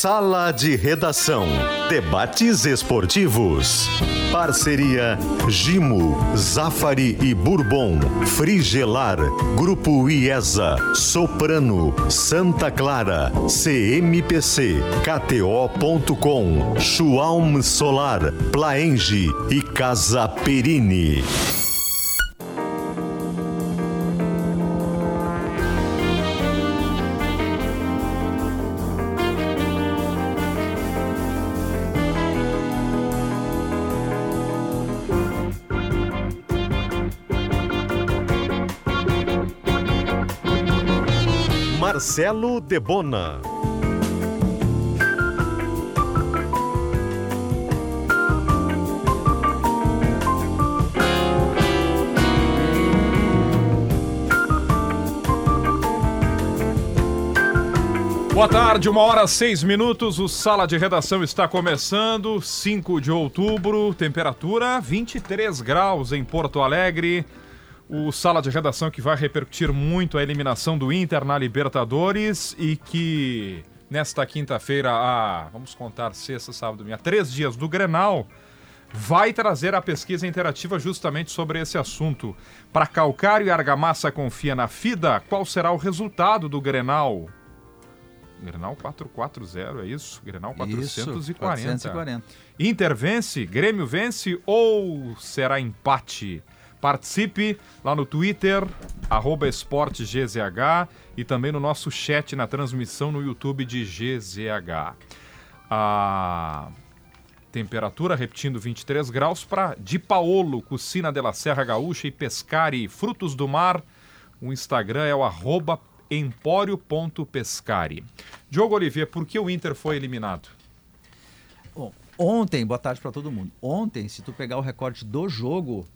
Sala de Redação. Debates esportivos. Parceria Gimo, Zafari e Bourbon. Frigelar. Grupo IESA. Soprano. Santa Clara. CMPC. KTO.com. Schwalm Solar. Plaenge e Casa Perini. Marcelo Debona. Boa tarde, uma hora seis minutos. O Sala de Redação está começando. 5 de outubro, temperatura 23 graus em Porto Alegre. O Sala de Redação que vai repercutir muito a eliminação do Inter na Libertadores e que nesta quinta-feira, a, vamos contar sexta, sábado, domingo, três dias do Grenal, vai trazer a pesquisa interativa justamente sobre esse assunto. Para Calcário e Argamassa confia na FIDA, qual será o resultado do Grenal? Grenal 440, é isso? Grenal 440. Isso, 440. Inter vence, Grêmio vence ou será empate? Participe lá no Twitter, arroba esportegzh e também no nosso chat na transmissão no YouTube de GZH. A temperatura, repetindo, 23 graus para Di Paolo, Cucina de la Serra Gaúcha e Pescari, Frutos do Mar. O Instagram é o arroba empório.pescari. Diogo Olivier, por que o Inter foi eliminado? Bom, ontem, boa tarde para todo mundo. Ontem, se tu pegar o recorte do jogo,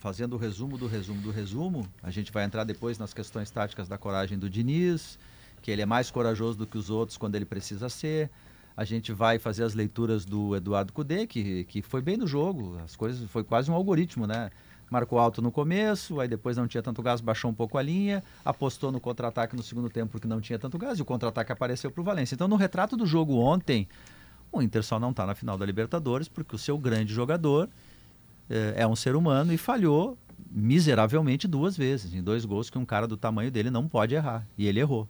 fazendo o resumo do resumo do resumo, a gente vai entrar depois nas questões táticas da coragem do Diniz, que ele é mais corajoso do que os outros quando ele precisa ser. A gente vai fazer as leituras do Eduardo Cudê, que, que foi bem no jogo, as coisas foi quase um algoritmo, né? marcou alto no começo, aí depois não tinha tanto gás, baixou um pouco a linha, apostou no contra-ataque no segundo tempo porque não tinha tanto gás e o contra-ataque apareceu para o Valência. Então, no retrato do jogo ontem, o Inter só não está na final da Libertadores porque o seu grande jogador é, é um ser humano e falhou miseravelmente duas vezes, em dois gols que um cara do tamanho dele não pode errar. E ele errou.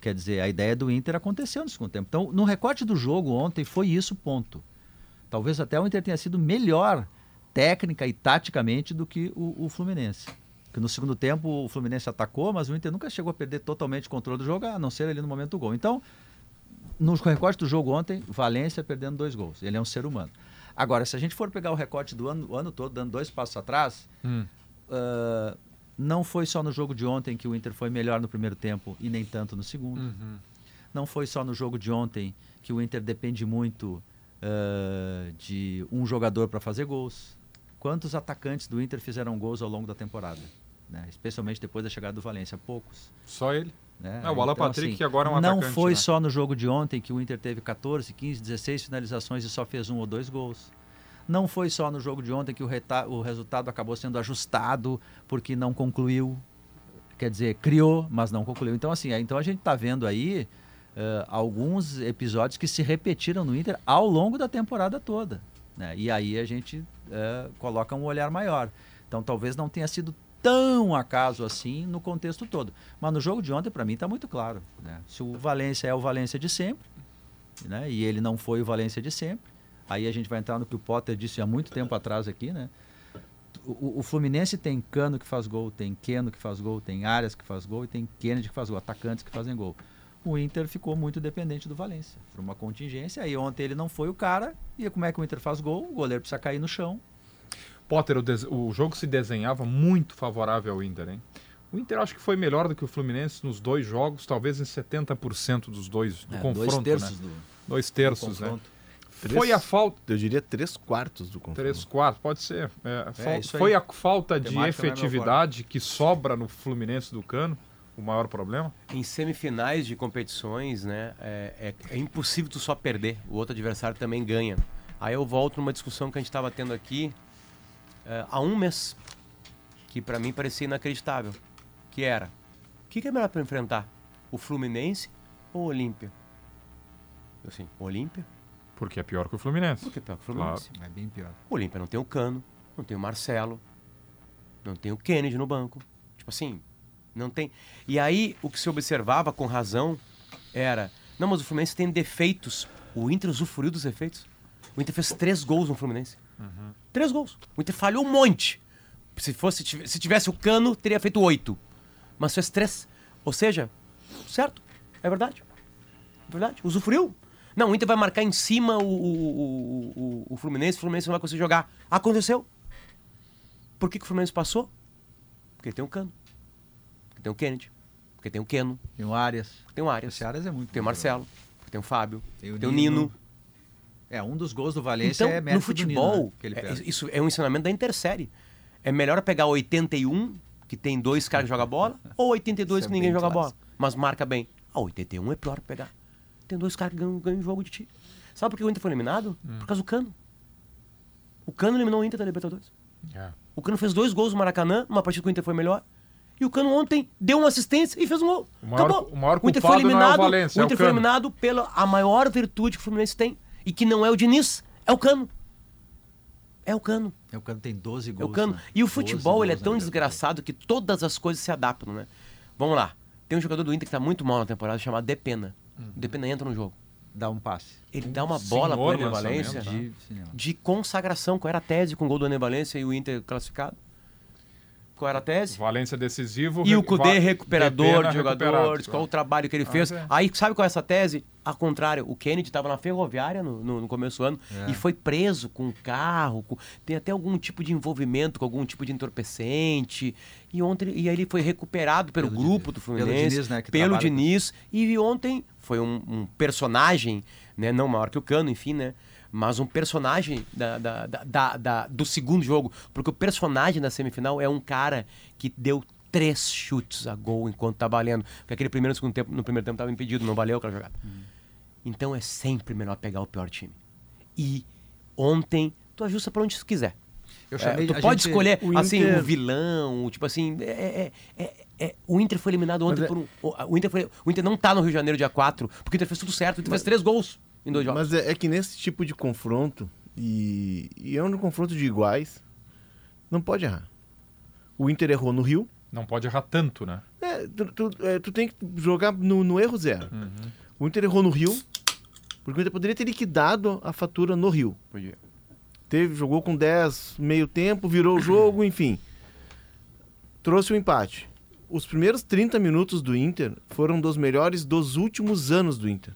Quer dizer, a ideia do Inter aconteceu no segundo tempo. Então, no recorte do jogo ontem, foi isso, ponto. Talvez até o Inter tenha sido melhor técnica e taticamente do que o, o Fluminense. Que no segundo tempo o Fluminense atacou, mas o Inter nunca chegou a perder totalmente o controle do jogo, a não ser ali no momento do gol. Então, no recorte do jogo ontem, Valência perdendo dois gols. Ele é um ser humano. Agora, se a gente for pegar o recorte do ano, ano todo, dando dois passos atrás, hum. uh, não foi só no jogo de ontem que o Inter foi melhor no primeiro tempo e nem tanto no segundo. Uhum. Não foi só no jogo de ontem que o Inter depende muito uh, de um jogador para fazer gols. Quantos atacantes do Inter fizeram gols ao longo da temporada? Né? Especialmente depois da chegada do Valência. Poucos. Só ele? Né? É, o Alan então, Patrick, assim, que agora é um Não atacante, foi né? só no jogo de ontem que o Inter teve 14, 15, 16 finalizações e só fez um ou dois gols. Não foi só no jogo de ontem que o, o resultado acabou sendo ajustado porque não concluiu. Quer dizer, criou, mas não concluiu. Então, assim, então a gente está vendo aí uh, alguns episódios que se repetiram no Inter ao longo da temporada toda. Né? E aí a gente é, coloca um olhar maior. Então talvez não tenha sido tão acaso assim no contexto todo. Mas no jogo de ontem, para mim, está muito claro. Né? Se o Valência é o Valência de sempre, né? e ele não foi o Valência de sempre, aí a gente vai entrar no que o Potter disse há muito tempo atrás aqui, né? O, o, Fluminense tem Cano que faz gol, tem Keno que faz gol, tem Arias que faz gol e tem Kennedy que faz gol, atacantes que fazem gol o Inter ficou muito dependente do Valência. Por uma contingência. Aí ontem ele não foi o cara. E como é que o Inter faz gol? O goleiro precisa cair no chão. Potter, o, o jogo se desenhava muito favorável ao Inter, hein? O Inter acho que foi melhor do que o Fluminense nos dois jogos, talvez em 70% dos dois do é, confronto. Dois terços né? do, dois terços, do né? Três, foi a falta. Eu diria três quartos do confronto. Três quartos, pode ser. É, é, foi a falta de é efetividade que sobra no Fluminense do Cano o maior problema? Em semifinais de competições, né, é, é, é, impossível tu só perder, o outro adversário também ganha. Aí eu volto numa discussão que a gente estava tendo aqui é, há um mês, que para mim parecia inacreditável, que era, o que, que é melhor para enfrentar, o Fluminense ou o Olímpia? Eu assim, Olímpia? Porque é pior que o Fluminense. Por que pior que o Fluminense? É bem pior. O Olímpia não tem o Cano, não tem o Marcelo, não tem o Kennedy no banco. Tipo assim, não tem. E aí, o que se observava com razão era: não, mas o Fluminense tem defeitos. O Inter usufruiu dos defeitos. O Inter fez três gols no Fluminense. Três gols. O Inter falhou um monte. Se, fosse, se tivesse o Cano, teria feito oito. Mas fez três. Ou seja, certo. É verdade. É verdade. Usufruiu. Não, o Inter vai marcar em cima o, o, o, o, o Fluminense, o Fluminense não vai conseguir jogar. Aconteceu. Por que, que o Fluminense passou? Porque tem o Cano. Porque tem o Kennedy. Porque tem o Keno. Tem o Arias. Tem o Arias. Esse Arias é muito Tem o bom Marcelo. Tem o Fábio. Tem o Tem o Nino. Nino. É, um dos gols do Valência Então, é no mérito do futebol, Nino, né, é- isso é um ensinamento da Intersérie. É melhor pegar 81, que tem dois caras que jogam bola, ou 82 Isso é que ninguém joga bola, mas marca bem. Ah, 81 é pior pegar. Tem dois caras que ganham, ganham jogo de ti. Sabe por que o Inter foi eliminado? Hum. Por causa do Cano. O Cano eliminou o Inter da Libertadores. É. O Cano fez dois gols no Maracanã, numa partida que o Inter foi melhor. E o Cano ontem deu uma assistência e fez um gol. O maior- Acabou. o maior Inter foi não é o eliminado. Valência, é o o Inter foi Cano. eliminado pela a maior virtude que o Fluminense tem. E que não é o Diniz, é o Cano. É o Cano. É, o Cano tem 12 É gols. o Cano. né? E o 12 futebol, ele é tão desgraçado que todas as coisas se adaptam, né? Vamos lá. Tem um jogador do Inter que tá muito mal na temporada chamado Depena. Uhum. Depena entra no jogo. Dá um passe. Ele dá uma bola pro Ener lançamento, Valência? De cinema. de consagração. Qual era a tese com o gol do Ener Valência e o Inter classificado? Qual era a tese? Valência decisivo. E o Cudê recuperador de jogadores, qual o trabalho que ele fez. é. Aí, sabe qual é essa tese? Ao contrário, o Kennedy estava na ferroviária no, no- no começo do ano É. e foi preso com um carro, com- tem até algum tipo de envolvimento com algum tipo de entorpecente. E ontem e aí ele foi recuperado pelo, Pelo grupo Diniz. do Pelo Fluminense, Diniz, né, pelo trabalha com Diniz. E ontem foi um, um personagem, né, não maior que o Cano, enfim, né? Mas um personagem da, da- da- da- do segundo jogo. Porque o personagem da semifinal é um cara que deu três chutes a gol enquanto tá valendo. Porque aquele primeiro segundo tempo, no primeiro tempo tava impedido, não valeu aquela jogada. Então é sempre melhor pegar o pior time. E ontem, tu ajusta pra onde tu quiser. Eu É, chamei tu pode gente- escolher, o assim, Inter- o vilão, tipo assim, é, é- é- é- o Inter foi eliminado ontem Mas é- por um... O, Inter foi- o Inter não tá no Rio de Janeiro dia 4, porque o Inter fez tudo certo, o Inter fez três gols em dois jogos. Mas é, é que nesse tipo de confronto, e, e é um confronto de iguais, não pode errar. O Inter errou no Rio. Não pode errar tanto, né? É, tu, tu- é, tu tem que jogar no, no erro zero. O Inter errou no Rio, porque o Inter poderia ter liquidado a fatura no Rio. Podia. Teve, jogou com 10 meio tempo, virou o jogo, enfim. Trouxe o empate. Os primeiros 30 minutos do Inter foram dos melhores dos últimos anos do Inter.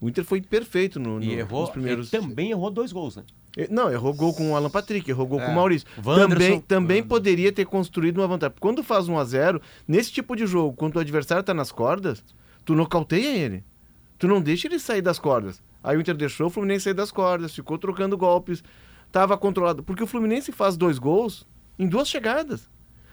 O Inter foi perfeito no, no, E errou, nos primeiros. ele também errou dois gols, né? Não, errou gol com o Alan Patrick, errou gol com o Maurício. Wanderson. Também, também poderia ter construído uma vantagem. Quando faz 1 a 0 nesse tipo de jogo, quando o adversário tá nas cordas, tu nocauteia ele. Tu não deixa ele sair das cordas. Aí o Inter deixou o Fluminense sair das cordas, ficou trocando golpes, tava controlado. Porque o Fluminense faz dois gols em duas chegadas.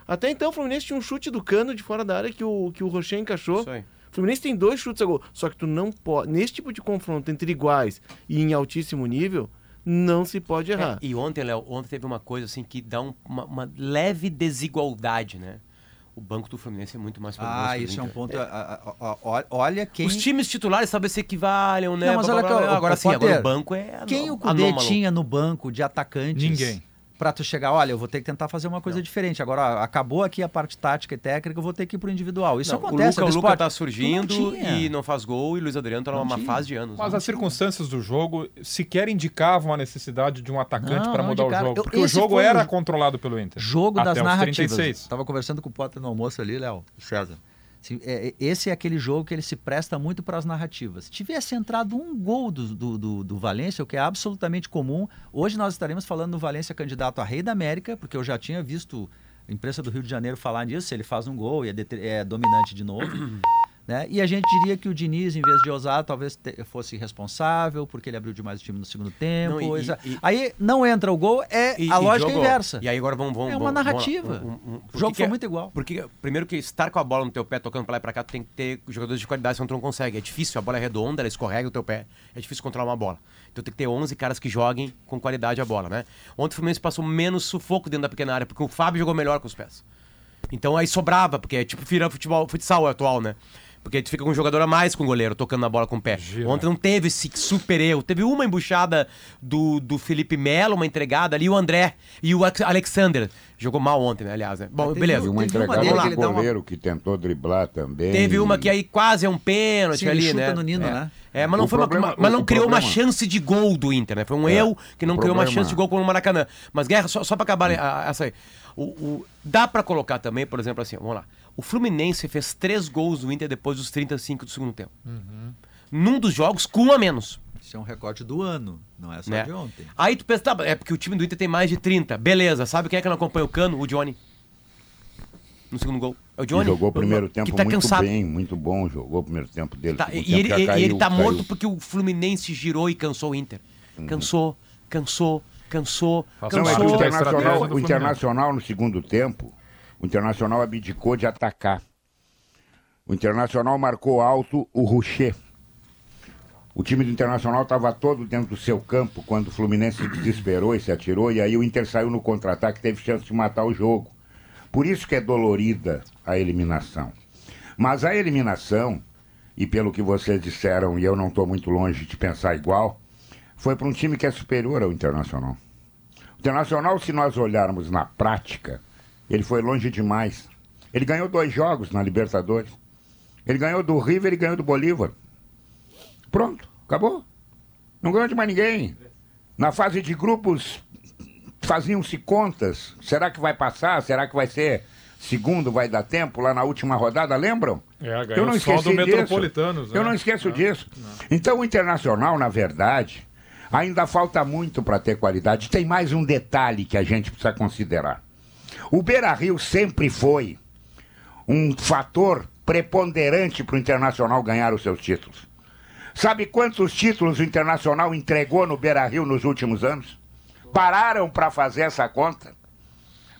Até então o Fluminense tinha um chute do cano de fora da área que o, que o Rocher encaixou. Isso aí. O Fluminense tem dois chutes a gol. Só que tu não pode. Nesse tipo de confronto entre iguais e em altíssimo nível, não se pode errar. É, e ontem, Léo, ontem teve uma coisa assim que dá um- uma, uma leve desigualdade, né? O banco do Fluminense é muito mais poderoso Ah, o isso é um ponto. a- a- a- a- Olha quem. Os times titulares talvez se equivalem, né? Não, mas Blá, olha blá, blá. agora ô, sim, agora o banco é Quem o Cudê tinha no banco de atacantes? Ninguém. Pra tu chegar, olha, eu vou ter que tentar fazer uma coisa diferente. Agora, ó, acabou aqui a parte tática e técnica, eu vou ter que ir pro individual. Isso Não, acontece. o Luca, é o Luca tá surgindo não e não faz gol, e Luiz Adriano tá Não numa tinha. fase de anos. Mas né? as circunstâncias do jogo sequer indicavam a necessidade de um atacante Não, para não mudar o jogo. Eu- Porque o jogo era o controlado pelo Inter. Jogo até das narrativas. 36. Tava conversando com o Potter no almoço ali, Léo, César. É- é- esse é aquele jogo que ele se presta muito para as narrativas. Se tivesse entrado um gol do, do, do, do Valência, o que é absolutamente comum, hoje nós estaremos falando no Valência candidato a Rei da América, porque eu já tinha visto a imprensa do Rio de Janeiro falar nisso, ele faz um gol e é, é dominante de novo. Né? E a gente diria que o Diniz, em vez de ousar, talvez te- fosse responsável, porque ele abriu demais o time no segundo tempo. Não, e- e- Aí não entra o gol, é E- a lógica jogou. inversa. E aí agora vamos... vamos É uma vamos- vamos narrativa. Um- um- um- O jogo que foi que- muito igual. Porque, primeiro que estar com a bola no teu pé, tocando pra lá e pra cá, tu tem que ter jogadores de qualidade, senão tu não consegue. É difícil, a bola é redonda, ela escorrega o teu pé. É difícil controlar uma bola. Então tem que ter 11 caras que joguem com qualidade a bola, né? Ontem o Fluminense passou menos sufoco dentro da pequena área, porque o Fábio jogou melhor com os pés. Então aí sobrava, porque é tipo vira futebol, futsal atual, né? Porque tu fica com um jogador a mais com o goleiro, tocando na bola com o pé. Gira. Ontem não teve esse super erro. Teve uma embuchada do, do Felipe Melo, uma entregada ali, o André e o Alex- Alexander. Jogou mal ontem, né, aliás. Né? Bom, Teve beleza. Uma Teve uma entregada do uma- goleiro que tentou driblar também. Teve uma que aí quase é um pênalti Sim, ele ali, chuta né? no Nino, é. né? É, mas não, O foi uma- problema- uma, mas não o criou uma problema- chance de gol do Inter, né? Foi um É. erro que não O criou uma problema- chance de gol como no Maracanã. Mas, Guerra, só, só pra acabar a- essa aí. O, o- dá pra colocar também, por exemplo, assim, vamos lá. O Fluminense fez três gols do Inter depois dos 35 do segundo tempo. Num dos jogos, com um a menos. Isso é um recorde do ano, não é só Né? de ontem. Aí tu pensa, tá, é porque o time do Inter tem mais de 30. Beleza, sabe quem é que não acompanha o cano? O Johnny. No segundo gol. É o Johnny. jogou o primeiro tempo tá muito cansado. bem, muito bom. Jogou o primeiro tempo dele. Tá, e, ele, tempo ele caiu, tá caiu. morto porque o Fluminense girou e cansou o Inter. Uhum. Cansou, cansou, cansou, Faça Não, é cansou. o Cansou. Internacional, o. Internacional no segundo tempo, o Internacional abdicou de atacar. O Internacional marcou alto o Rocher. O time do Internacional estava todo dentro do seu campo quando o Fluminense se desesperou e se atirou, e aí o Inter saiu no contra-ataque teve chance de matar o jogo. Por isso que é dolorida a eliminação. Mas a eliminação, e pelo que vocês disseram, e eu não estou muito longe de pensar igual, foi para um time que é superior ao Internacional. O Internacional, se nós olharmos na prática, ele foi longe demais. Ele ganhou dois jogos na Libertadores. Ele ganhou do River e ganhou do Bolívar. Pronto, acabou. Não ganhou de mais ninguém. Na fase de grupos, faziam-se contas. Será que vai passar? Será que vai ser segundo? Vai dar tempo lá na última rodada? Lembram? É, ganhou só do Metropolitanos, né? Eu não esqueço Não, disso. Então, o Internacional, na verdade, ainda falta muito para ter qualidade. Tem mais um detalhe que a gente precisa considerar. O Beira Rio sempre foi um fator preponderante para o Internacional ganhar os seus títulos. Sabe quantos títulos o Internacional entregou no Beira Rio nos últimos anos? Pararam para fazer essa conta.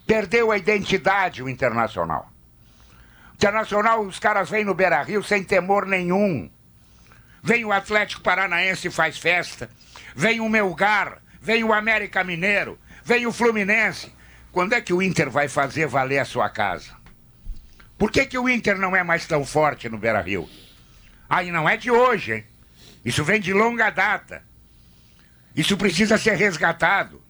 Perdeu a identidade o Internacional. Internacional, os caras vêm no Beira Rio sem temor nenhum. Vem o Atlético Paranaense e faz festa. Vem o Melgar. Vem o América Mineiro. Vem o Fluminense. Quando é que o Inter vai fazer valer a sua casa? Por que, que o Inter não é mais tão forte no Beira Rio? Aí não é de hoje, hein? Isso vem de longa data. Isso precisa ser resgatado.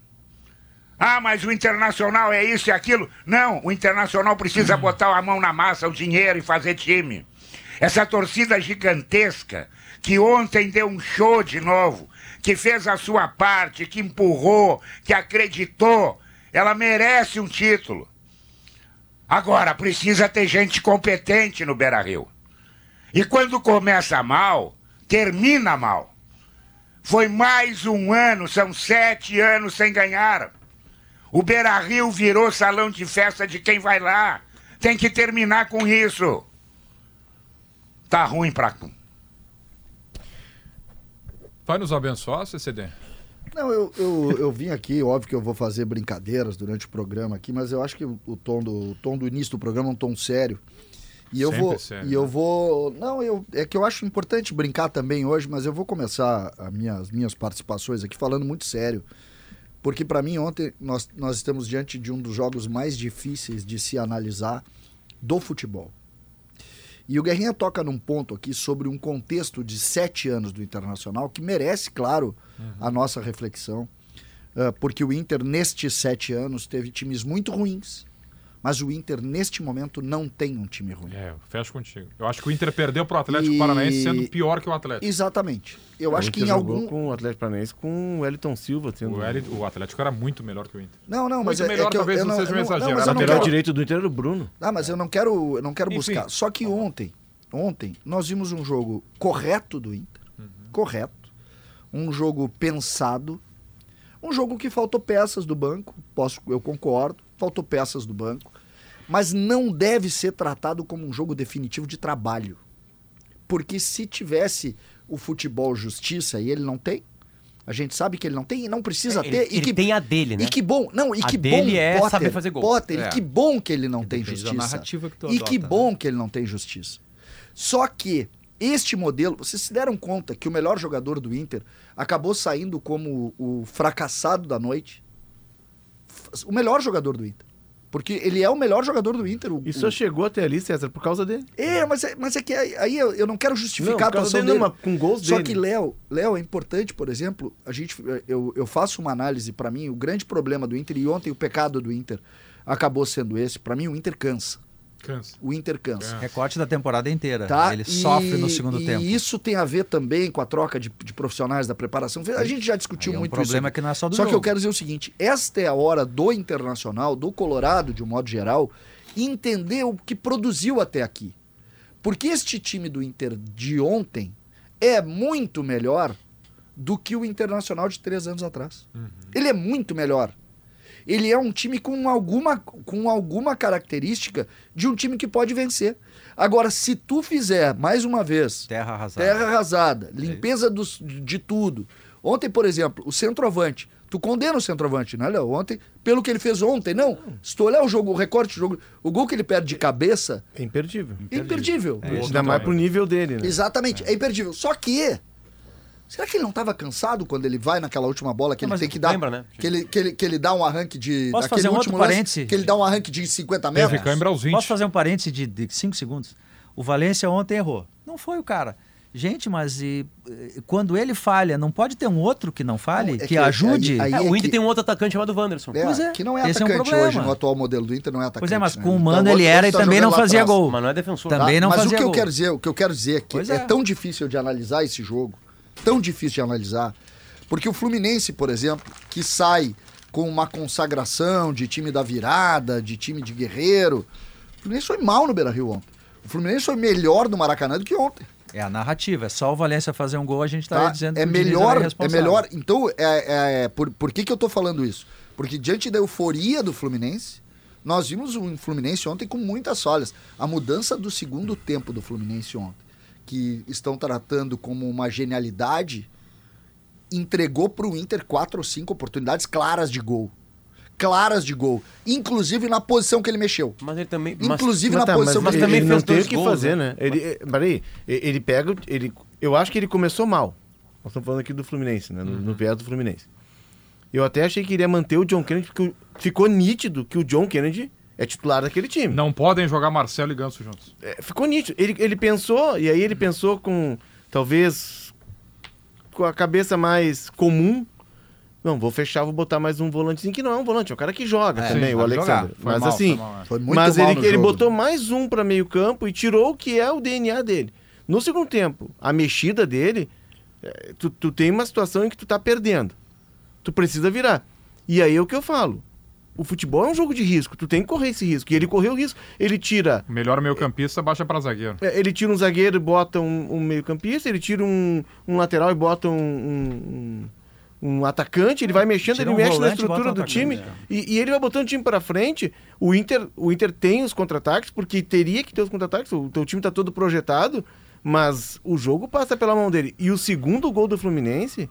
Ah, mas o internacional é isso e aquilo. Não, o internacional precisa botar a mão na massa, o dinheiro e fazer time. Essa torcida gigantesca que ontem deu um show de novo, que fez a sua parte, que empurrou, que acreditou, ela merece um título. Agora, precisa ter gente competente no Beira Rio. E quando começa mal, termina mal. Foi mais um ano, são sete anos sem ganhar. O Beira Rio virou salão de festa de quem vai lá. Tem que terminar com isso. Tá ruim pra. Vai nos abençoar, CCD? Não, eu, eu, eu vim aqui, óbvio que eu vou fazer brincadeiras durante o programa aqui, mas eu acho que o, tom, do, o tom do início do programa é um tom sério. E eu Sempre vou. sério, E eu né? vou. Não, eu, é que eu acho importante brincar também hoje, mas eu vou começar a minha, as minhas participações aqui falando muito sério. Porque para mim, ontem, nós, nós estamos diante de um dos jogos mais difíceis de se analisar do futebol. E o Guerrinha toca num ponto aqui sobre um contexto de sete anos do Internacional que merece, claro, a nossa reflexão. Ah, porque o Inter, nestes sete anos, teve times muito ruins. Mas o Inter, neste momento, não tem um time ruim. É, eu fecho contigo. Eu acho que o Inter perdeu pro Atlético E- Paranaense sendo pior que o Atlético. Exatamente. Eu acho O que Inter em jogou algum. com o Atlético Paranaense com o Elton Silva tendo O, L- o Atlético era muito melhor que o Inter. Não, não, mas Muito é, é melhor, que eu, talvez eu não não, seja um exagero. não, mas não lateral quero, direito do Inter era o Bruno. Ah, mas eu não quero, eu não quero Enfim. buscar. Só que ontem, ontem nós vimos um jogo correto do Inter, correto, um jogo pensado, um jogo que faltou peças do banco, posso, eu concordo, faltou peças do banco, mas não deve ser tratado como um jogo definitivo de trabalho, porque se tivesse o futebol justiça e ele não tem, a gente sabe que ele não tem e não precisa Ele, ter e ele que tem a dele, né? e que bom, não, e A que dele bom, é Potter, saber fazer gol. Potter, É. e que bom que ele não tem Depende da justiça. narrativa que tu e que adota, bom que ele não tem justiça. Só que este modelo, vocês se deram conta que o melhor jogador do Inter acabou saindo como o fracassado da noite? O melhor jogador do Inter. Porque ele é o melhor jogador do Inter. O, E o- só chegou até ali, César, por causa dele. É, mas é, mas é que aí eu, eu não quero Não, justificar por a atuação dele, dele. não, com gols Só dele. que, Léo, Léo, é importante, por exemplo, a gente, eu, eu faço uma análise, pra mim, o grande problema do Inter, e ontem o pecado do Inter acabou sendo esse, pra mim o Inter cansa. Cansa. O Inter cansa. Recorte da temporada inteira. Tá? Ele E- sofre no segundo e tempo. isso tem a ver também com a troca de, de profissionais da preparação. A gente já discutiu Aí é um muito problema isso. que não é só do Só que eu jogo. quero dizer o seguinte: esta é a hora do Internacional, do Colorado, de um modo geral, entender o que produziu até aqui. Porque este time do Inter de ontem é muito melhor do que o Internacional de três anos atrás. Ele é muito melhor. Ele é um time com alguma, com alguma característica de um time que pode vencer. Agora, se tu fizer, mais uma vez, Terra arrasada. Terra arrasada, limpeza dos, de tudo. Ontem, por exemplo, o centroavante. Tu condena o centroavante, né, Léo? Ontem, pelo que ele fez ontem, não. Se tu olhar o jogo, o recorte do jogo, o gol que ele perde de cabeça, É imperdível. é imperdível. Ainda mais pro nível dele, né? Exatamente, é. imperdível. Só que. Será que ele não estava cansado quando ele vai naquela última bola que Não, ele tem que dar? lembra, né? Que ele, que, ele, que ele dá um arranque de. Posso fazer um último lance, parêntese? Que ele dá um arranque de 50 metros. Teve câimbra aos 20. Posso fazer um parêntese de 5 segundos? O Valência ontem errou. Não foi o cara. Gente, mas e, quando ele falha, não pode ter um outro que não falhe, Não, é que, que ajude? aí- É, é o Inter que- tem um outro atacante chamado Wanderson. É, Pois é, que não é esse é um atacante problema. hoje no atual modelo do Inter, não é atacante. Pois é, mas né? com o Então, Mano outro- ele era e tá também não fazia atrás. gol. Mas não é defensor. Também não mas fazia o que eu gol. quero dizer, o que eu quero dizer é que é. é. tão difícil de analisar esse jogo, tão difícil de analisar, porque o Fluminense, por exemplo, que sai com uma consagração de time da virada, de time de guerreiro, o Fluminense foi mal no Beira-Rio ontem. O Fluminense foi melhor no Maracanã do que ontem. É a narrativa, é só o Valência fazer um gol, a gente está tá? dizendo é que o Diniz melhor, é irresponsável. melhor. Então, é, é- é- por, por que, que eu tô falando isso? Porque diante da euforia do Fluminense, nós vimos um Fluminense ontem com muitas falhas. A mudança do segundo tempo do Fluminense ontem, que estão tratando como uma genialidade, entregou para o Inter quatro ou cinco oportunidades claras de gol. Claras de gol. Inclusive na posição que ele mexeu. Mas ele também. mas- Inclusive Mas na tá, posição mas que ele ele ele, também não fez tem o que gols, fazer, né? né? Ele, eh, peraí, e- ele pega, ele, eu acho que ele começou mal. Nós estamos falando aqui do Fluminense, né? No, no viés do Fluminense. Eu até achei que iria manter o John Kennedy, porque ficou nítido que o John Kennedy é titular daquele time. Não podem jogar Marcelo e Ganso juntos. É, ficou nítido. Ele, ele pensou, e aí ele pensou com, talvez, com a cabeça mais comum. Não, vou fechar, vou botar mais um volantezinho, que não é um volante, é um cara que joga É, também, sim, o Alexandre. Mas mal, assim, é. Mas mal ele, ele botou mais um para meio campo e tirou o que é o DNA dele. No segundo tempo, a mexida dele, é, tu, tu tem uma situação em que tu tá perdendo. Tu precisa virar. E aí é o que eu falo. O futebol é um jogo de risco, tu tem que correr esse risco. E ele correu o risco. Ele tira O melhor meio-campista baixa para zagueiro. é, Ele tira um zagueiro e bota um, um meio-campista, ele tira um, um lateral e bota um, um, um- atacante, ele vai mexendo, Tira ele mexe na volante e estrutura um do time atacante, e, e ele vai botando o time para frente. O Inter, o Inter tem os contra-ataques, porque teria que ter os contra-ataques, o teu time tá todo projetado, mas o jogo passa pela mão dele. E o segundo gol do Fluminense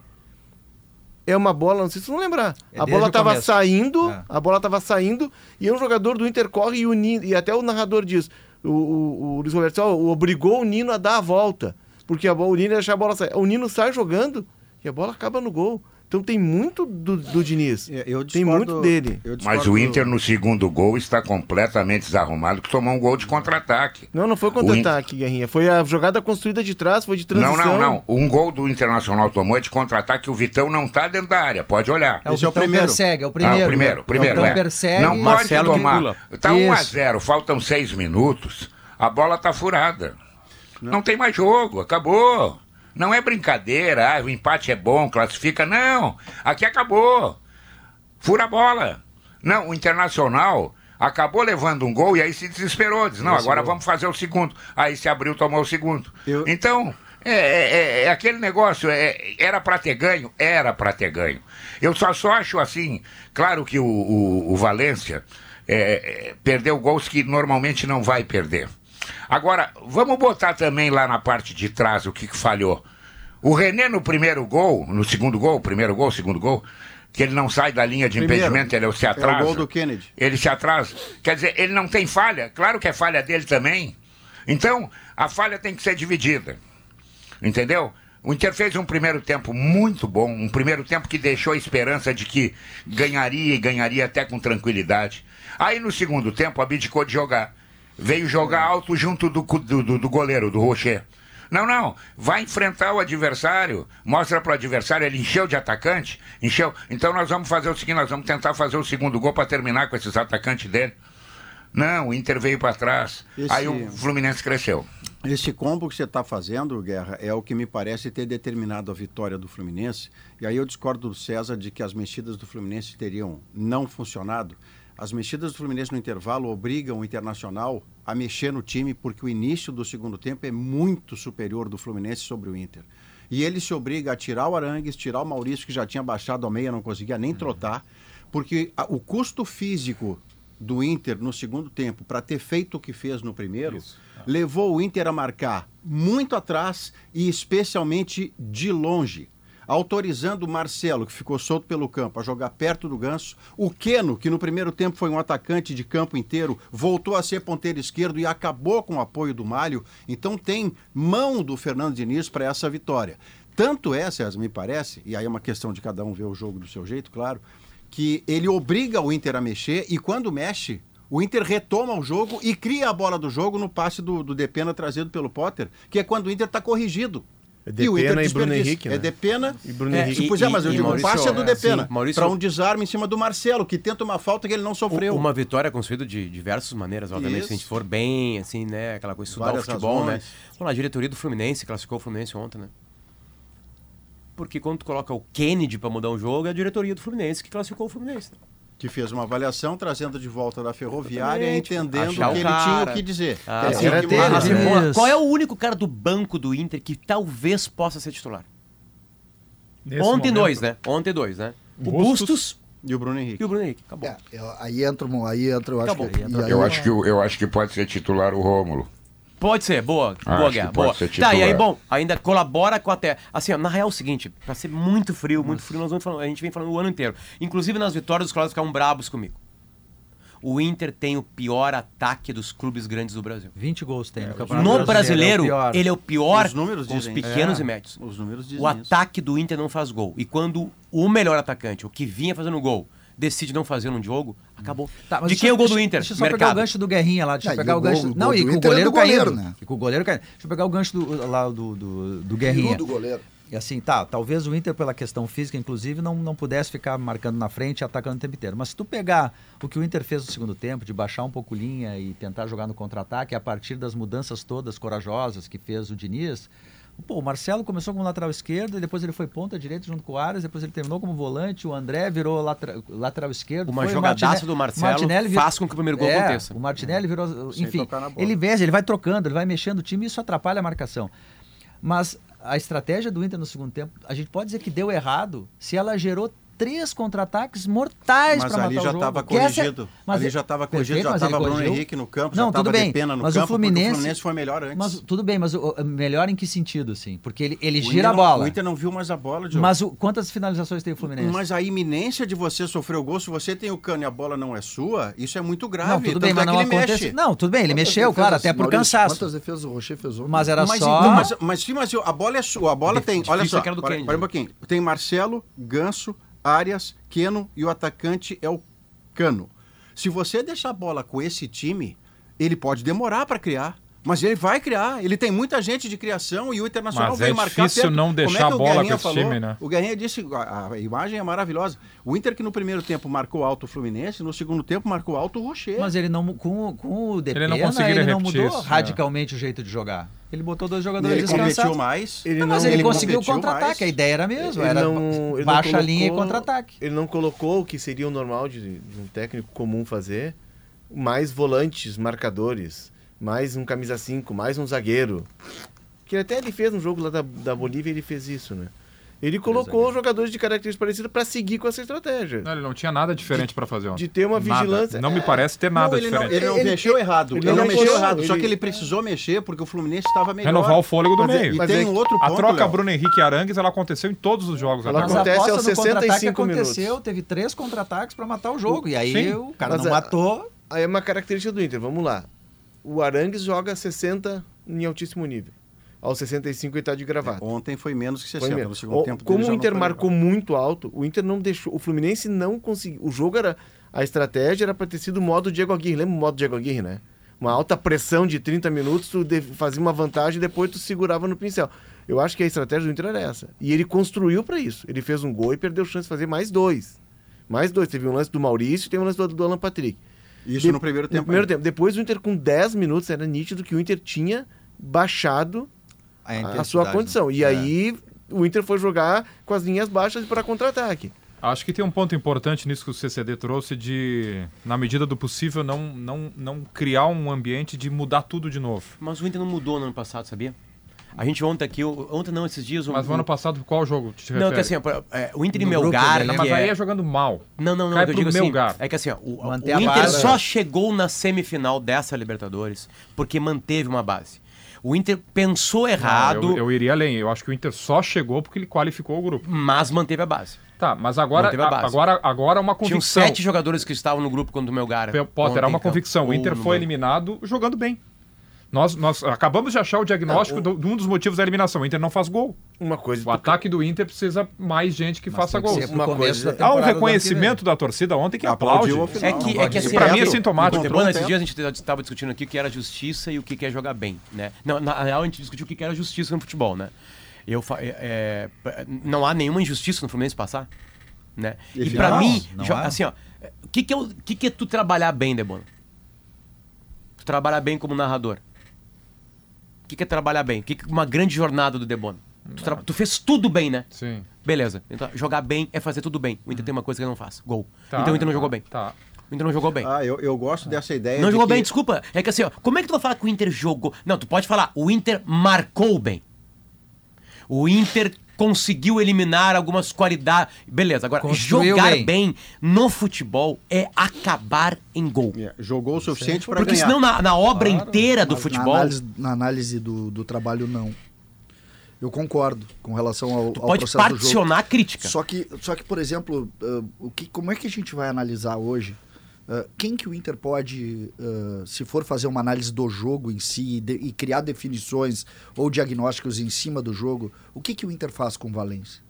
é uma bola, não sei se vocês vão lembrar. É a bola o tava começo. saindo, É. a bola tava saindo, e aí um jogador do Inter corre e o Nino, e até o narrador diz, o, o, o Luiz Roberto, obrigou o Nino a dar a volta, porque a o Nino ia deixar a bola sair. O Nino sai jogando e a bola acaba no gol. Então tem muito do, do Diniz. É, Eu tem discordo- muito dele. eu Mas o Inter no segundo gol está completamente desarrumado, que tomou um gol de contra-ataque. Não, não foi contra-ataque, Guerrinha. Foi a jogada construída de trás, foi de transição. Não, não, não. Um gol do Internacional tomou é de contra-ataque, o Vitão não está dentro da área, pode olhar. É o Esse é o primeiro. persegue, é o primeiro. Ah, o primeiro, o primeiro. O Vitão é. persegue. Não pode Marcelo que tomar. pula. Tá 1 a Isso. 0 faltam 6 minutos, a bola tá furada. Não. tem mais jogo, acabou. Não é brincadeira, ah, o empate é bom, classifica. Não, aqui acabou. Fura a bola. Não, o Internacional acabou levando um gol e aí se desesperou. Diz, não, agora vamos fazer o segundo. Aí se abriu, tomou o segundo. Eu- Então, é, é- é aquele negócio, é, era para ter ganho? Era para ter ganho. Eu só, só acho assim, claro que o, o, o Valência é, é, perdeu gols que normalmente não vai perder. Agora, vamos botar também lá na parte de trás o que, que falhou. O René no primeiro gol, no segundo gol, primeiro gol, segundo gol, que ele não sai da linha de Primeiro, impedimento, ele se É atrasa. o gol do Kennedy. Ele se atrasa. Quer dizer, ele não tem falha. Claro que é falha dele também. Então, a falha tem que ser dividida. Entendeu? O Inter fez um primeiro tempo muito bom, um primeiro tempo que deixou a esperança de que ganharia e ganharia até com tranquilidade. Aí no segundo tempo abdicou de jogar. Veio jogar alto junto do, do, do- goleiro, do Rocher. Não, não. Vai enfrentar o adversário. Mostra pro adversário, ele encheu de atacante. Encheu. Então nós vamos fazer o seguinte: nós vamos tentar fazer o segundo gol para terminar com esses atacantes dele. Não, o Inter veio para trás. Esse- Aí o Fluminense cresceu. Esse combo que você está fazendo, Guerra, é o que me parece ter determinado a vitória do Fluminense. E aí eu discordo do César de que as mexidas do Fluminense teriam não funcionado. As mexidas do Fluminense no intervalo obrigam o Internacional a mexer no time porque o início do segundo tempo é muito superior do Fluminense sobre o Inter. E ele se obriga a tirar o Arangues, tirar o Maurício, que já tinha baixado a meia, não conseguia nem trotar, porque a- o custo físico do Inter no segundo tempo para ter feito o que fez no primeiro levou o Inter a marcar muito atrás e especialmente de longe. Autorizando o Marcelo, que ficou solto pelo campo, a jogar perto do Ganso. O Queno, que no primeiro tempo foi um atacante de campo inteiro, voltou a ser ponteiro esquerdo e acabou com o apoio do Malho. Então tem mão do Fernando Diniz para essa vitória. Tanto é, César, me parece, e aí é uma questão de cada um ver o jogo do seu jeito, claro, que ele obriga o Inter a mexer e quando mexe, o Inter retoma o jogo e cria a bola do jogo no passe do, do Depena trazido pelo Potter, que é quando o Inter está corrigido. É o Depena Inter e Bruno. Henrique, né? É Depena E Bruno É, Henrique. e- Pois é, mas eu digo, o passe é do é, Depena. Maurício- Para um desarme em cima do Marcelo, que tenta uma falta que ele não sofreu. Uma vitória construída de diversas maneiras, obviamente, Isso. se a gente for bem, assim, né? Aquela coisa, estudar Várias o futebol, razões. né? Vamos lá, a diretoria do Fluminense classificou o Fluminense ontem, né? Porque quando tu coloca o Kennedy pra mudar um jogo, é a diretoria do Fluminense que classificou o Fluminense. né? Que fez uma avaliação, trazendo de volta da ferroviária, Exatamente. entendendo Achar o que ele cara. tinha o que dizer. Ah, era dele, Isso. vamos lá, qual é o único cara do banco do Inter que talvez possa ser titular? Nesse Ontem momento, dois, né? Ontem dois, né? O Bustos. Bustos E o Bruno Henrique. e o Bruno Henrique. Acabou. É, eu- aí entra, aí entra, eu acho Acabou. que. e aí- Eu acho que, eu acho que pode ser titular o Rômulo. Pode ser, boa, Acho boa guerra, boa. ser Tá, e aí, bom, ainda colabora com a terra. Assim, ó, na real é o seguinte, pra ser muito frio, muito frio, nós vamos falando, a gente vem falando o ano inteiro. Inclusive nas vitórias, os colegas ficaram brabos comigo. O Inter tem o pior ataque dos clubes grandes do Brasil. 20 gols tem no No Campeonato brasileiro, é o pior. ele é o pior Os números dos dizem pequenos isso. e médios. Os números dizem O isso. ataque do Inter não faz gol. E quando o melhor atacante, o que vinha fazendo gol, decide não fazer num jogo, acabou. Tá, mas De quem é eu- o gol do Inter? Deixa eu só pegar o Mercado. gancho do Guerrinha lá. Deixa eu Ah, e pegar o o gancho. gol- Não, gol e com o é goleiro do goleiro, caindo. né? E com o goleiro caindo. Deixa eu pegar o gancho do, lá do, do, do Guerrinha. do goleiro. E assim, tá, talvez o Inter, pela questão física, inclusive, não, não pudesse ficar marcando na frente e atacando o tempo inteiro. Mas se tu pegar o que o Inter fez no segundo tempo, de baixar um pouco linha e tentar jogar no contra-ataque, a partir das mudanças todas corajosas que fez o Diniz, pô, o Marcelo começou como lateral esquerdo, e depois ele foi ponta direita junto com o Aras, depois ele terminou como volante, o André virou latra- lateral esquerdo. Uma jogadaça Martine- do Marcelo Martinelli vir- faz com que o primeiro gol É, aconteça. O Martinelli virou. Sem Enfim, ele vê, ele vai trocando, ele vai mexendo o time e isso atrapalha a marcação. Mas a estratégia do Inter no segundo tempo, a gente pode dizer que deu errado se ela gerou três contra-ataques mortais Mas para matar ali o já jogo. estava Que essa é- corrigido. mas ali é- já estava corrigido, já mas estava Bruno corrigiu. Henrique no campo, Não, já tudo estava bem, Depena no mas campo, o Fluminense, porque o Fluminense foi melhor antes. Mas tudo bem, mas o, melhor em que sentido, assim? Porque ele, ele gira a não- bola. O Inter não viu mais a bola, Diogo. Mas o- quantas finalizações tem o Fluminense? Mas a iminência de você sofrer o gol, se você tem o cano e a bola não é sua, isso é muito grave. não, tudo bem, é mas não ele acontece. mexe. Não, tudo bem, ele Quantas mexeu, claro, até por Maurício, cansaço. Quantas defesas o Rocher fez ontem? Mas era mas, só. mas, mas, sim, mas a bola é sua, a bola tem. Olha só, é que era do olha, Kennedy. olha um pouquinho. Tem Marcelo, Ganso, Arias, Keno e o atacante é o Cano. Se você deixar a bola com esse time, ele pode demorar para criar. Mas ele vai criar. Ele tem muita gente de criação e o Internacional Mas veio é marcar difícil perto. não Como é deixar que a o bola Guerrinha com esse falou? time, né? O Guerrinha disse, a, a imagem é maravilhosa. O Inter que no primeiro tempo marcou alto o Fluminense, no segundo tempo marcou alto o Rocher. Mas ele não com, o- com o Depena, Ele não ele não mudou isso, radicalmente o jeito de jogar. Ele botou dois jogadores ele competiu descansados. mais. Ele Não, mas ele, ele conseguiu contra-ataque. A ideia era a mesma. Ele era não- ele baixa a linha e colocou- contra-ataque. Ele não colocou o que seria o normal de, de um técnico comum fazer, mais volantes, marcadores, mais um camisa 5, mais um zagueiro. Que até ele fez no jogo lá da, da Bolívia, ele fez isso, né? Ele colocou jogadores de características parecidas para seguir com essa estratégia. Não, ele não tinha nada diferente pra fazer ontem. de ter uma Nada. vigilância. Não me parece ter nada não, ele diferente. Não, ele não Ele- mexeu errado. ele Ele, não não mexeu errado. Só ele- que ele precisou mexer porque o Fluminense estava melhor. Renovar o fôlego do Mas é- meio. E Mas tem é um outro A ponto, troca Léo. Bruno Henrique e Arangues, ela aconteceu em todos os jogos Ela a agora. acontece aos no contra-ataque 65 aconteceu, minutos. teve três contra-ataques para matar o jogo. E aí Sim. o cara Mas não a- matou. Aí é uma característica do Inter, vamos lá. O Arangues joga 60 em altíssimo nível. Aos 65 ele tá de gravata. Ontem foi menos que Foi 60. mesmo. No segundo O- tempo como o Inter marcou muito alto, o Inter não deixou. O Fluminense não conseguiu. O jogo era. A estratégia era para ter sido o modo Diego Aguirre. Lembra o modo Diego Aguirre, né? Uma alta pressão de 30 minutos, tu fazia uma vantagem e depois tu segurava no pincel. Eu acho que a estratégia do Inter era essa. E ele construiu para isso. Ele fez um gol e perdeu chance de fazer mais dois. Mais dois. Teve um lance do Maurício e teve um lance do, do Alan Patrick. Isso De- no primeiro tempo. No primeiro tempo. Depois o Inter, com 10 minutos, era nítido que o Inter tinha baixado A, a sua né? condição. E É. aí o Inter foi jogar com as linhas baixas para contra-ataque. Acho que tem um ponto importante nisso que o CCD trouxe de, na medida do possível, não, não, não criar um ambiente de mudar tudo de novo. Mas o Inter não mudou no ano passado, sabia? A gente ontem aqui, ontem não, esses dias... o- Mas no ano passado, qual jogo te Não, refere? que assim, é, o Inter e No grupo, Melgar... né? Mas aí é- é jogando mal. Não, não, não. Cai que eu digo assim, Melgar. é que assim, ó, o, o Inter base. só chegou na semifinal dessa Libertadores porque manteve uma base. O Inter pensou errado, Não, eu, eu iria além. Eu acho que o Inter só chegou porque ele qualificou o grupo. mas manteve a base. Tá, mas agora, a agora, agora uma Tinham convicção. sete jogadores que estavam no grupo quando o Melgar. Potter, era uma então, convicção. O Inter foi eliminado jogando bem. Nós, nós acabamos de achar o diagnóstico do- de um dos motivos da eliminação. O Inter não faz gol. Uma coisa. O ataque do Inter precisa mais gente que Mas faça pro Uma coisa- Há um reconhecimento da torcida ontem que aplaude. É que, é que assim, Pra mim é sintomático. Nesses tempo. dias a gente estava discutindo aqui o que era justiça e o que é jogar bem, né? Não, na real a gente discutiu o que era justiça no futebol, né? Eu, fa- é, é, não há nenhuma injustiça no Fluminense passar, né? E Não, mim, não assim, ó, o que que, é o- o que que é tu trabalhar bem, Debono? Tu trabalhar bem como narrador. O que que é trabalhar bem? O que que é uma grande jornada do Debono? Tu, tra- tu fez tudo bem, né? Sim. Beleza. Então, jogar bem é fazer tudo bem. O Inter tem uma coisa que ele não faz. Gol. Tá. Então o Inter não jogou bem. Tá. O Inter não jogou bem. Ah, eu, eu gosto dessa ideia. Não de jogou que- bem, desculpa. É que assim, ó, como é que tu vai falar que o Inter jogou? Não, tu pode falar, o Inter marcou bem. O Inter conseguiu eliminar algumas qualidades. Beleza, agora, Construiu jogar bem. bem. no futebol é acabar em gol. É, Jogou o suficiente para Porque ganhar. senão, na, na obra inteira do Mas futebol, Na análise, na análise do, do trabalho, não. Eu concordo com relação ao, tu ao pode processo do jogo. particionar a crítica. Só que, só que por exemplo, ah, o que, como é que a gente vai analisar hoje? Ah, quem que o Inter pode, ah, se for fazer uma análise do jogo em si e, de- e criar definições ou diagnósticos em cima do jogo, o que, que o Inter faz com o Valência?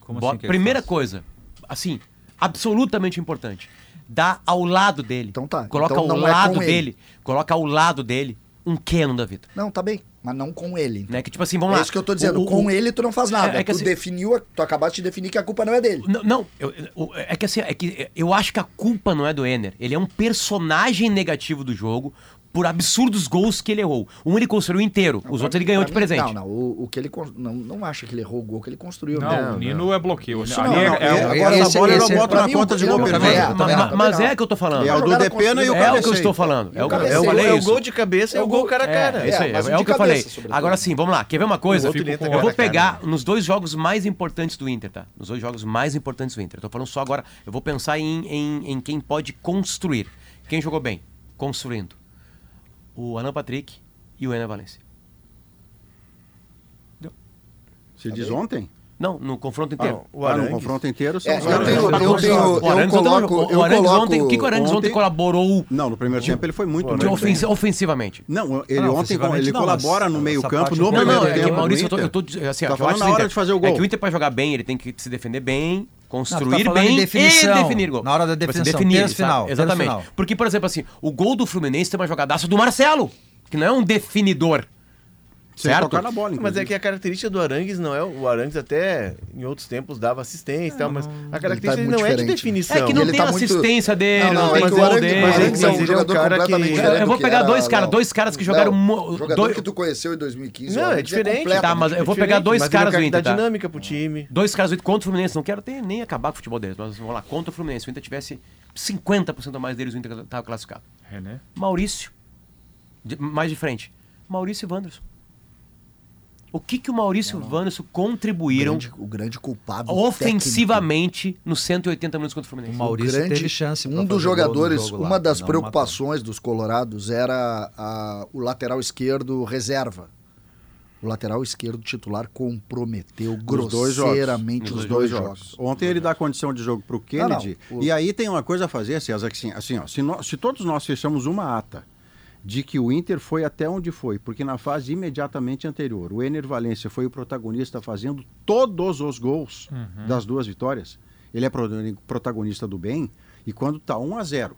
Como Bo- assim que ele Primeira faz? coisa, assim, absolutamente importante. Dá ao lado dele. Então tá, Coloca então ao não é lado ele. dele. Coloca ao lado dele um Keno da vida. Não, tá bem, mas não com ele. então. Né? Que tipo assim, vamos é lá. isso que eu tô dizendo. O- o- com ele tu não faz nada. É- é que tu assim- definiu, tu acabaste de definir que a culpa não é dele. Não, não, eu- eu- é que assim, é que eu acho que a culpa não é do Ener. Ele é um personagem negativo do jogo por absurdos gols que ele errou. Um ele construiu inteiro, os outros ele ganhou de mim, presente. Não, não. O, o que ele con- não, não acha que ele errou o gol que ele construiu. Não, né? o Nino é bloqueio. Isso Ali não, é- não, é- é- Agora esse- essa bola eu esse não é- boto na conta de eu- gol eu- perfeito. também é, Ma- também ma- é, mas é que eu tô falando. É o do Depena e o. É o que eu cabeceio. estou falando. É o eu, eu É é gol de cabeça, é o gol cara a cara. É, isso aí, É, é, o que eu cabeça, falei. Agora sim, vamos lá. Quer ver uma coisa? Eu vou pegar né? nos dois jogos mais importantes do Inter, tá? Nos dois jogos mais importantes do Inter. Eu tô falando só agora. Eu vou pensar em, em, em quem pode construir. Quem jogou bem? Construindo. O Alan Patrick e o Ener Valencia. Se diz ontem? Não, no confronto Ah, inteiro. o Ah, no confronto inteiro são É, os eu tenho- eu tenho- eu ontem- coloco- o Arangues coloco- ontem, o que que o Arangues ontem ontem- colaborou Não, no primeiro tempo ele foi muito bem. ofensivamente? Não, ele Não, ontem ele não, colabora no essa meio-campo parte no Não, primeiro não, é tempo. que do Maurício, eu tô, eu tô assim, Tá eu falando na hora de fazer o É gol. que o Inter pra jogar bem, ele tem que se defender bem, Não, tá construir falando em bem definição, e definir gol. na hora da Tipo assim, definição, definir, terço final, Exatamente. final. Porque, por exemplo, assim, o gol do Fluminense tem uma jogadaça do Marcelo, que não é um definidor. Sem certo? tocar na bola, Mas é inclusive. que a característica do Arangues não é. O Arangues até em outros tempos dava assistência e tal, mas a característica dele muito não é de diferente. definição. É que não Ele tem tá muito- assistência dele, Não, não, não, tem é que o gol Arangues- dele. Arangues é um Mas ele é um jogador cara que- diferente Eu vou pegar dois caras, dois caras que jogaram Jogador dois- que tu conheceu em 2015. Não, é Arangues diferente. Tá, mas eu vou diferente, pegar dois mas caras ele do é Inter, dá tá? dinâmica pro time. Dois caras do Inter contra o Fluminense. Não quero nem acabar com o futebol deles, mas vamos lá, contra o Fluminense. Se o Inter tivesse 50% a mais deles, o Inter estava classificado. René. Maurício, de- mais de frente. Maurício e Wanderson. O que, que o Maurício e o Wanderson contribuíram grande- o grande culpado ofensivamente nos 180 minutos contra o O Fluminense? Maurício grande- teve chance Um dos jogadores, jogo lá, uma das não preocupações dos colorados era a- o lateral esquerdo reserva. O lateral esquerdo titular comprometeu Nos dois jogos. grosseiramente os dois jogos. Ontem ele dá condição de jogo Kennedy. Não, o- E aí tem uma coisa a fazer, César, que assim, assim ó, se, nós- se todos nós fechamos uma ata de que o Inter foi até onde foi, porque na fase imediatamente anterior, o Ener Valência foi o protagonista fazendo todos os gols das duas vitórias. Ele é pro- protagonista do bem e quando tá 1 a 0,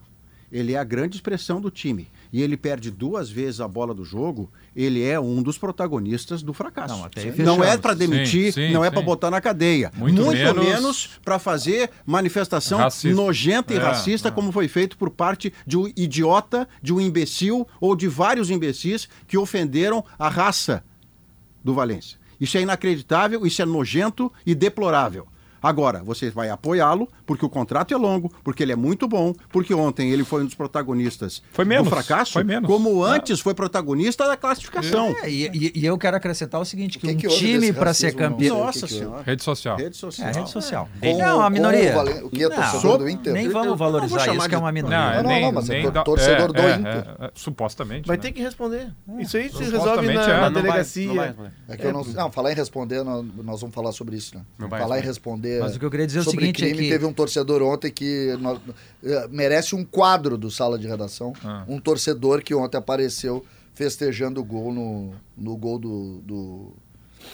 ele é a grande expressão do time e ele perde duas vezes a bola do jogo, ele é um dos protagonistas do fracasso. Não, até Não é para demitir, Sim, sim, não é para botar na cadeia. Muito menos- menos para fazer manifestação Racista. nojenta e É, racista, é. como foi feito por parte de um idiota, de um imbecil ou de vários imbecis que ofenderam a raça do Valência. Isso é inacreditável, isso é nojento e deplorável. Agora, você vai apoiá-lo, porque o contrato é longo, porque ele é muito bom, porque ontem ele foi um dos protagonistas Foi menos, do fracasso, foi menos. como É. antes foi protagonista da classificação. É, e, e- e eu quero acrescentar o seguinte, que, que um que time para ser campeão... Nossa que que Senhora. Rede social. Rede social. É, rede social. Com- não, a minoria. o o que é Não, torcedor do Inter? Nem vamos valorizar isso, que é de- uma Não, minoria. é Não, não, nem, não, mas é nem dá- torcedor do é, Inter. é, é, supostamente. Vai né? ter que responder. Isso aí se resolve na, é. delegacia. É que eu não, não, falar em responder, nós, vamos falar sobre isso, né? Falar em responder. Responder. Mas o que eu queria dizer é o sobre seguinte, é crime, que- teve um torcedor ontem que nós- eh, merece um quadro do sala de redação. Ah. Um torcedor que ontem apareceu festejando o gol no, no gol do, do,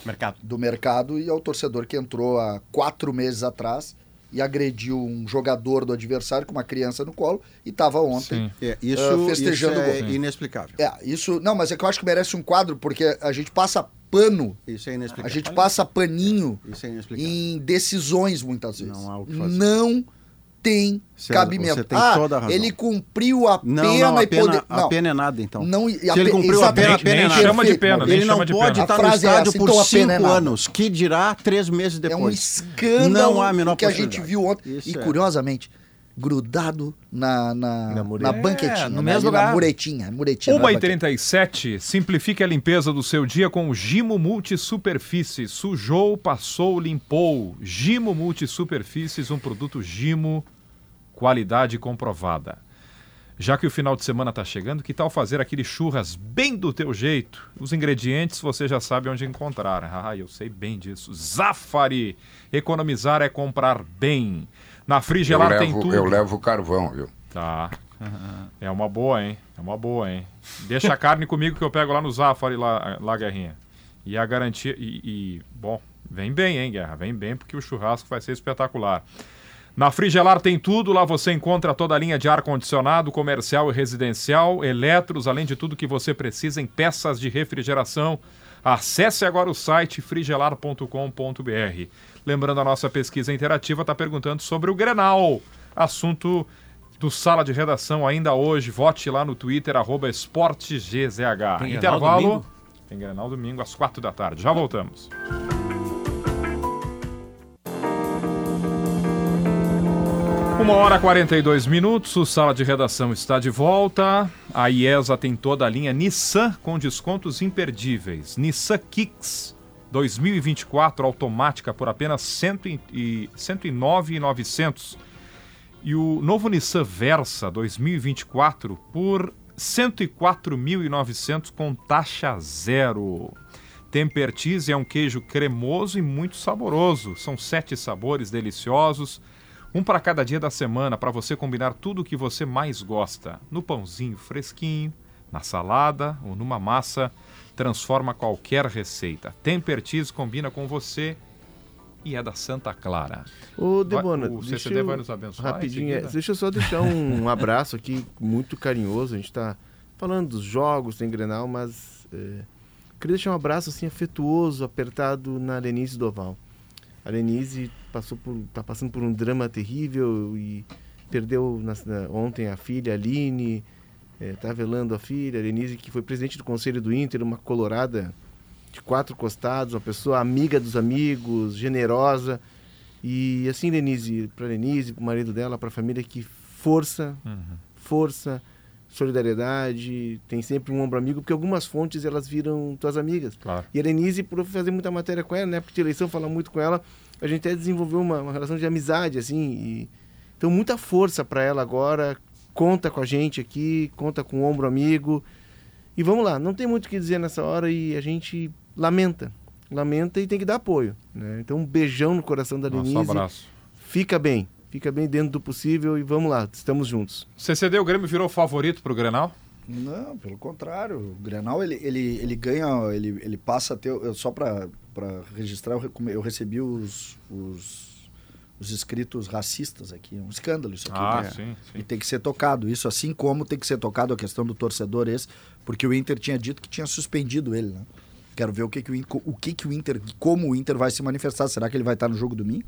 Mercado. do mercado e é o torcedor que entrou há quatro meses atrás e agrediu um jogador do adversário com uma criança no colo e estava ontem. Sim. É, isso, Ah, festejando isso o é gol. inexplicável. É, isso. Não, mas é que eu acho que merece um quadro, porque a gente passa pano, Isso é a inexplicável. gente passa paninho Isso é inexplicável. em decisões muitas vezes. Não há o que fazer. Não tem César, cabimento. você tem ah, toda a razão. ele cumpriu a Não, pena não, a e pena, poder. a não, pena é nada, então. não, Se ele cumpriu a pena, a pena é chama de pena, Ele não pode estar A no é estádio essa, por então a é cinco nada. anos, que dirá três meses É um depois. escândalo Não há a menor que a gente viu ontem. Isso e é. curiosamente, grudado na, na, Na na, banquetinha. No né, mesmo lugar. Na muretinha. muretinha não é banquete. 1h37, simplifique a limpeza do seu dia com o Gimo Multisuperfície. Sujou, passou, limpou. Gimo Multisuperfícies, um produto Gimo, qualidade comprovada. Já que o final de semana está chegando, que tal fazer aquele churras bem do teu jeito? Os ingredientes você já sabe onde encontrar. Ah, eu sei bem disso. Zafari. Economizar é comprar bem. Na Eu Frigelar tem levo, tudo. eu levo carvão, viu? Tá. É uma boa, hein? É uma boa, hein? Deixa a carne comigo que eu pego lá no Zafari, lá, lá Guerrinha. E a garantia. E, e, bom, vem bem, hein, Guerra? Vem bem porque o churrasco vai ser espetacular. Na Frigelar tem tudo, lá você encontra toda a linha de ar-condicionado, comercial e residencial, eletros, além de tudo que você precisa em peças de refrigeração. Acesse agora o site frigelar.com.br. Lembrando, a nossa pesquisa interativa está perguntando sobre o Grenal, assunto do Sala de Redação ainda hoje. Vote lá no Twitter, arroba esportegzh. Tem Intervalo. domingo? Tem Grenal domingo às quatro da tarde. Já voltamos. Uma hora e 42 minutos, o Sala de Redação está de volta. A IESA tem toda a linha Nissan com descontos imperdíveis. Nissan Kicks 2024 automática por apenas 100 e 109,900. E o novo Nissan Versa 2024 por 104.900 com taxa zero. Tempertise é um queijo cremoso e muito saboroso. São sete sabores deliciosos, um para cada dia da semana, para você combinar tudo o que você mais gosta. No pãozinho fresquinho, na salada ou numa massa, transforma qualquer receita. Tempertise combina com você e é da Santa Clara. Ô, o deixa CCD eu- vai nos abençoar Rapidinho, é, deixa eu só deixar um abraço aqui, muito carinhoso. A gente está falando dos jogos, tem Grenal, mas é, queria deixar um abraço assim afetuoso, apertado na Lenise Doval. A Lenise passou por, tá passando por um drama terrível e perdeu na- na- ontem a filha, a Aline, está velando a filha, a Lenise, que foi presidente do Conselho do Inter, uma colorada de quatro costados, uma pessoa amiga dos amigos, generosa. E assim, Lenise, para Lenise, para o marido dela, para a família, que força, força, solidariedade, tem sempre um ombro amigo, porque algumas fontes elas viram tuas amigas. Claro. E a Lenise, por fazer muita matéria com ela, né, porque eleição fala muito com ela, a gente até desenvolveu uma, uma relação de amizade, assim. E, então, muita força para ela agora, conta com a gente aqui, conta com o ombro amigo. E vamos lá, não tem muito o que dizer nessa hora e a gente lamenta. Lamenta e tem que dar apoio. Né? Então, um beijão no coração da Nosso Lenise. abraço. Fica bem, fica bem dentro do possível e vamos lá, estamos juntos. CCD, o Grêmio virou favorito pro Grenal? Não, pelo contrário. O Grenal, ele, ele, ele ganha, ele, ele passa a ter. eu- Só para registrar, eu, eu recebi os, os, os escritos racistas aqui. É um escândalo isso aqui. Ah, né? sim, E sim. tem que ser tocado. Isso assim como tem que ser tocado a questão do torcedor esse, porque o Inter tinha dito que tinha suspendido ele, né? Quero ver o que, que o, Inter, o que, que o Inter, como o Inter vai se manifestar. Será que ele vai estar no jogo domingo?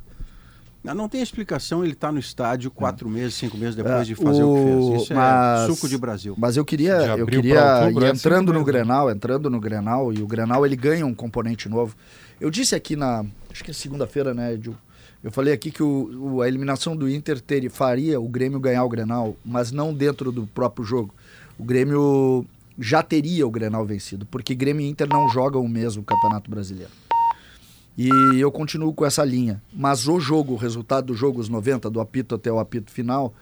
Não, não tem explicação ele estar no estádio quatro meses, cinco meses É, depois de fazer o, que fez. Isso mas- é suco de Brasil. Mas eu queria, eu queria outubro, e é entrando cinco no. Grenal, entrando no Grenal, e o Grenal ele ganha um componente novo. Eu disse aqui na, acho que é segunda-feira, né, Edil? Eu falei aqui que o, o- a eliminação do Inter teria, faria o Grêmio ganhar o Grenal, mas não dentro do próprio jogo. O Grêmio já teria o Grenal vencido, porque Grêmio e Inter não jogam o mesmo Campeonato Brasileiro. E eu continuo com essa linha. Mas o jogo, o resultado do jogo, os 90, do apito até o apito final,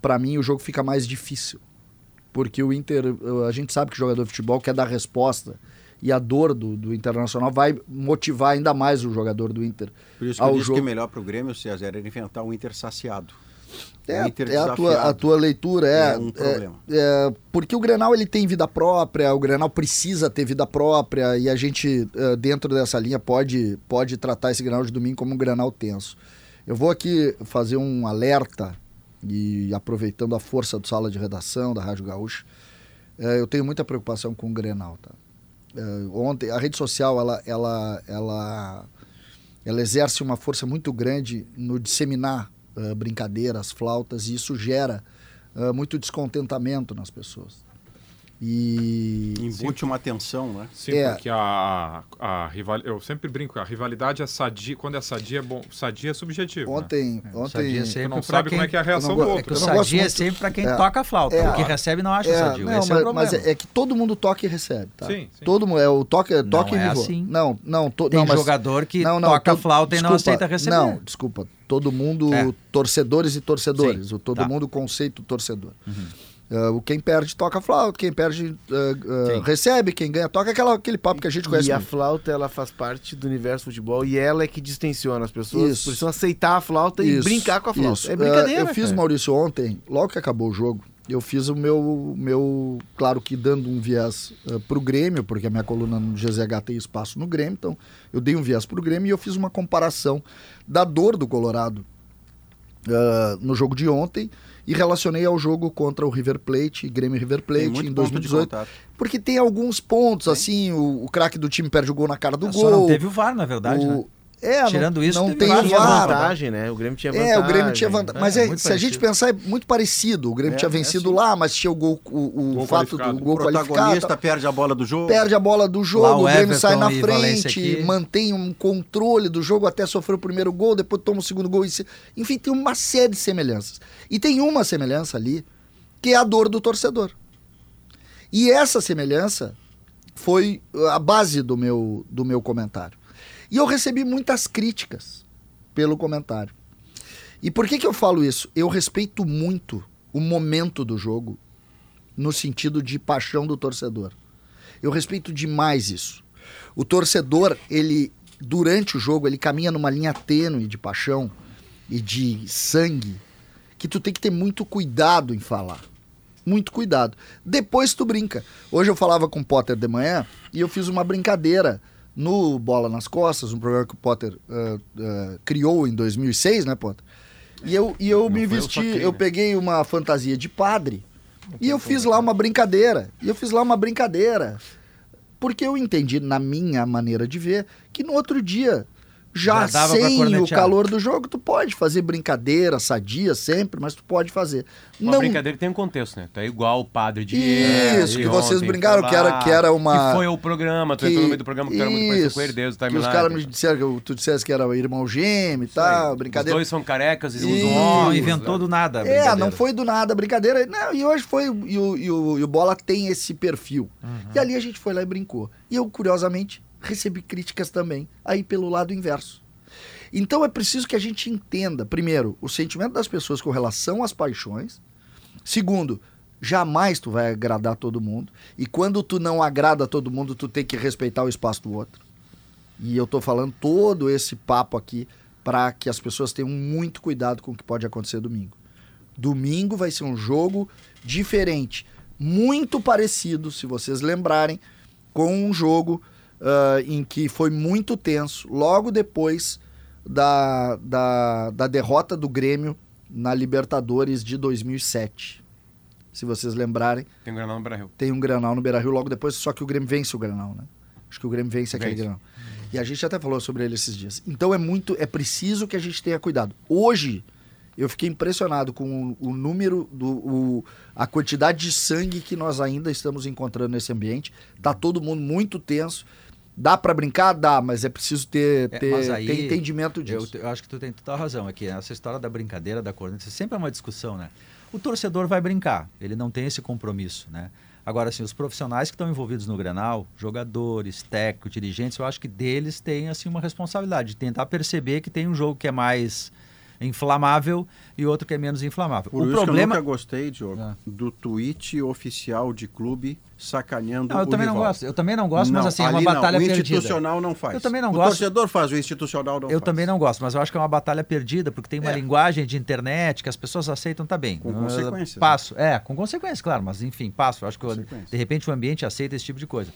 para mim o jogo fica mais difícil. Porque o Inter, eh, a gente sabe que o jogador de futebol quer dar resposta. E a dor do, do Internacional vai motivar ainda mais o jogador do Inter. Por isso que eu ao disse jogo. que melhor para o Grêmio, César, era inventar um Inter saciado. É, é a, tua, a tua leitura, é. É um problema. é, porque o Grenal ele tem vida própria, o Grenal precisa ter vida própria e a gente, eh, dentro dessa linha, pode, pode tratar esse Grenal de domingo como um Grenal tenso. Eu vou aqui fazer um alerta e aproveitando a força do sala de redação da Rádio Gaúcha, eh, eu tenho muita preocupação com o Grenal, tá? Eh, ontem, a rede social, ela, ela, ela, ela exerce uma força muito grande no disseminar eh, brincadeiras, flautas, e isso gera eh, muito descontentamento nas pessoas. E Embute uma tensão, né? Sim, É. porque a, a, rival... eu sempre brinco, a rivalidade é sadia, quando é sadia é bom, sadia é subjetivo. né? ontem, ontem sadia Tu sempre não sabe como quem- é que é a reação não do go- É que outro. o não sadia é muito- sempre pra quem É. toca a flauta. É. O que recebe não acha É, sadio. não, Esse é mas, o problema. mas é, é que todo mundo toca e recebe, tá? Sim, sim. Todo mundo é o toque, toque é e vivô. assim. Não, não, to, Tem não, mas- jogador que não, não, toca a to- flauta e não desculpa, aceita receber. Não, desculpa. Todo mundo, É. torcedores e torcedores. Sim, o todo tá. mundo conceito torcedor. O quem perde toca flauta, quem perde ah, Sim. recebe, quem ganha toca aquela, aquele papo que a gente conhece. E a muito. flauta, ela faz parte do universo do futebol e ela é que distensiona as pessoas. Isso. Precisam aceitar a flauta e Isso, brincar com a flauta. isso. É brincadeira. Eu fiz, cara. Maurício, ontem, logo que acabou o jogo, eu fiz o meu, meu claro que dando um viés uh, pro Grêmio, porque a minha coluna no GZH tem espaço no Grêmio, então eu dei um viés pro Grêmio e eu fiz uma comparação da dor do Colorado ah, no jogo de ontem e relacionei ao jogo contra o River Plate, Grêmio River Plate em ponto de 2018. contato. Porque tem alguns pontos, assim, o, o craque do time perde o gol na cara do Só gol. não teve o VAR, na verdade, o... né? É, não- Tirando isso, não tem VAR. o vantagem, né? O Grêmio tinha vantagem. É, o Grêmio tinha vantagem. Mas É, é, se a gente parecido. pensar, é muito parecido. O Grêmio É, tinha é vencido assim. lá, mas tinha o gol, o, o Gol fato do O gol protagonista qualificado. perde a bola do jogo. Perde a bola do jogo, Lá o o Grêmio sai na frente, mantém um controle do jogo até sofrer o primeiro gol, depois toma o segundo gol. e se- Enfim, tem uma série de semelhanças. E tem uma semelhança ali, que é a dor do torcedor. E essa semelhança foi a base do meu, do meu comentário. E eu recebi muitas críticas pelo comentário. E por que, que eu falo isso? Eu respeito muito o momento do jogo no sentido de paixão do torcedor. Eu respeito demais isso. O torcedor, ele durante o jogo, ele caminha numa linha tênue de paixão e de sangue que tu tem que ter muito cuidado em falar. Muito cuidado. Depois tu brinca. Hoje eu falava com o Potter de manhã e eu fiz uma brincadeira no Bola nas Costas, um programa que o Potter ah, ah, criou em 2006, né, Potter? E eu, e eu Não me eu vesti, criei, eu né? peguei uma fantasia de padre e eu fiz lá uma brincadeira. E eu fiz lá uma brincadeira. Porque eu entendi, na minha maneira de ver, que no outro dia, já, Já sem o calor do jogo, tu pode fazer brincadeira, sadia sempre, mas tu pode fazer. Uma Não brincadeira que tem um contexto, né? Tu é igual o padre Diego. Isso, que vocês brincaram, que era- que era uma- Que foi o programa, tu entrou no meio do programa que era muito parecido com o herdeiro do que os caras me disseram que tu dissesse que era irmão gêmeo e tal, Os brincadeira. dois são carecas e Isso. usam óculos. inventou do nada. É, não foi do nada a brincadeira. Não, e hoje foi. E o, e o, e o Bola tem esse perfil. E ali a gente foi lá e brincou. E eu, curiosamente, recebi críticas também, aí pelo lado inverso. Então é preciso que a gente entenda, primeiro, o sentimento das pessoas com relação às paixões. Segundo, jamais tu vai agradar todo mundo. E quando tu não agrada todo mundo, tu tem que respeitar o espaço do outro. E eu tô falando todo esse papo aqui para que as pessoas tenham muito cuidado com o que pode acontecer domingo. Domingo vai ser um jogo diferente. muito parecido, se vocês lembrarem, com um jogo ah, em que foi muito tenso, logo depois da, da, da derrota do Grêmio na Libertadores de 2007. Se vocês lembrarem, Tem um granal no Brasil. tem um Granal no Beira-Rio logo depois, só que o Grêmio vence o Granal, né? Acho que o Grêmio vence aquele Vence. Granal. E a gente até falou sobre ele esses dias. Então é muito, é preciso que a gente tenha cuidado. Hoje eu fiquei impressionado com o, o número do o, a quantidade de sangue que nós ainda estamos encontrando nesse ambiente. Tá todo mundo muito tenso. Dá pra brincar? Dá, mas é preciso ter, É, ter, mas aí, ter entendimento Eu, disso. eu acho que tu tem total razão aqui. Essa história da brincadeira, da corneta, sempre é uma discussão, né? O torcedor vai brincar, ele não tem esse compromisso, né? Agora, assim, os profissionais que estão envolvidos no Grenal, jogadores, técnicos, dirigentes, eu acho que deles têm, assim, uma responsabilidade de tentar perceber que tem um jogo que é mais inflamável e outro que é menos inflamável. Por o problema... que eu nunca gostei, Diogo, Ah. do tweet oficial de clube sacaneando Não, eu o também não rival. gosto. Eu também não gosto, mas Não, assim, é uma ali não. batalha O perdida. institucional não faz. Eu também não o gosto. torcedor faz, o institucional não Eu faz. também não gosto, mas eu acho que é uma batalha perdida, porque tem uma É. linguagem de internet que as pessoas aceitam, tá bem. Com Eu consequências, né? Passo. É, com consequências, claro, mas enfim, passo. Eu acho que eu- de repente o ambiente aceita esse tipo de coisa.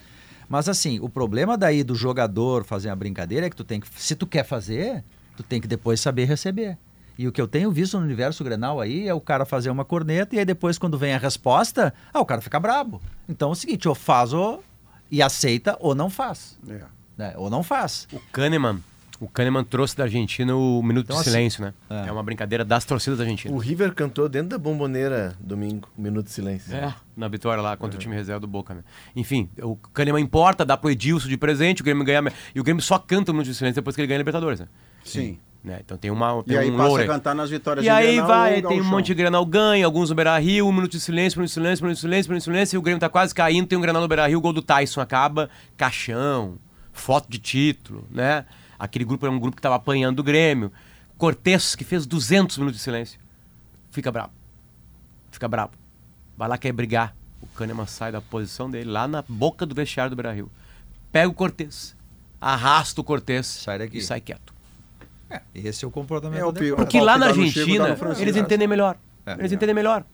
Mas assim, o problema daí do jogador fazer a brincadeira é que tu tem que, se tu quer fazer, tu tem que depois saber receber. E o que eu tenho visto no universo Grenal aí é o cara fazer uma corneta e aí depois quando vem a resposta, ah, o cara fica brabo. Então é o seguinte, ou faz ou, e aceita ou não faz. É. né? Ou não faz. O Kahneman, o Kahneman trouxe da Argentina o Minuto Então, de assim, Silêncio, né? é. É. uma brincadeira das torcidas da Argentina. O River cantou dentro da bomboneira domingo, minuto de silêncio. É, na vitória lá contra o time reserva do Boca, né? Enfim, o Kahneman importa, dá pro Edilson de presente, o Grêmio ganha. E o Grêmio só canta o Minuto de Silêncio depois que ele ganha a Libertadores, né? Sim. Né? Então tem uma. E Tem aí um passa a cantar nas vitórias E de aí Grenal vai, tem um monte de Grenal ganha, alguns no Beira Rio, um minuto de silêncio, um minuto de silêncio, um minuto de silêncio, um minuto de silêncio, e o Grêmio tá quase caindo, tem um Grenal no Beira Rio, o gol do Tyson acaba, caixão, foto de título, né? Aquele grupo era um grupo que tava apanhando do Grêmio. Cortez, que fez 200 minutos de silêncio, fica bravo. Fica bravo. Vai lá, quer brigar. O Kahneman sai da posição dele, lá na boca do vestiário do Beira Rio. Pega o Cortez, arrasta o Cortez Sai daqui. e sai quieto. É, esse é o comportamento É o. Porque lá que na Chico, Argentina, eles entendem melhor. É. eles entendem melhor.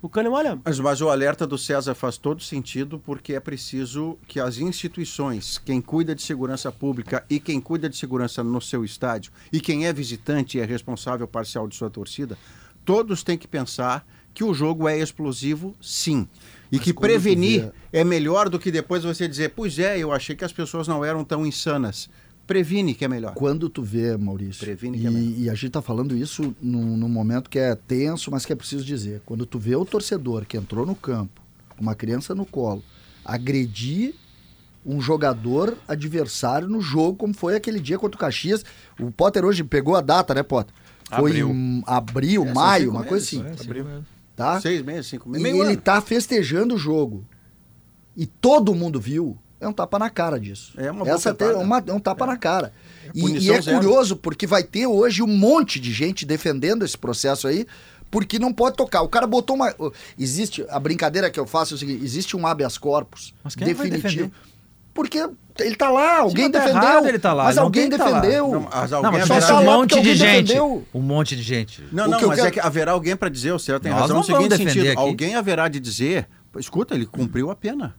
O Kahneman, olha, Mas, mas o alerta do César faz todo sentido porque é preciso que as instituições, quem cuida de segurança pública e quem cuida de segurança no seu estádio e quem é visitante e é responsável parcial de sua torcida, todos têm que pensar que o jogo é explosivo, sim. E que quando tu prevenir vê- é melhor do que depois você dizer, pois é, eu achei que as pessoas não eram tão insanas. Previne que é melhor. Quando tu vê, Maurício, Previne que é melhor. e, e a gente tá falando isso num, num momento que é tenso, mas que é preciso dizer. Quando tu vê o torcedor que entrou no campo, com uma criança no colo, agredir um jogador adversário no jogo, como foi aquele dia contra o Caxias. O Potter hoje pegou a data, né, Potter? Foi Abril. em abril, É, maio, cinco uma coisa meses, assim. É, Abril. mesmo. Tá? Seis meses, cinco E meses. meio ele ano. tá festejando o jogo. E todo mundo viu. É um tapa na cara disso. É uma Essa é uma- é um tapa na cara. E, e é zero. curioso, porque vai ter hoje um monte de gente defendendo esse processo aí, porque não pode tocar. O cara botou uma. Existe. A brincadeira que eu faço é o seguinte: existe um habeas corpus Mas quem vai definitivo. defender? Porque ele tá lá, alguém tá defendeu. errado ele tá lá, Mas não alguém tá defendeu. Não, mas Não, alguém mas só tá um monte de gente. defendeu. Um monte de gente. Não, O não, mas é quero- que haverá alguém para dizer, o César tem Nós razão não no seguinte sentido. aqui. Alguém haverá de dizer, "Pô, escuta, ele cumpriu a pena.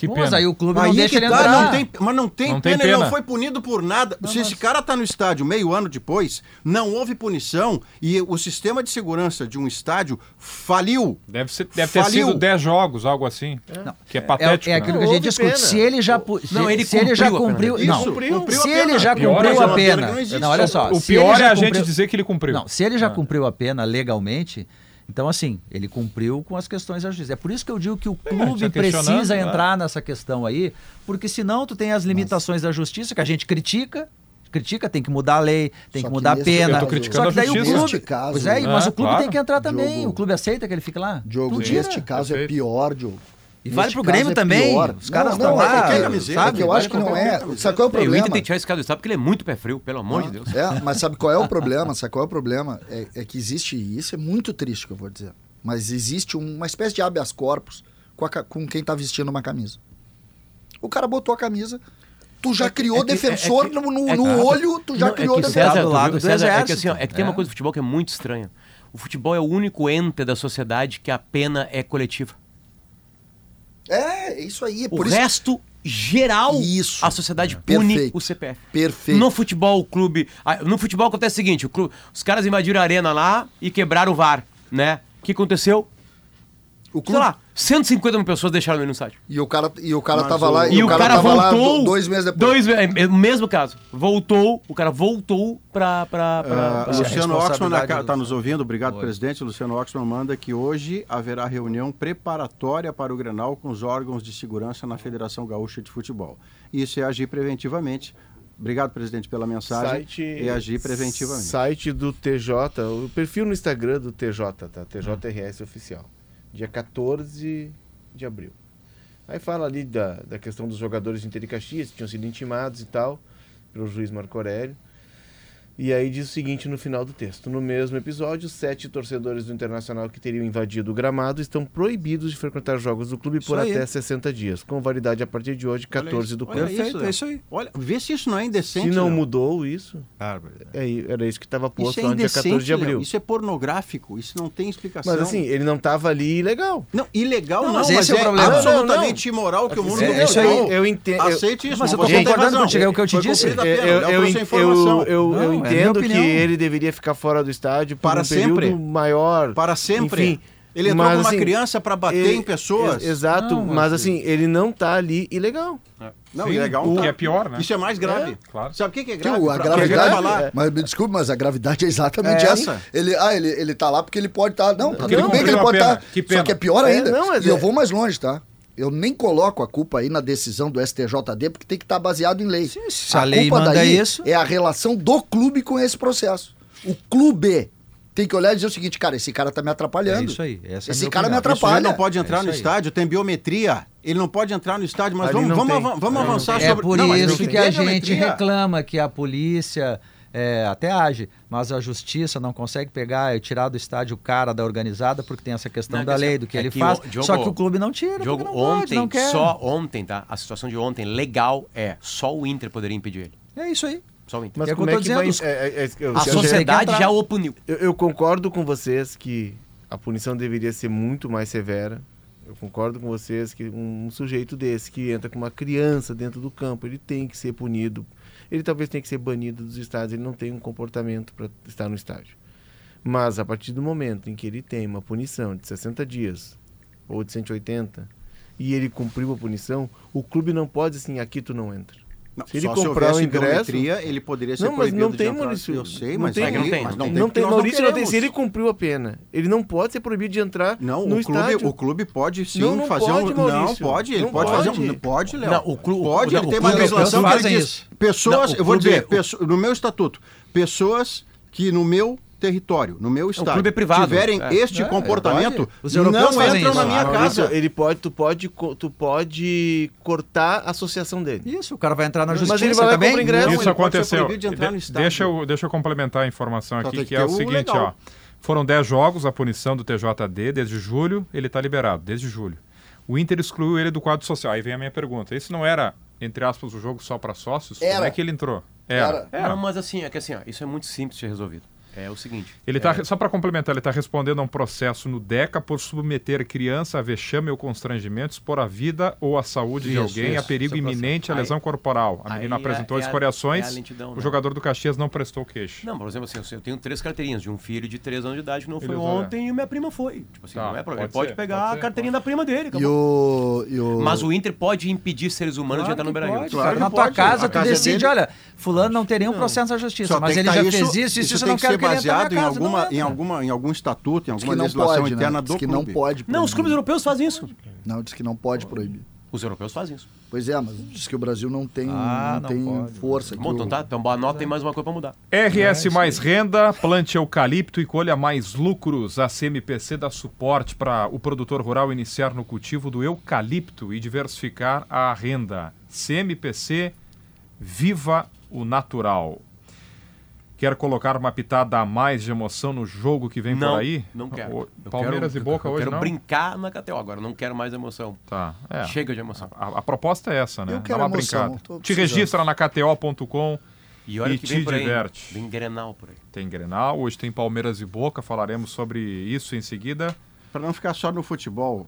Que pena. Mas aí o clube Aí não deixa ele tá, entrar. não tem, mas não tem, Não tem pena, ele não pena. foi punido por nada. Se esse cara tá no estádio meio ano depois, não houve punição e o sistema de segurança de um estádio faliu. Deve, ser, deve ter Faliu. sido 10 jogos, algo assim. Que é É, patético. é né? aquilo Não, que a gente discute. pena. Se ele já, se, Não, ele se ele já cumpriu pena. não. Cumpriu a se pena. ele já cumpriu é a pena pena, não não, olha só. O pior é já a gente dizer que ele cumpriu. Não, se ele já Ah. cumpriu a pena legalmente, então assim, ele cumpriu com as questões da justiça. É por isso que eu digo que o clube questionando, precisa né? entrar nessa questão aí, porque senão tu tem as limitações da justiça que a gente critica, critica, tem que mudar a lei, tem Só que que mudar a pena. Só que daí o clube, Neste caso, pois é, né? mas o clube Claro. tem que entrar também. Diogo. o clube aceita que ele fique lá? Diogo, neste caso é pior, Diogo. E vale pro Grêmio é também. pior. Os caras não, é lá, qualquer camiseta, Sabe? É que eu acho que não é. Sabe qual é o Ei, o problema? Inter tem que tirar esse cara do estado porque ele é muito pé frio, pelo amor de Deus. É, mas sabe qual é o problema? Sabe qual é o problema? É, é que existe, e isso é muito triste que eu vou dizer, mas existe um- uma espécie de habeas corpus com, a com quem tá vestindo uma camisa. O cara botou a camisa, tu já criou é que- defensor é que- no, no- é no olho, tu já Não, criou é que defensor. César, do lado do César, é que assim, ó, é que tem uma É. coisa do futebol que é muito estranha. O futebol é o único ente da sociedade que a pena é coletiva. É, é isso aí. É O por isso, resto, geral, Isso. a sociedade pune Perfeito. o CPF. Perfeito. No futebol, o clube. No futebol acontece o seguinte: o clube, os caras invadiram a arena lá e quebraram o VAR, né? O que aconteceu? O Sei clube, lá, 150 mil pessoas deixaram ele no estádio. e o cara, e o cara Mas tava o- lá E, o cara, tava lá voltou. do- dois meses depois. Dois, é, é o mesmo caso. Voltou, o cara voltou pra. pra, pra- Ah, pra- Luciano responsabilidade Oxman está do- nos ouvindo, obrigado, Oi. presidente. Luciano Oxman manda que hoje haverá reunião preparatória para o Grenal com os órgãos de segurança na Federação Gaúcha de Futebol. Isso é agir preventivamente. Obrigado, presidente, pela mensagem. Site, E agir preventivamente. Site do TJ, o perfil no Instagram do TJ, tá? TJRS Oficial. Dia 14 de abril. Aí fala ali da, da questão dos jogadores de Inter e Caxias, que tinham sido intimados e tal, pelo juiz Marco Aurélio. E aí diz o seguinte no final do texto: No mesmo episódio, sete torcedores do Internacional que teriam invadido o gramado estão proibidos de frequentar jogos do clube por aí. até 60 dias, com validade a partir de hoje, 14 do 4. isso, é isso aí. Olha, vê se isso não é indecente. Se não Léo. mudou isso, é, era isso que estava posto Isso é lá no dia indecente, 14 de Léo. abril. Isso é pornográfico, isso não tem explicação. Mas assim, ele não estava ali ilegal. Não, ilegal não, Não, mas mas, esse é o é, problema. absolutamente imoral que o mundo É, não isso aí, eu entendo. Aceite isso, Mas eu não, tem concordando contigo, é o que eu te disse. Eu, a eu, Não, é entendo que ele deveria ficar fora do estádio por Para um período sempre. maior. Para sempre. Enfim, Ele entrou mas, com uma assim, criança para bater ele- em pessoas. ex- exato, Não, mas, mas- assim, ele não tá ali ilegal. Não, Sim, ilegal o não que tá. é pior, né? Isso é mais grave. claro. Sabe o que, que é Que grave? o- a gravidade. falar. Mas me desculpe, mas a gravidade é exatamente É essa. Ele, ah, ele, ele tá lá porque ele pode estar. não, tá Porque ele tudo bem que ele pode estar. Que Só que é pior É, ainda. não, mas e eu é- vou mais longe, tá? Eu nem coloco a culpa aí na decisão do STJD, porque tem que estar baseado em lei. se a lei culpa manda daí isso- É a relação do clube com esse processo. O clube tem que olhar e dizer o seguinte, cara, esse cara tá me atrapalhando. É isso aí, essa é a esse minha cara me opinião. Ele atrapalha. não pode entrar É no aí. estádio, tem biometria. Ele não pode entrar no estádio, mas Ali vamos, não vamos, tem. vamos É, avançar É sobre... por Não, isso que a gente reclama que a polícia é, até age, mas a justiça não consegue pegar e tirar do estádio o cara da organizada porque tem essa questão Não, da lei, do que é ele que faz. o- Diogo- só que o clube não tira, Jogo porque não pode, ontem, não quer. só ontem, tá? A situação de ontem, legal, é só o Inter poderia impedir ele. É isso aí. Só o Inter. Mas É como eu é que vai... dizendo, é- é- é- eu- a sociedade já o puniu. Eu, eu concordo com vocês que a punição deveria ser muito mais severa. Eu concordo com vocês que um, sujeito desse que entra com uma criança dentro do campo, ele tem que ser punido. Ele talvez tenha que ser banido dos estádios, ele não tem um comportamento para estar no estádio. Mas a partir do momento em que ele tem uma punição de 60 dias ou de 180 e ele cumpriu a punição, o clube não pode assim, aqui tu não entra. Não, Se ele só comprar se o ingresso- ele poderia ser Não, mas proibido não de tem, entrar. Maurício. Eu sei, Não mas tem, aí- não tem, mas não não tem. Não tem, Maurício, não tem. Se ele cumpriu a pena, ele não pode ser proibido de entrar Não, no o clube, estádio. o clube pode sim Não, não fazer pode, um. Não, Maurício. pode, ele Não pode, fazer pode. um. Pode, Léo. Não, o clu- pode, o- ele tem uma clube legislação que ele diz. isso. Pessoas, Não, eu vou clube- dizer, no meu estatuto, pessoas que no meu território, no meu estado, clube é privado, tiverem é. este É, comportamento. Os europeus não entram isso. na minha Ah, casa. ele pode, tu pode, tu pode cortar a associação dele. Isso, o cara vai entrar na Mas justiça ele vai e também. compra ingresso. Não, Isso aconteceu. de De- deixa, eu, deixa eu complementar a informação Só aqui, que que é o o seguinte, legal. ó. Foram 10 jogos, a punição do TJD desde julho, ele está liberado, desde julho. O Inter excluiu ele do quadro social. Aí vem a minha pergunta. Esse não era, entre aspas, o jogo só para sócios? Como Era. é que ele entrou? Era. Era. Não, mas assim, é que assim, ó, isso é muito simples de ser resolvido. É o seguinte. Ele é, tá, só para complementar, ele está respondendo a um processo no DECA por submeter criança a vexame ou constrangimento, expor a vida ou a saúde de Isso, alguém a isso, perigo esse é o iminente à processo. lesão corporal. A aí menina é- apresentou é a- escoriações, é a lentidão, o né? jogador do Caxias não prestou queixa. Não, por exemplo, assim, eu- tenho três carteirinhas de um filho de três anos de idade que não foi Beleza, ontem e minha prima foi. Tipo assim, Tá, não é problema. Ele pode pode ser, pegar pode a ser, carteirinha pode da prima dele. E o, e o... Mas o Inter pode impedir seres humanos de entrar no Beira-Rio. Claro que Na tua pode. casa, A tu é decide, olha, fulano não teria um processo na justiça, mas ele que já tá fez isso, isso, isso não que baseado em alguma, não em alguma, em algum estatuto, em alguma legislação pode, interna né? do Diz que clube. não pode Não, os clubes europeus fazem isso. Não, diz que não pode proibir. Os europeus fazem isso. Pois é, mas diz que o Brasil não tem, Ah, não não tem pode. força. Bom, então tá. Então anota tem mais uma coisa pra mudar. RS mais renda, plante eucalipto e colha mais lucros. A CMPC dá suporte para o produtor rural iniciar no cultivo do eucalipto e diversificar a renda. CMPC, viva o natural. Quer colocar uma pitada a mais de emoção no jogo que vem não, por aí? não quero. O- Palmeiras quero- e Boca eu hoje quero não? brincar na KTO agora, não quero mais emoção. Tá, é. Chega de emoção. A, a proposta é essa, né? Eu quero Dá uma emoção, brincada. Te registra na KTO.com. E olha E que vem te por aí. diverte. Vem Grenal por aí. Tem Grenal, hoje tem Palmeiras e Boca, falaremos sobre isso em seguida. Para não ficar só no futebol,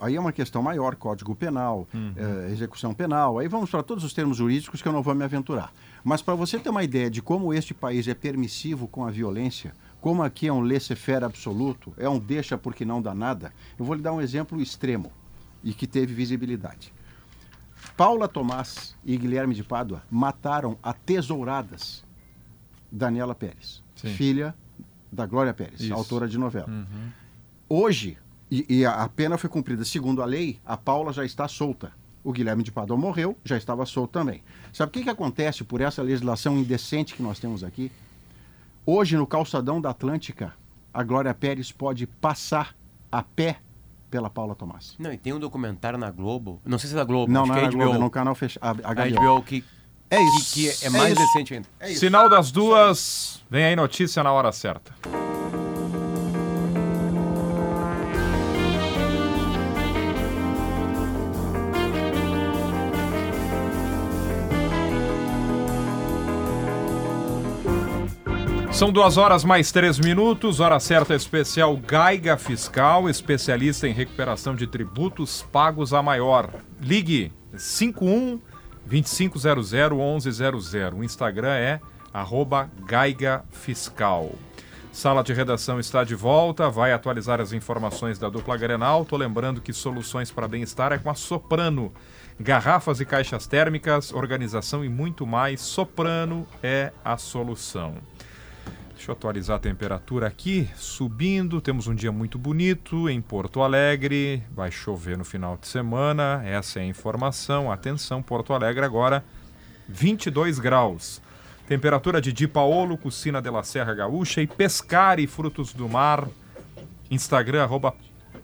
aí é uma questão maior, código penal, eh, execução penal, aí vamos para todos os termos jurídicos que eu não vou me aventurar. Mas para você ter uma ideia de como este país é permissivo com a violência, como aqui é um laissez-faire absoluto, é um deixa porque não dá nada, eu vou lhe dar um exemplo extremo e que teve visibilidade. Paula Tomás e Guilherme de Pádua mataram a tesouradas Daniela Pérez, Sim. filha da Glória Pérez, Isso. autora de novela. Hoje, e, e a, pena foi cumprida segundo a lei, a Paula já está solta. O Guilherme de Pádua morreu, já estava solto também. Sabe o que, que acontece por essa legislação indecente que nós temos aqui? Hoje, no calçadão da Atlântica, a Glória Pérez pode passar a pé pela Paula Tomás. Não, e tem um documentário na Globo. Não sei se é da Globo, Não, não é é na Globo, é no canal fechado. A, a HBO. Que, É isso. que, que é mais recente ainda. Sinal das duas. Vem aí notícia na hora certa. São duas horas mais três minutos, hora certa especial Gaiga Fiscal, especialista em recuperação de tributos pagos a maior. Ligue 51 2500 1100. O Instagram é arroba Gaiga Fiscal. Sala de redação está de volta, vai atualizar as informações da dupla Grenal. Tô lembrando que soluções para bem-estar é com a Soprano. Garrafas e caixas térmicas, organização e muito mais. Soprano é a solução. Deixa eu atualizar a temperatura aqui, subindo. Temos um dia muito bonito em Porto Alegre. Vai chover no final de semana. Essa é a informação. Atenção, Porto Alegre agora 22 graus. Temperatura de Di Paolo, Cucina de la Serra Gaúcha e Pescari Frutos do Mar. Instagram arroba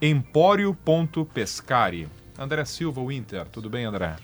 empório.pescari. André Silva, o Inter. Tudo bem, André?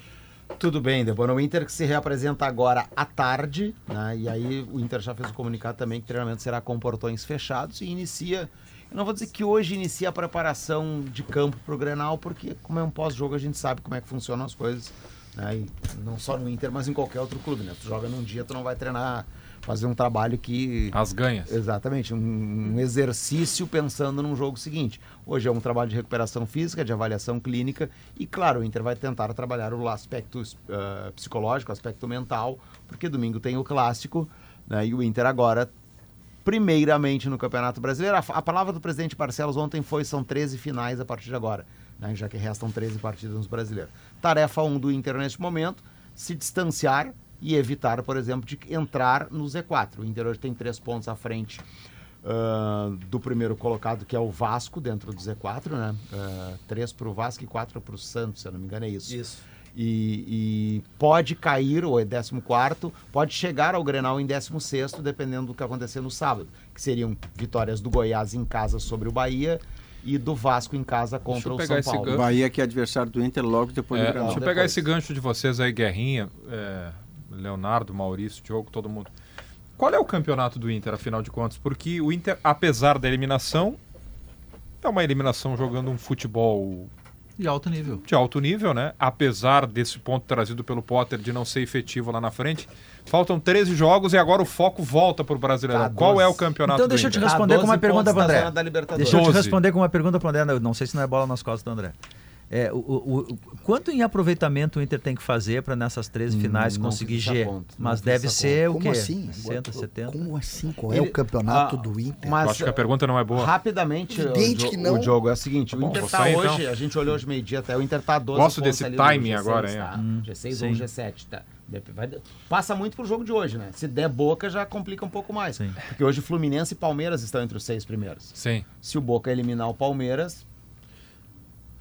Tudo bem, Debona. O Inter que se reapresenta agora à tarde, né? E aí o Inter já fez o comunicado também que o treinamento será com portões fechados e inicia. Eu não vou dizer que hoje inicia a preparação de campo pro Grenal, porque como é um pós-jogo a gente sabe como é que funcionam as coisas. Né? Não só no Inter, mas em qualquer outro clube, né? Tu joga num dia, tu não vai treinar, fazer um trabalho que. As ganhas. Exatamente, um, um exercício pensando num jogo seguinte. Hoje é um trabalho de recuperação física, de avaliação clínica e, claro, o Inter vai tentar trabalhar o aspecto eh, psicológico, o aspecto mental, porque domingo tem o clássico né, e o Inter agora, primeiramente no Campeonato Brasileiro. A, a palavra do presidente Barcelos ontem foi são 13 finais a partir de agora, né, já que restam 13 partidas nos brasileiros. Tarefa 1 do Inter neste momento, se distanciar e evitar, por exemplo, de entrar no Z4. O Inter hoje tem três pontos à frente ah, do primeiro colocado, que é o Vasco, dentro do Z4, né? Ah, três para o Vasco e quatro para o Santos, se eu não me engano, é isso. Isso. E, e pode cair, ou é 14, pode chegar ao Grenal em 16, dependendo do que acontecer no sábado, que seriam vitórias do Goiás em casa sobre o Bahia e do Vasco em casa contra o São Paulo. gancho. Bahia que é adversário do Inter logo depois É, do Granal. deixa eu pegar depois. esse gancho de vocês aí, Guerrinha, é, Leonardo, Maurício, Diogo, todo mundo. Qual é o campeonato do Inter, afinal de contas? Porque o Inter, apesar da eliminação, é uma eliminação jogando um futebol De alto nível. de alto nível, né? Apesar desse ponto trazido pelo Potter de não ser efetivo lá na frente. Faltam 13 jogos e agora o foco volta para o Brasileirão. Tá, Qual 12. é o campeonato Então deixa eu te? Tá, responder com 12 uma pergunta da André. da. Deixa eu te 12. responder com uma pergunta pro André. Não- Não sei se não é bola nas costas do André. É, o, o- o- quanto em aproveitamento o Inter tem que fazer para nessas 13 finais Hum, não conseguir G? Mas deve ser o Como quê? assim? 60, 70? Como assim? Qual é Ele- o campeonato Ah, do Inter? mas- Eu acho que a pergunta não é boa. Rapidamente, Evidente o, que não. o jogo é o seguinte, o Bom, Inter vou tá sair, hoje, então. a gente olhou hoje meio-dia até, o Inter tá 12 Gosto desse timing G6, agora, hein? tá? Hum, G6 sim. ou G7, tá? Vai- passa muito pro jogo de hoje, né? Se der Boca, já complica um pouco mais. Sim. Porque hoje Fluminense e Palmeiras estão entre os seis primeiros. Sim. Se o Boca eliminar o Palmeiras,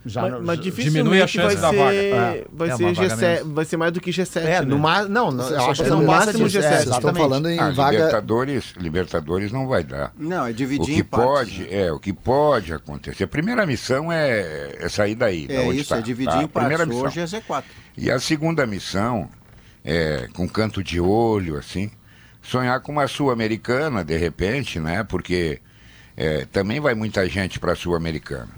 já Mas, não- mas diminui a vai chance ser, da vaga. É. vai É ser uma vaga G7, menos. vai ser mais do que G7, É, né? no ma... não, não, eu acho que no não máximo disso, G7. é, Vocês estão falando em Ah, vaga. Libertadores, Libertadores não vai dar. Não, é O dividir que em partes, pode, né? é, o que pode acontecer. A primeira missão é, é sair daí. da É onde isso, tá, é dividir tá? em primeira partes. missão. Hoje é Z4. E a segunda missão é com canto de olho, assim, sonhar com uma sul-americana, de repente, né? Porque é, também vai muita gente para a sul-americana,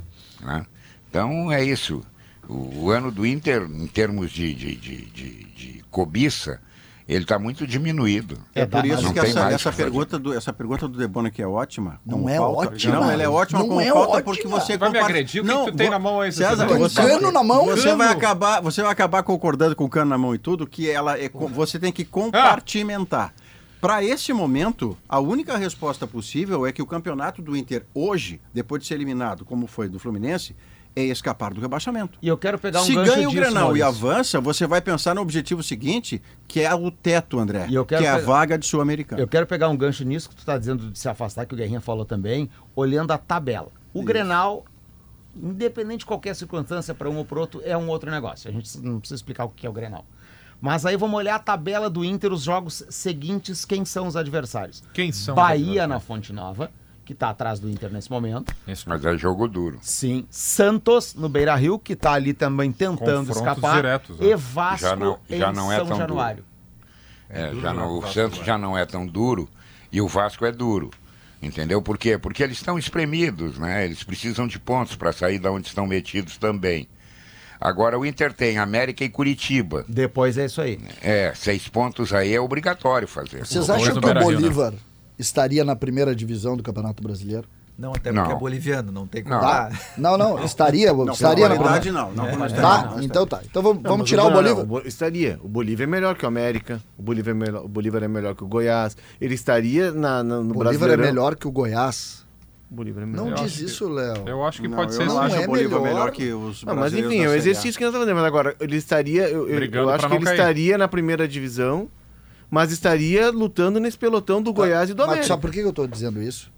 né? Então é isso. O, o ano do Inter, em termos de, de, de, de- de cobiça, Ele está muito diminuído. É por isso Não que essa, essa pergunta do, essa pergunta do Debona que é ótima. Não é pauta. ótima. Não, ela é ótima Não como é pauta ótima. porque você Vai me compara- agredir? O que que tu tem na mão aí, César, você, cano na mão? Você Cano. vai acabar, você vai acabar concordando com o cano na mão e tudo que ela é, você tem que compartimentar. Para esse momento, a única resposta possível é que o campeonato do Inter hoje, depois de ser eliminado, como foi do Fluminense, é escapar do rebaixamento. E eu quero pegar um Se gancho ganha o disso, Grenal e Maurício. avança, você vai pensar no objetivo seguinte, que é o teto, André, E eu quero que é a vaga de Sul-Americano. Eu quero pegar um gancho nisso que tu está dizendo de se afastar, que o Guerrinha falou também, olhando a tabela. O Grenal, independente de qualquer circunstância, para um ou para outro, é um outro negócio. A gente não precisa explicar o que é o Grenal. Mas aí vamos olhar a tabela do Inter, os jogos seguintes, quem são os adversários? Quem são Bahia na Fonte Nova, que está atrás do Inter nesse momento. Mas é jogo duro. Sim. Santos, no Beira Rio, que está ali também tentando Confrontos escapar. diretos, né? e Vasco Já não- já em não é São tão duro. Januário. É, já não, o Santos já não é tão duro e o Vasco é duro. Entendeu? Por quê? Porque eles estão espremidos, né? Eles precisam de pontos para sair da onde estão metidos também. Agora o Inter tem América e Curitiba. Depois é isso aí. É, seis pontos aí é obrigatório fazer. Vocês acham que o né? Estaria na primeira divisão do Campeonato Brasileiro? Não, até Não. porque é boliviano, não tem como. Não. dar. Não, não, estaria, Não, estaria na qualidade primeira. não. não, pela Tá, não. então tá. Então vamos, Não, vamos tirar o não, Bolívar. não, estaria. O Bolívar é melhor que o América. O Bolívar é melhor, o Bolívar é melhor que o Goiás. Ele estaria na, na- no O Bolívar é melhor que o Goiás. O Bolívar é melhor. Não Eu diz isso, Léo. Eu acho que Não, pode eu ser não sim. Não acho é o Bolívar melhor. melhor que os Não, mas enfim, é o exercício que nós estamos fazendo. Mas agora, ele estaria. Eu, eu- eu acho que não ele cair. estaria na primeira divisão, mas estaria lutando nesse pelotão do Goiás e do Mas América. sabe por que eu estou dizendo isso?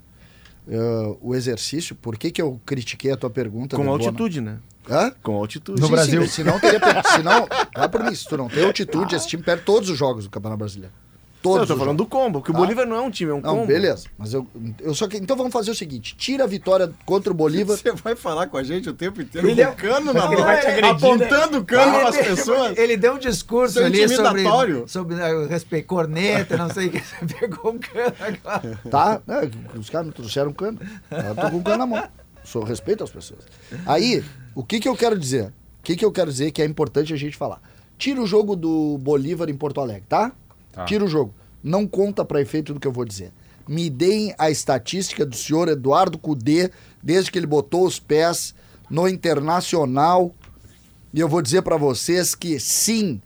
Eh, o exercício, por que, que eu critiquei a tua pergunta? Com Debona? altitude, né? Hã? Com altitude. No Sim, Brasil. Sim, se não teria. per- Se não, vai por mim, se tu não tem altitude, esse time perde todos os jogos do Campeonato Brasileiro. Não, Todos. eu tô falando do jogos. combo, que o Tá. Bolívar não é um time, é um Não, combo. beleza. Mas eu, eu só que. Então vamos fazer o seguinte: tira a vitória contra o Bolívar. Você vai falar com a gente o tempo inteiro Ele é- cano na mão, vai te agredir, apontando cano Ele- nas pessoas. Ele deu um discurso ali sobre, intimidatório. sobre né, respeito, corneta, não sei o que. Você pegou um cano agora. Tá? É, os caras me trouxeram um cano. Eu tô com um cano na mão. Sou respeito às pessoas. Aí, o que, que eu quero dizer? O que, que eu quero dizer que é importante a gente falar? Tira o jogo do Bolívar em Porto Alegre, tá? Tá. Tira o jogo. Não conta para efeito do que eu vou dizer. Me deem a estatística do senhor Eduardo Cudê, desde que ele botou os pés no Internacional. E eu vou dizer para vocês que sim,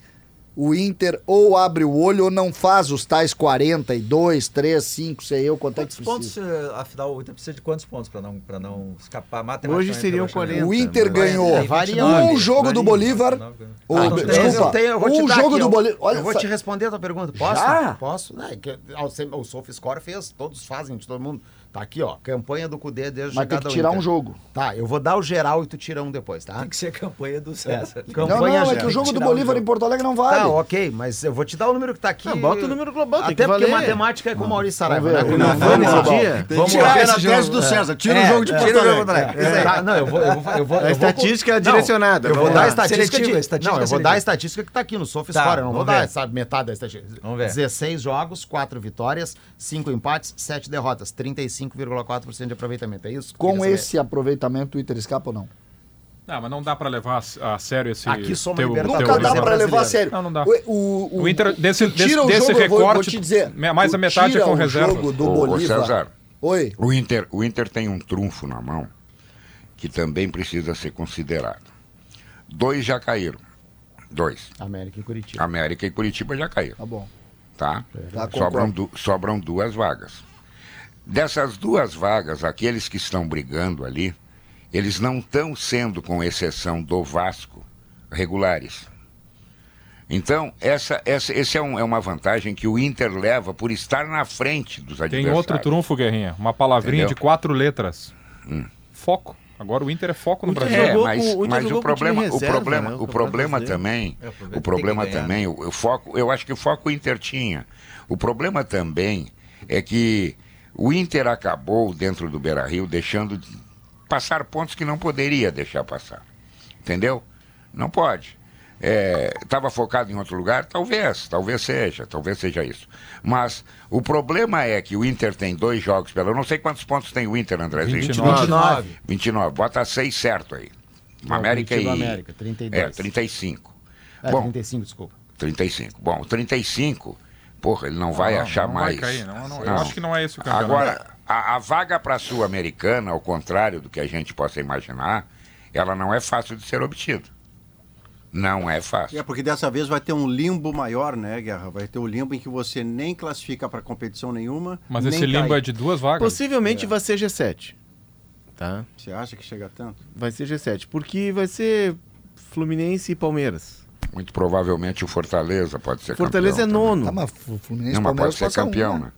o Inter ou abre o olho ou não faz os tais 42, 3, 5, sei eu, quanto é que Quantos pontos, precisa. eh, afinal, o Inter precisa de quantos pontos para não, pra não escapar matematicamente? Hoje seriam do rebaixamento? 40. O Inter ganhou É, varia, um varia, jogo do Bolívar. Ah, tem- desculpa, eu tenho- eu vou te um jogo aqui, do Bolívar. Olha, eu vou te responder a tua pergunta. Posso? Já? Posso? Não, é que, o- o SofaScore fez, todos fazem, de todo mundo. Tá aqui, ó, campanha do Cudê desde mas tem que tirar um jogo. Tá, eu vou dar o geral e tu tira um depois, tá? Tem que ser campanha do César. Não, Campanha não, é geral. que o jogo do um Bolívar jogo. em Porto Alegre não vale. Tá, ok, mas eu vou te dar o número que tá aqui. Ah, bota o número global, tem Até que porque valer. matemática é com o Maurício Saraiva, Vamos né? ver. Não, Não, vamos. Tem que Vamos tirar lá. a Esse tese jogo- do César. Tira É, o jogo de é, Porto tira o jogo Alegre. É, tá, não, eu vou, eu vou, eu vou, A estatística é Não, direcionada. Eu vou dar a estatística não, eu vou dar a estatística que tá aqui no SofaScore, eu não vou dar ver. essa metade da estatística. Vamos ver. 16 jogos, 4 vitórias, 5 empates, 7 derrotas, 35,4% de aproveitamento, é isso? Com saber. esse aproveitamento, o Inter escapa ou não? Não, mas não dá pra levar a sério esse. Aqui soma teu- teu Nunca dá pra levar a sério. Não, não dá. O, o, O Inter, desse, desse, o desse jogo, eu vou- recorte, vou te dizer, mais a metade é com reserva. jogo do Ô, ô, Bolívar. César, Oi. o Inter, o Inter tem um trunfo na mão que também precisa ser considerado. Dois já caíram. Dois. América e Curitiba. América e Curitiba já caíram. Tá bom. tá? Tá, sobram, du- sobram duas vagas. Dessas duas vagas, aqueles que estão brigando ali, eles não estão sendo, com exceção do Vasco, regulares. Então, essa, essa esse é, um- é uma vantagem que o Inter leva por estar na frente dos Tem adversários. outro trunfo, Guerrinha. Uma palavrinha Entendeu? de quatro letras. Hum. Foco. Agora o Inter é foco no O Inter Brasil. É, mas, o mas o com o problema, reserva, o problema, né? O o problema Brasileiro. também, É, o problema tem problema também, o, o foco, eu acho que o foco o Inter tinha. O problema também é que o Inter acabou dentro do Beira-Rio deixando de passar pontos que não poderia deixar passar. Entendeu? Não pode. Estava focado em outro lugar? Talvez, talvez seja, talvez seja isso. Mas o problema é que o Inter tem dois jogos pela. Eu não sei quantos pontos tem o Inter, Andrezinho. 29. 29. 29. Bota 6 certo aí. É, América e. América, 32. É, 35. É, Bom, 35, desculpa. 35. Bom, o 35, porra, ele não vai Não, achar não mais. Vai cair, não, não. Eu acho que não é esse o campeonato. Agora, a, a vaga para a Sul-Americana, ao contrário do que a gente possa imaginar, ela não é fácil de ser obtida. Não é fácil. É porque dessa vez vai ter um limbo maior, né, Guerra? Vai ter o limbo em que você nem classifica para competição nenhuma. Mas nem esse limbo cai. é de duas vagas. Possivelmente vai ser G7. Tá? Você acha que chega tanto? Vai ser G7. Porque vai ser Fluminense e Palmeiras. Muito provavelmente o Fortaleza pode ser Fortaleza é campeão. nono. Tá, mas o Fluminense Não, mas pode ser passa um, campeão, né? né?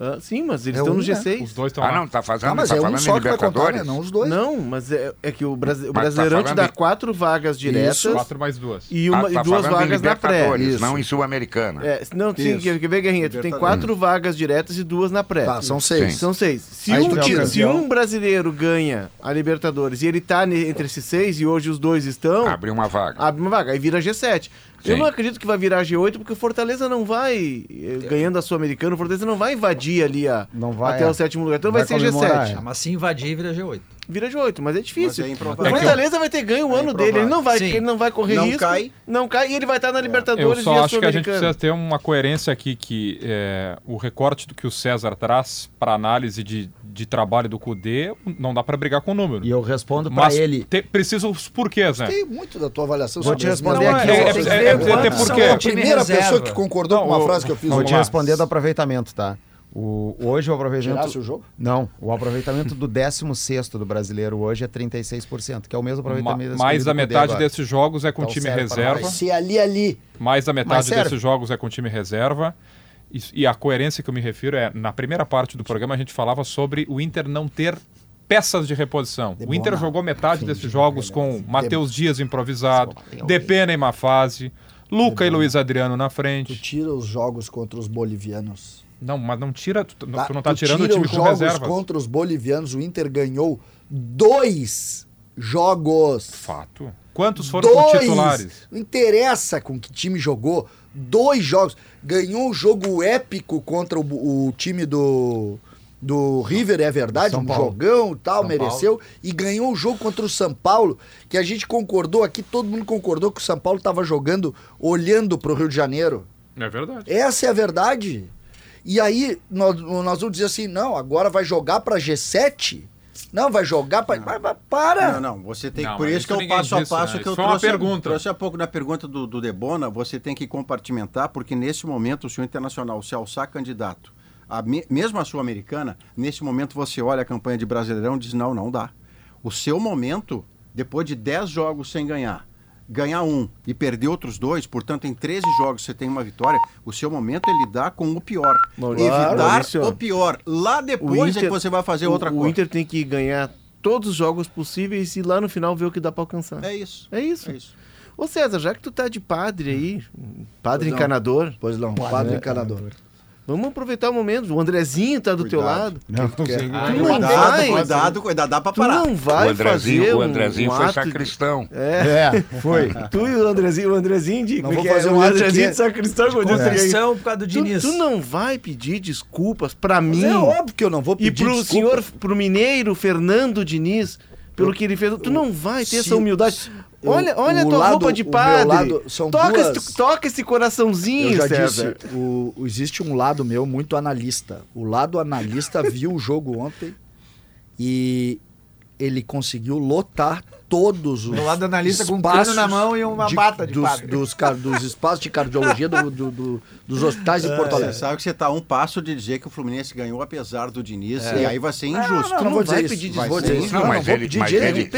Ah, sim, mas eles É estão um, no né? G6. Os dois estão Ah, lá. não, tá fazendo, Tá, mas tá é um falando em só que vai contar, Libertadores? né? Não os dois. Não, mas é, é que o, Brasi o tá Brasileirão te falando dá em- quatro vagas diretas Quatro mais duas. e, uma, Ah, tá e duas falando em vagas na pré. Libertadores, Isso. não em Sul-Americana. É, não, sim, Isso. quer, quer ver, Guerrinha? Tu tem Libertadores. quatro vagas diretas e duas na pré. Tá, são seis. Sim. São seis. Se, Aí um, tira se um brasileiro ganha a Libertadores e ele tá entre esses seis e hoje os dois estão, Abre uma vaga. abre uma vaga, aí vira G7. Eu Sim. não acredito que vai virar G8 porque o Fortaleza não vai, eh, ganhando a Sul-Americana, o Fortaleza não vai invadir ali a, Não vai, até é. o sétimo lugar. Então Vai vai, ser comemorar, G7. é. Ah, mas se invadir, vira G8. Vira G8, mas é difícil. Mas é o. Fortaleza vai ter ganho o É ano dele, ele não vai, Sim. ele não vai correr Não risco. cai. Não cai e ele vai estar na Eu Libertadores só e a acho que a gente precisa ter uma coerência aqui que é, o recorte do que o César traz para análise de, de trabalho do CUDE não dá para brigar com o número. E eu respondo pra Mas ele. te- precisa os porquês, né? Gostei muito da tua avaliação Vou te responder Não, aqui. é- é- é- é- até quantos porque- são a time primeira reserva. pessoa que concordou Não, com uma o- frase que eu fiz. Vou Vamos te lá. responder do aproveitamento, tá? O, hoje o aproveitamento. Tirasse o jogo? Não, o aproveitamento do 16 do brasileiro hoje é 36%, que é o mesmo Ma- aproveitamento desse mais da metade desses jogos é com Então time reserva. Se ali, ali. Mais da metade desses jogos é com time reserva. E, e a coerência que eu me refiro é, na primeira parte do programa a gente falava sobre o Inter não ter peças de reposição. O Inter jogou metade desses jogos com Matheus Dias improvisado, Depena em uma fase, Luca e Luiz Adriano na Tu frente. tira os jogos contra os bolivianos. Não, mas não tira, tu, tu não Tá? tá Tu tirando o tira time os com jogos reserva. contra os bolivianos. O Inter ganhou dois jogos. Fato. Quantos foram com dois. titulares? Não interessa com que time jogou. Dois jogos. Ganhou um jogo épico contra o, o time do, do River, é verdade. São um Paulo. jogão e tal, São mereceu. E ganhou o jogo contra o São Paulo, que a gente concordou aqui, todo mundo concordou que o São Paulo estava jogando olhando para o Rio de Janeiro. É verdade. Essa é a verdade. E aí nós, nós vamos dizer assim, não, agora vai jogar para G7? Não, vai jogar para... Para! Não, não, você tem Não, Por isso que eu ninguém passo a disse, passo né? que eu Isso foi uma trouxe, pergunta. trouxe há pouco na pergunta do, do Debona, você tem que compartimentar, porque nesse momento, se o Internacional se alçar candidato, a me- mesmo a Sul-Americana, nesse momento você olha a campanha de Brasileirão e diz, não, não dá. O seu momento, depois de 10 jogos sem ganhar, ganhar um e perder outros dois, portanto, em 13 jogos você tem uma vitória, o seu momento é lidar com o pior. Evitar Maurício. o pior. Lá depois é que você vai fazer o- outra o, coisa. Inter tem que ganhar todos os jogos possíveis e lá no final ver o que dá pra alcançar. É isso. É isso. É isso. Ô César, já que tu tá de padre aí, padre Pois encanador, Pois não, padre encanador. Vamos aproveitar o momento. O Andrezinho tá do teu Cuidado. lado. Não, Tu não cuidado, vai, cuidado, cuidado, dá pra tu parar. não vai o Andrezinho, fazer o um- Andrezinho um foi ato de- sacristão. É, É, foi. tu e o Andrezinho, o Andrezinho de... Não como vou é é? fazer o um Andrezinho que- de sacristão. como diz o Andrezinho. Conversão por causa do Tu, Diniz. tu não vai pedir desculpas pra mim Mas é óbvio que eu não vou e pedir pro desculpa. senhor, pro mineiro Fernando Diniz, pelo que ele fez. Tu não vai ter Se- essa humildade. Olha, olha a tua lado- roupa de padre. lado toca, duas- esse, toca esse coraçãozinho, Eu já César. disse, o- existe um lado meu muito analista. O lado analista viu o jogo ontem e ele conseguiu lotar todos os Do lado do analista com um espaços cano na mão e uma bata de dos, padre. dos, car- dos espaços de cardiologia do- do- do- dos hospitais de Porto Você Alegre. sabe que você está a um passo de dizer que o Fluminense ganhou apesar do Diniz, e aí vai ser injusto. não, não vou vai dizer pedir isso. vai Vou dizer isso. Não, Não, mas vou ele- pedir mas de ele- um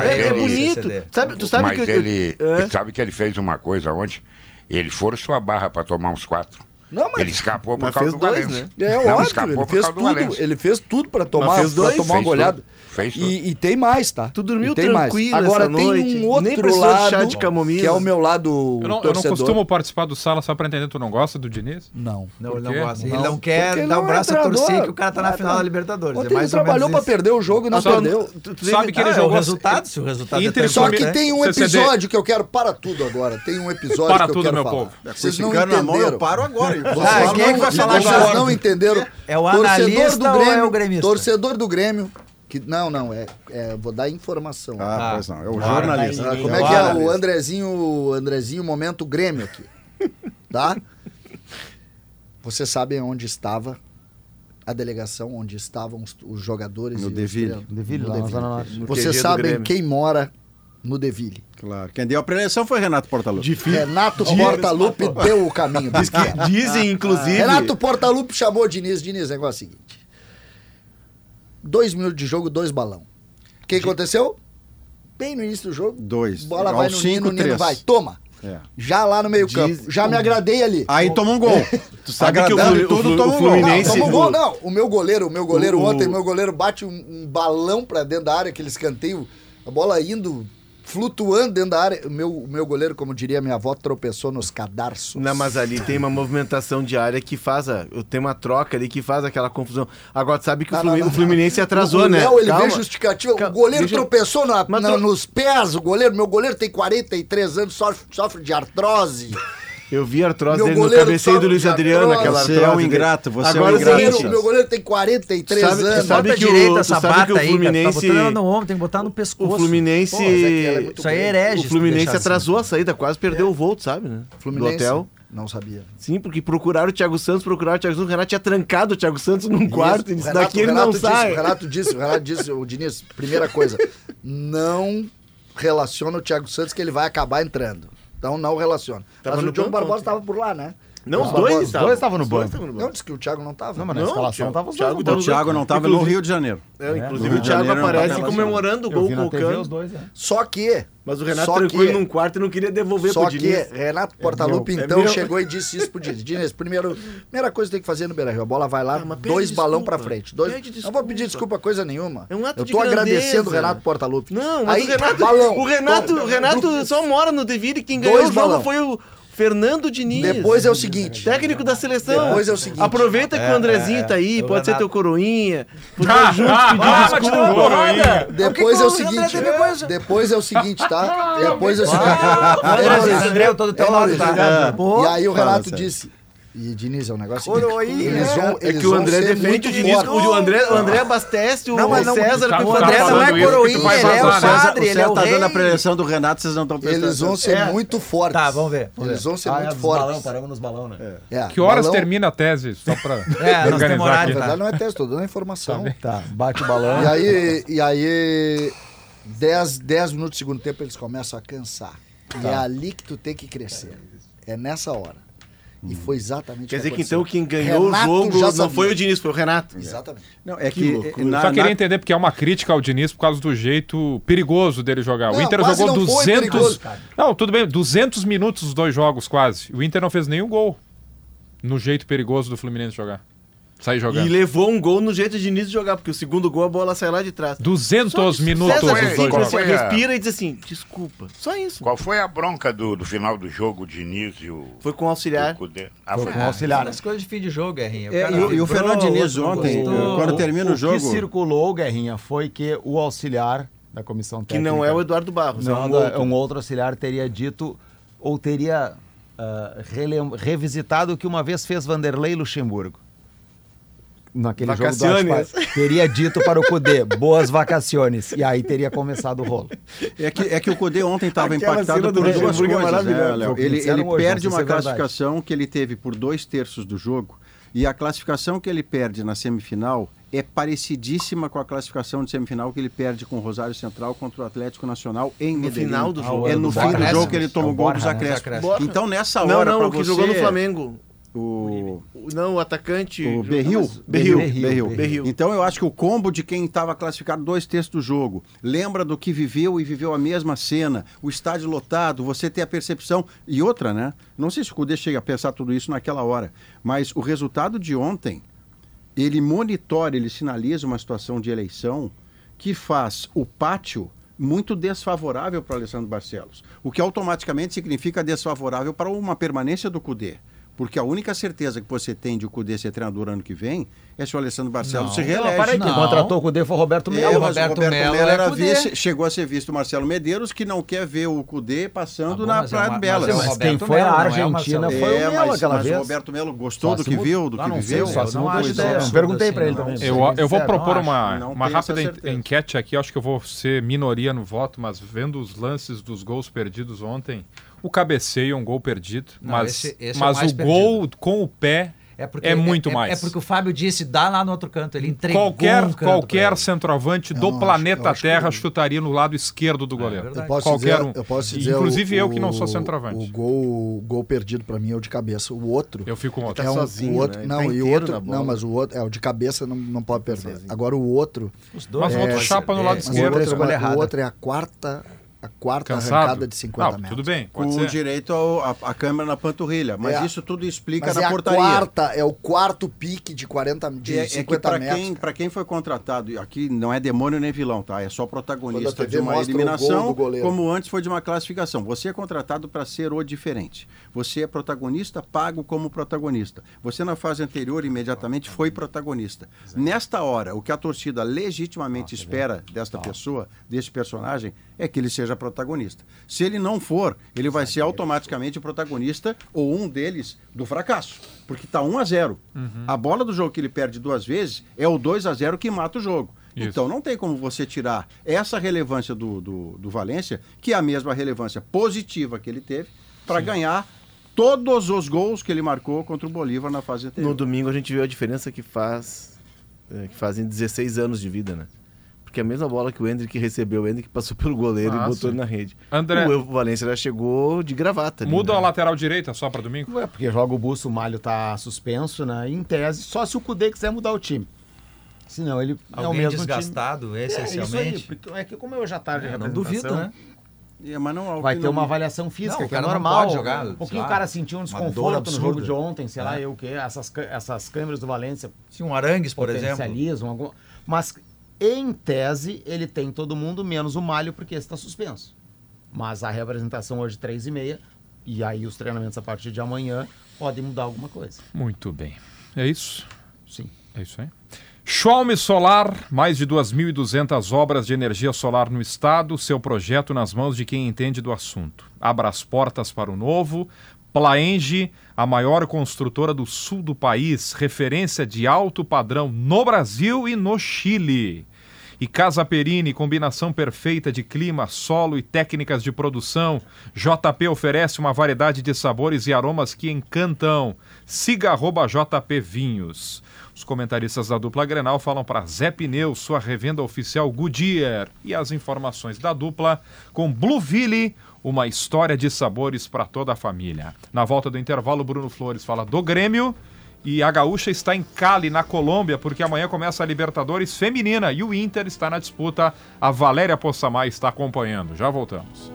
é, é bonito. Sabe, tu sabe Mas que eu- ele, É? sabe que ele fez uma coisa ontem? Ele forçou a barra para tomar uns quatro. Não, mas Ele escapou por causa do dois, Valência. né? É Não, óbvio, escapou ele por fez causa do tudo, Valência. ele fez tudo pra tomar, pra tomar uma Fez goleada. Tudo. Fez tudo. E, e tem mais, tá? Tu dormiu E tem mais. tranquilo Agora essa tem noite? um outro de lado, chá de que é o meu lado Eu não, eu não costumo participar do sala só pra entender. Tu não gosta do Diniz? Não. Não, ele não gosta. Ele Não, não quer dar o é braço a treinador. torcer que o cara tá na Claro, final não. da Libertadores. Ontem é ele mais ou trabalhou pra perder o jogo e não tu- perdeu. tu- tu Sabe que ele Ah, é jogou o resultado, se o resultado Inter é Só que tem um episódio que eu quero para tudo agora. Tem um episódio Para que eu tudo, quero meu falar. povo. Vocês não entenderam. eu paro agora. Vocês Ah, quem é que vai vocês falar Vocês agora? falam. não entenderam. É o Torcedor analista do ou é Grêmio, o gremista? Torcedor do Grêmio Que, não, não, é, é, vou dar informação. Ah, pois não. É o jornalista. tá Ah, como é que é o Andrezinho, o Andrezinho momento Grêmio aqui, tá? Vocês sabem onde estava a delegação, onde estavam os, os jogadores No os Deville. treinadores? Deville, No Deville. No Vocês QG do sabem quem mora no Deville. Claro. Quem deu a preleção foi Renato Portaluppi. Renato Portaluppi deu o caminho. Diz que, dizem, inclusive. Renato Portaluppi chamou o Diniz. Diniz, negócio é o seguinte. Dois minutos de jogo, dois balão. O que aconteceu? Bem no início do jogo. Dois. Bola Aos vai no cinco, Nino, o Nino vai. Toma. É. Já lá no meio Diz- campo. Já me agradei ali. Aí toma um gol. Tu sabe que o, Agradando Flu- e tudo, o toma o um gol. Fluminense. Não, tomou gol, não. O meu goleiro, o meu goleiro O- ontem, o meu goleiro bate um, um balão pra dentro da área, aquele escanteio, a bola indo, flutuando dentro da área. O meu, meu goleiro, como diria minha avó, tropeçou nos cadarços. Não, mas ali tem uma movimentação diária que faz a. Tem uma troca ali que faz aquela confusão. Agora, tu sabe que o, Não, não, não, o Fluminense atrasou, o né? Léo, ele Calma. vê justificativa. Calma, o goleiro deixa tropeçou na- na- nos pés. O goleiro, meu goleiro tem 43 anos, sofre, sofre de artrose. Eu vi a artrose Meu dele no goleiro cabeceio do Luiz Adriano, artrose. aquela Você artrose. é um ingrato, você é um Agora, Meu o ingrato. goleiro, seguinte, meu goleiro tem 43 Sabe- anos. sabe Bota que o- tu essa sabe que o aí. Tá Fluminense- botando ela no ombro, tem que botar no pescoço. O Fluminense. Pô, é é Isso aí é herege. o Fluminense assim. atrasou a saída, quase perdeu o voo, sabe, né? Fluminense? Do hotel. Não sabia. Sim, porque procuraram o Thiago Santos, procuraram o Thiago Santos. O Renato tinha trancado o Thiago Santos num quarto. E disse, Renato- daqui ele não disse, sai. O Renato disse, o Renato disse, o Diniz, primeira coisa, não relaciona o Thiago Santos que ele vai acabar entrando. Então não relaciona. Tava Mas o banco Barbosa estava por lá, né? Não, os Os dois dois estavam. no dois banco. estavam no Não, disse que o Thiago não estava. Não, mas na Não, escalação Thiago- tava os Thiago dois. O Thiago banco. não estava no Inclusive- Rio de Janeiro. É, inclusive No o Thiago aparece comemorando o gol com o Cano. é. Só que, Mas o Renato ele que- num quarto e não queria devolver só pro que Diniz. Renato Portaluppi, meu, é então, meu. chegou e disse isso pro Diniz. Diniz, primeiro, primeira coisa que tem que fazer no Beira-Rio, a bola vai lá, Ah, dois balão desculpa. pra frente. Dois... Não vou pedir desculpa. coisa nenhuma. É um ato Eu de tô agradecendo o. Renato Portaluppi. Não, mas Aí, o Renato, balão. o Renato, o Renato do- só mora no Deville. Quem Dois ganhou o jogo balão. foi o Fernando Diniz. Depois é o seguinte. Técnico da seleção. Depois é o seguinte. Aproveita que o Andrezinho tá aí, O pode ser teu coroinha. Poder Ah, junto ah, pedir ah, desculpa. coroinha. Depois é o seguinte. Depois é o seguinte, tá? Depois é o seguinte. André, eu tô do teu lado, tá? E aí o Sérgio. disse. E Diniz, é um negócio. Coroinha. Eles vão, É eles que o vão André ser defende muito o Diniz. fortes. O André, o André abastece o, Não, mas não- o César Tá- tá o André falando não é coroinha. ele é o né? Padre, o ele é o tá dando a rei. preleção do Renato, vocês não estão prestando Eles vão ser muito fortes. Tá, vamos ver. vamos Eles ver. vão ser Ah, muito é, dos balão, fortes. paramos nos balão, né? É, Que horas balão- termina a tese? Só pra É, organizar horário, Na aqui. verdade, não é teste, tô dando a informação. Tá, bate o balão. E aí, e aí 10, 10 minutos do segundo tempo, eles começam a cansar. E é ali que tu tem que crescer. É nessa hora. E foi exatamente Quer o dizer que aconteceu. então quem ganhou Renato o jogo já não sabia. foi o Diniz, foi o Renato. Exatamente. Não, é Que que, na, Só queria na- entender porque é uma crítica ao Diniz por causa do jeito perigoso dele jogar. o Não, Inter quase jogou não foi 200. perigoso, cara. não, tudo bem, 200 minutos os dois jogos quase. O Inter não fez nenhum gol no jeito perigoso do Fluminense jogar. Sair jogando. E levou um gol no jeito de Diniz de jogar, porque o segundo gol a bola sai lá de trás. 200 minutos César os dois jogos. assim, respira e diz assim, desculpa. Só isso. Qual foi a bronca do, do final do jogo, o Diniz e o, Foi com o auxiliar. o? Ah, Foi foi com o auxiliar. As coisas de fim de jogo, Guerrinha. O É, e, o- e o Fernando Diniz ontem, gostou. quando termina o, jogo. O que circulou, Guerrinha, foi que o auxiliar da comissão Que técnica... não é o Eduardo Barros, Não, é um da- outro. um outro auxiliar teria dito ou teria relem- revisitado o que uma vez fez Vanderlei Luxemburgo. Naquele jogo do Vacaciones. Aspar. Teria dito para o Cudê, boas vacaciones. E aí teria começado o rolo. É que, é que o Cudê ontem estava impactado por duas é coisas, né. Léo? Ele, ele hoje, perde não uma é verdade. classificação que ele teve por dois terços do jogo e a classificação que ele perde na semifinal é parecidíssima com a classificação de semifinal que ele perde com o Rosário Central contra o Atlético Nacional em No Medellín. final do jogo. É Ah, no do fim do jogo que ele toma É o gol dos acréscimos. Então nessa Não, hora não, pra o que você, jogou no Flamengo. O O- Não, o atacante. o Berril? Berril. Berril. Berril. Então eu acho que o combo de quem estava classificado dois terços do jogo, lembra do que viveu e viveu a mesma cena, o estádio lotado, você ter a percepção. E outra, né? Não sei se o Cudê chega a pensar tudo isso naquela hora, mas o resultado de ontem, ele monitora, ele sinaliza uma situação de eleição que faz o pátio muito desfavorável para o Alessandro Barcelos, o que automaticamente significa desfavorável para uma permanência do Cudê. Porque a única certeza que você tem de o Cudê ser treinador ano que vem é se o Alessandro Barcelos Não. se Não, reelege. para aí, quem Não. contratou o Cudê foi o Roberto É, Melo. mas Roberto o Roberto Melo Melo é era Cudê. vice, chegou a ser vice do Marcelo Medeiros, que não quer ver o Cudê passando Tá bom, na é Praia de Belas. mas é o Mas Roberto quem foi Melo, a não é o Argentina Marcelo. foi o É, Melo mas, aquela mas vez. o Roberto Melo gostou do que viu, do Ah, que não viveu. só se não mudou ideia. Não perguntei pra ele não. também. Eu, vou propor não uma, Não rápida enquete aqui, acho que eu vou ser minoria no voto, mas vendo os lances dos gols perdidos ontem, o cabeceio é um gol perdido, Não, mas, esse- esse é o mas o gol com o pé É, porque, é muito é, mais. É porque o Fábio disse, dá lá no outro canto. Ele entregou qualquer um canto qualquer centroavante Eu do planeta acho que Terra o- chutaria no lado esquerdo do goleiro. verdade. Eu posso qualquer dizer, um. eu posso dizer Inclusive o- eu que não sou o- centroavante. O gol, o gol perdido pra mim é o de cabeça. O outro Eu fico com outro. Tá é um, sozinho, o outro, né? Não, tá e o outro, não, mas o outro é o de cabeça não, não pode perder. sozinho. Agora o outro, Os dois. Mas o É, outro pode chapa no lado É, o esquerdo. outro, é, o outro é a quarta, a quarta Cansado. arrancada de 50 Não, metros. tudo bem, pode Com ser. direito ao- a, a câmera na panturrilha. Mas É. isso tudo explica Mas na é a portaria. quarta, é o quarto pique de 40 de É, é que 50 para metros. quem, pra quem foi contratado, aqui não é demônio nem vilão, tá? É só protagonista de uma mostra o gol eliminação, como antes foi de uma classificação. Você é contratado para ser o diferente. Você é protagonista, pago como protagonista. Você na fase anterior, imediatamente, foi protagonista. Nesta hora, o que a torcida legitimamente espera desta pessoa, desse personagem, é que ele seja protagonista. Se ele não for, ele vai ser automaticamente o protagonista ou um deles do fracasso. Porque está 1 a 0 A bola do jogo que ele perde duas vezes é o 2 a 0 que mata o jogo. Isso. Então não tem como você tirar essa relevância do, do, do Valência, que é a mesma relevância positiva que ele teve, para ganhar todos os gols que ele marcou contra o Bolívar na fase anterior. No domingo a gente viu a diferença que faz é, que fazem 16 anos de vida, né? Porque a mesma bola que o Hendrick recebeu, o Hendrick passou pelo goleiro Ah, e botou sim. na rede. André- O Valência já chegou de gravata. ali, Muda né? a lateral direita só para domingo? É, porque joga o busto, o Malho tá suspenso, né? Em tese, só se o Cudê quiser mudar o time. Senão ele é o Alguém mesmo desgastado, time. É, isso aí, essencialmente. porque é que como eu já tá de Eu não duvido, né? É, mas não, Vai que ter não- uma avaliação física, Não, que é normal. jogar, um pouquinho lá, o cara sentiu um desconforto no jogo de ontem, sei lá, É. eu o quê? Essas, essas câmeras do Valência Se um Arangues, por exemplo. alguma... Mas, em tese, ele tem todo mundo, menos o Malho, porque está suspenso. Mas a representação hoje, três e meia, e aí os treinamentos a partir de amanhã podem mudar alguma coisa. Muito bem. É isso? Sim. É isso aí. Schwalm Solar, mais de 2.200 obras de energia solar no estado, seu projeto nas mãos de quem entende do assunto. Abra as portas para o novo. Plaenge, a maior construtora do sul do país, referência de alto padrão no Brasil e no Chile. E Casa Perini, combinação perfeita de clima, solo e técnicas de produção. JP oferece uma variedade de sabores e aromas que encantam. Siga arroba JP Vinhos. Os comentaristas da dupla Grenal falam para Zé Pneus, sua revenda oficial Goodyear. E as informações da dupla com Blueville, uma história de sabores para toda a família. Na volta do intervalo, Bruno Flores fala do Grêmio. E a Gaúcha está em Cali, na Colômbia, porque amanhã começa a Libertadores Feminina e o Inter está na disputa. A Valéria Possamay está acompanhando. Já voltamos.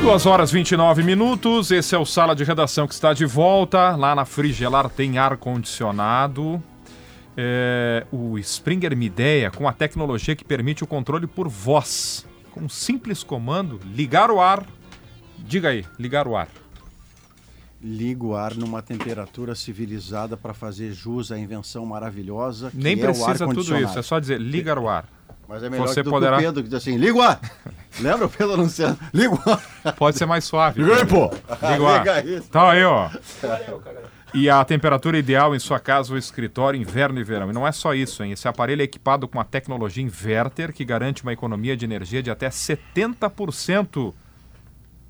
Duas horas 29 minutos. Esse é o Sala de Redação que está de volta. Lá na Frigelar tem ar-condicionado. É, o Springer Midea com a tecnologia que permite o controle por voz. Com um simples comando, ligar o ar. Diga aí, ligar o ar. Liga o ar numa temperatura civilizada para fazer jus à invenção maravilhosa que Nem é o precisa tudo isso, é só dizer ligar o ar. Mas é melhor Você do poderá- que o Pedro que diz assim, liga o ar! Lembra o Pedro anunciando? Liga o ar! Pode ser mais suave. Liga aí, pô! Liga o ar. Liga isso. Tá aí, ó. E a temperatura ideal em sua casa ou escritório, inverno e verão. E não é só isso, hein? Esse aparelho é equipado com a tecnologia inverter, que garante uma economia de energia de até 70%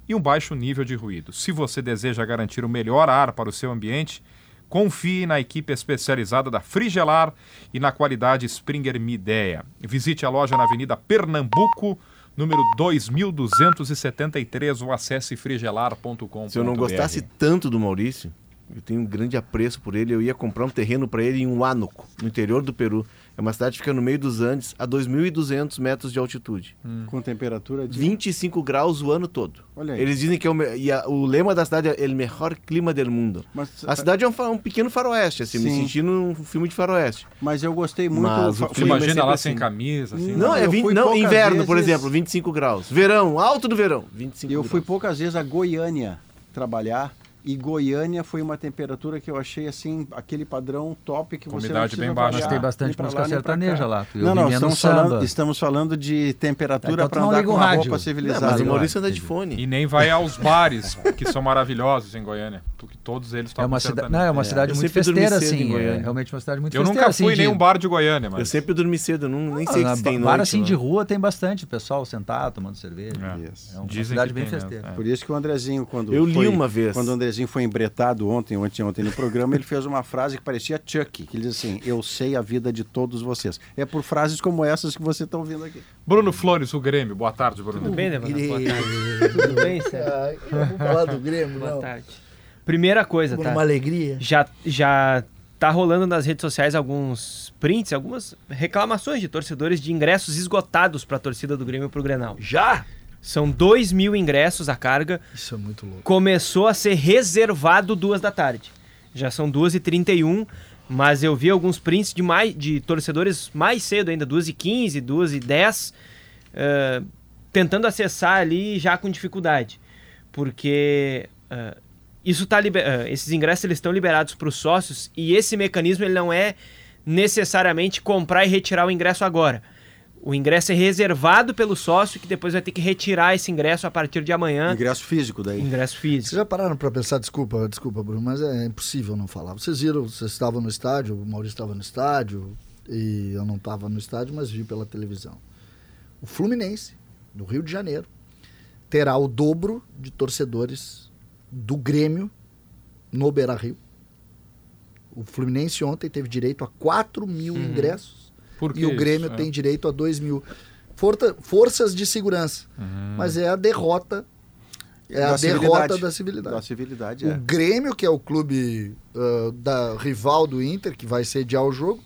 e um baixo nível de ruído. Se você deseja garantir o melhor ar para o seu ambiente, confie na equipe especializada da Frigelar e na qualidade Springer Midea. Visite a loja na Avenida Pernambuco, número 2273, ou acesse frigelar.com.br. Se eu não gostasse tanto do Maurício, Eu tenho um grande apreço por ele. Eu ia comprar um terreno para ele em Huánuco, no interior do Peru. É uma cidade que fica no meio dos Andes, a 2.200 metros de altitude. Com temperatura de. 25 graus o ano todo. Olha aí. Eles dizem que é o, me- e a- o lema da cidade é o melhor clima do mundo. Mas, A cidade é um, um pequeno faroeste, assim, me Sim. sentindo um filme de faroeste. mas eu gostei muito. Mas o clima é imagina lá assim. sem camisa, assim. Não, Não, é eu 20, fui não poucas inverno, por vezes- exemplo, 25 graus. Verão, alto do verão, 25 Eu graus. fui poucas vezes a Goiânia trabalhar e Goiânia foi uma temperatura que eu achei assim, aquele padrão top que você umidade não bem baixa. Mas tem bastante música lá, sertaneja lá. Eu Não, não, estamos falando, estamos falando de temperatura Então tu para não andar com uma roupa Não, civilizada. mas o. Maurício anda de fone. E nem vai aos bares, que são maravilhosos em Goiânia. Porque todos eles É tocam uma, cida... não, é uma cidade Eu muito festeira, em assim. É realmente uma cidade muito Eu festeira. nunca assim, fui em de- nenhum bar de Goiânia, Eu mas... sempre dormi cedo, não, nem sei Ah, se tem bar assim de rua tem bastante pessoal sentado, tomando cerveja. É. É uma cidade bem mesmo, festeira. é. Por isso que o Andrezinho, quando Eu li uma vez. quando o Andrezinho foi embretado ontem, ontem, ontem no programa, ele fez uma frase que parecia Chuck, que ele diz assim, eu sei a vida de todos vocês. É por frases como essas que você está ouvindo aqui. Bruno Flores, o Grêmio. Boa tarde, Bruno. Tudo bem, Débora? Boa tarde. Tudo bem, Sérgio? Ah, eu vou falar do Grêmio, Boa não. tarde. Primeira coisa, tá? uma alegria. Já, já tá rolando nas redes sociais alguns prints, algumas reclamações de torcedores de ingressos esgotados para a torcida do Grêmio pro Grenal. Já? São 2 mil ingressos a carga. Isso é muito louco. Começou a ser reservado duas da tarde. Já são 2h31, mas eu vi alguns prints de, mais, de torcedores mais cedo ainda, 2h15, 2h10, eh, tentando acessar ali já com dificuldade. Porque eh, isso tá liber- eh, esses ingressos eles estão liberados para os sócios e esse mecanismo ele não é necessariamente comprar e retirar o ingresso agora. O ingresso é reservado pelo sócio que depois vai ter que retirar esse ingresso a partir de amanhã. Ingresso físico daí. Ingresso físico. Vocês já pararam para pensar, desculpa, desculpa, Bruno, mas é impossível não falar. Vocês viram, vocês estavam no estádio, o Maurício estava no estádio, e eu não estava no estádio, mas vi pela televisão. O Fluminense, no Rio de Janeiro, terá o dobro de torcedores do Grêmio no Beira Rio. O Fluminense ontem teve direito a 4 mil Uhum. ingressos e o isso? Grêmio É. tem direito a 2 mil. Forta- forças de segurança. Mas é a derrota. É Da a civilidade. derrota da civilidade. Da civilidade, O é. Grêmio, que é o clube ah, da rival do Inter, que vai sediar o jogo,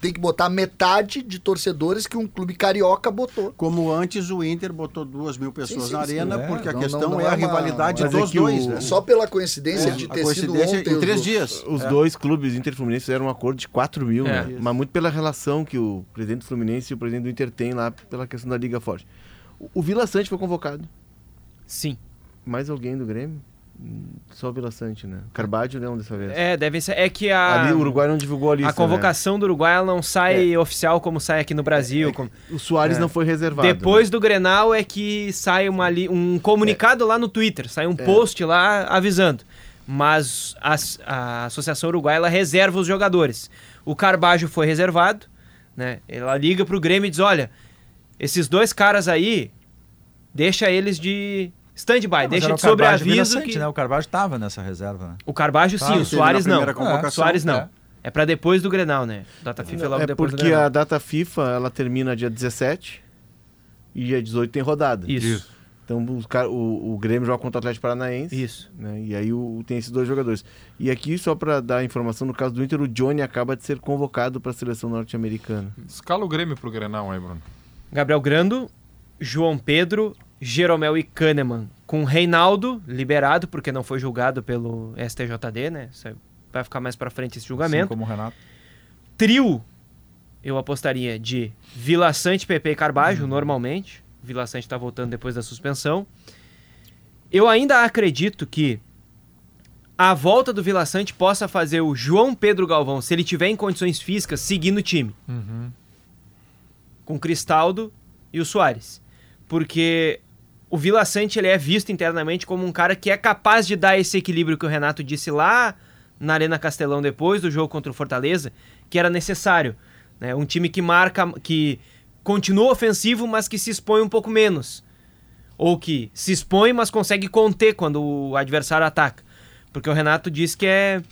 tem que botar metade de torcedores que um clube carioca botou. Como antes o Inter botou duas mil pessoas Sim, na sim, arena, sim. É, porque a não- questão não- não é é a uma- rivalidade é dos dois, o- né? Só pela coincidência É, de a ter sido coincidência ontem. em os três dois- dias. Os É. dois clubes, Inter e Fluminense, fizeram um acordo de 4 mil, É. né? mas muito pela relação que o presidente do Fluminense e o presidente do Inter têm lá, pela questão da Liga Forte. O, o Vila Sante foi convocado. Sim. Mais alguém do Grêmio? Só o Vila Sante, né? Carbadio não dessa vez. É, devem ser. É que a. Ali o Uruguai não divulgou a lista. A convocação do Uruguai ela não sai É. oficial como sai aqui no Brasil. como- né? O Soares É. não foi reservado. Depois do Grenal é que sai uma li- um comunicado lá no Twitter, sai um post lá avisando. Mas a, a Associação Uruguai ela reserva os jogadores. O Carbajo foi reservado, né? Ela liga pro Grêmio e diz: olha, esses dois caras aí, deixa eles de stand-by, Mas deixa de o Carvalho sobreaviso. Que... né? O Carvalho estava nessa reserva, né? O Carbajo sim, Tá, o Soares não. O Soares não. É. É pra depois do Grenal, né? Data FIFA é logo É depois do porque Grenal. a data FIFA ela termina dia 17 e dia 18 tem rodada. Isso. Então os cara- o, o Grêmio joga contra o Atlético Paranaense. Isso. né? E aí o, tem esses dois jogadores. E aqui, só para dar informação, no caso do Inter, o Johnny acaba de ser convocado para a seleção norte-americana. Escala o Grêmio pro Grenal aí, Bruno. Gabriel Grando, João Pedro, Jeromel e Kahneman. Com Reinaldo liberado, porque não foi julgado pelo STJD, né? Vai ficar mais pra frente esse Assim julgamento. como o Renato. Trio, eu apostaria de Vila Sante, Pepe e Carbajo, normalmente. Vila Sante tá voltando depois da suspensão. Eu ainda acredito que a volta do Vila Sante possa fazer o João Pedro Galvão, se ele tiver em condições físicas, seguir no time. Com o Cristaldo e o Soares. Porque o Vila Sante ele é visto internamente como um cara que é capaz de dar esse equilíbrio que o Renato disse lá na Arena Castelão depois do jogo contra o Fortaleza, que era necessário. Né? Um time que marca, que continua ofensivo, mas que se expõe um pouco menos. Ou que se expõe, mas consegue conter quando o adversário ataca. Porque o Renato diz que é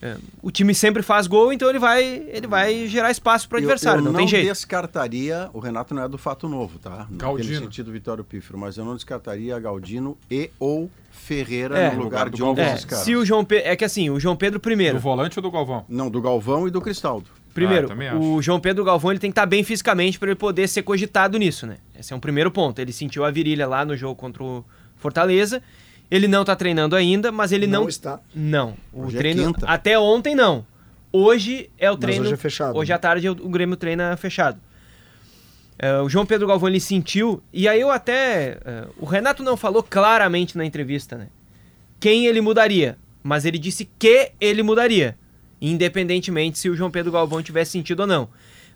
é, o time sempre faz gol, então ele vai, ele vai gerar espaço para o Eu- adversário, eu não, tem jeito. descartaria, o Renato não é do fato novo, tá? Galdino. sentido Vitório Pífero, mas eu não descartaria Galdino e ou Ferreira É. no lugar do de um desses caras. Se o João Pedro, é que assim, o João Pedro Do primeiro, volante ou do Galvão? Não, do Galvão e do Cristaldo. primeiro, Ah, o João Pedro Galvão ele tem que estar bem fisicamente para ele poder ser cogitado nisso, né? Esse é um primeiro ponto. Ele sentiu a virilha lá no jogo contra o Fortaleza. Ele não tá treinando ainda, mas ele não Não está. Não, o Hoje é treino quinta. até ontem não. Hoje é o Mas treino. hoje é fechado, Hoje né? à tarde o, o Grêmio treina fechado. É, o João Pedro Galvão ele sentiu e aí eu até é, o Renato não falou claramente na entrevista, né? Quem ele mudaria, mas ele disse que ele mudaria, independentemente se o João Pedro Galvão tivesse sentido ou não.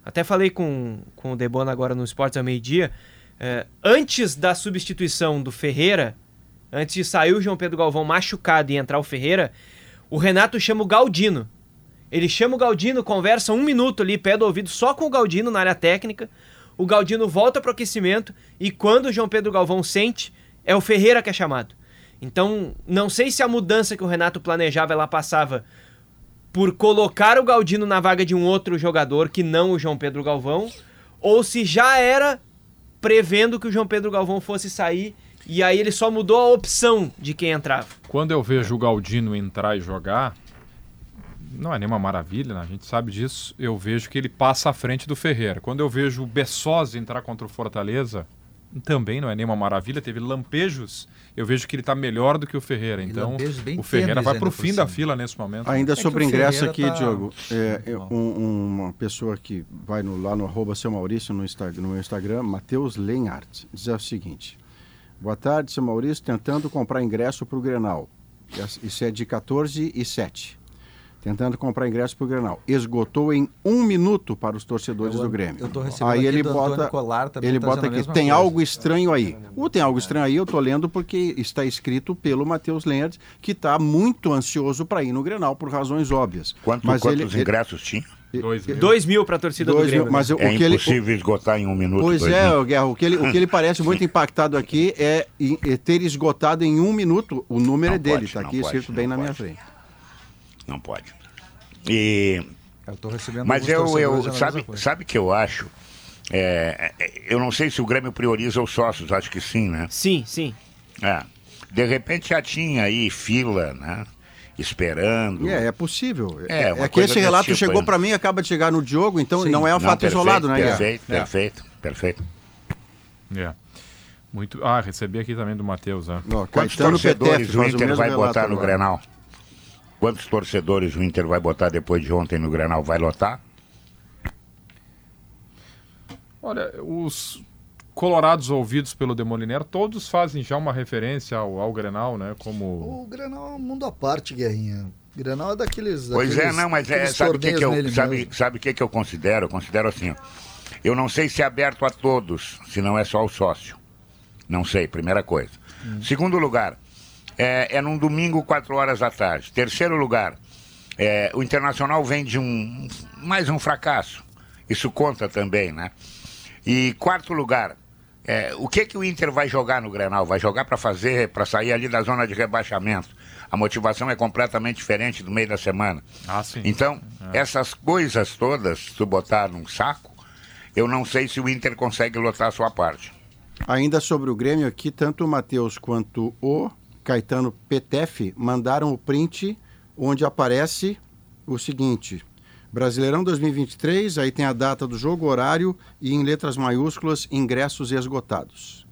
Até falei com, com o Debona agora no Esportes ao meio-dia. é, antes da substituição do Ferreira, antes de sair o João Pedro Galvão machucado e entrar o Ferreira, o Renato chama o Galdino. Ele chama o Galdino, conversa um minuto ali, pé do ouvido, só com o Galdino na área técnica. O Galdino volta para o aquecimento e quando o João Pedro Galvão sente, é o Ferreira que é chamado. Então, não sei se a mudança que o Renato planejava ela passava por colocar o Galdino na vaga de um outro jogador que não o João Pedro Galvão, ou se já era prevendo que o João Pedro Galvão fosse sair e aí ele só mudou a opção de quem entrava. Quando eu vejo o Galdino entrar e jogar, não é nenhuma maravilha, né? a gente sabe disso. Eu vejo que ele passa à frente do Ferreira. Quando eu vejo o Bessosa entrar contra o Fortaleza, também não é nenhuma maravilha. Teve lampejos. Eu vejo que ele está melhor do que o Ferreira. E Então, o Ferreira vai para o por fim da fila nesse momento. Ainda É sobre o ingresso aqui, tá- Diogo, é, é, um- uma pessoa que vai no- lá no arroba seu Maurício no, Insta- no meu Instagram, Matheus Lenhart, diz o seguinte: Boa tarde, seu Maurício, tentando comprar ingresso para o Grenal. Isso é de 14 e 7. Tentando comprar ingresso para o Grenal. Esgotou em um minuto para os torcedores Eu- do Grêmio. eu tô recebendo aí aqui ele bota, Colar também, ele tá bota aqui, tem coisa. algo estranho aí. O tem algo estranho aí, eu tô lendo porque está escrito pelo Matheus Lenhart, que está muito ansioso para ir no Grenal, por razões óbvias. Quanto, Mas quantos ele- ingressos tinha? Dois mil. Dois mil para a torcida Dois do Grêmio. mil, mas o, É o que ele, impossível esgotar em um minuto. Pois é, mil. Guerra, o que, ele, o que ele parece muito impactado aqui é, em- é ter esgotado em um minuto. O número Não é dele, está aqui pode, escrito bem na minha pode. frente. Não pode. E Eu tô recebendo Mas eu, eu sabe, sabe que eu acho? É, é, eu não sei se o Grêmio prioriza os sócios, acho que sim, né? Sim, sim. É. De repente já tinha aí fila, né? Esperando. É, é possível. É, É, é que esse relato tipo chegou para mim e acaba de chegar no Diogo, então Sim. não é um Não, fato perfeito, isolado, né? Perfeito, É. perfeito, perfeito. É. Muito... Ah, recebi aqui também do Matheus. né? Ó, Quantos Caetano torcedores Petef o o Inter mesmo vai botar no agora. Grenal? Quantos torcedores o Inter vai botar depois de ontem no Grenal? Vai lotar? Olha, os colorados ouvidos pelo Demoliner, todos fazem já uma referência ao, ao Grenal, né? Como... O Grenal é um mundo à parte, Guerrinha. O Grenal é daqueles. Pois é, não, mas é, sabe o que, que eu sabe, sabe o que, que eu considero? Eu considero assim, ó. Eu não sei se é aberto a todos, se não é só o sócio. Não sei, primeira coisa. Hum. Segundo lugar, é, é num domingo, 4 horas da tarde. Terceiro lugar, é, o Internacional vem de um mais um fracasso. Isso conta também, né? E quarto lugar, é, o que que o Inter vai jogar no Grenal? Vai jogar para fazer, para sair ali da zona de rebaixamento. A motivação é completamente diferente do meio da semana. Ah, sim. Então, essas coisas todas, se tu botar num saco, eu não sei se o Inter consegue lotar a sua parte. Ainda sobre o Grêmio aqui, tanto o Matheus quanto o Caetano Petef mandaram o print onde aparece o seguinte: Brasileirão 2023, aí tem a data do jogo, horário e em letras maiúsculas, ingressos esgotados.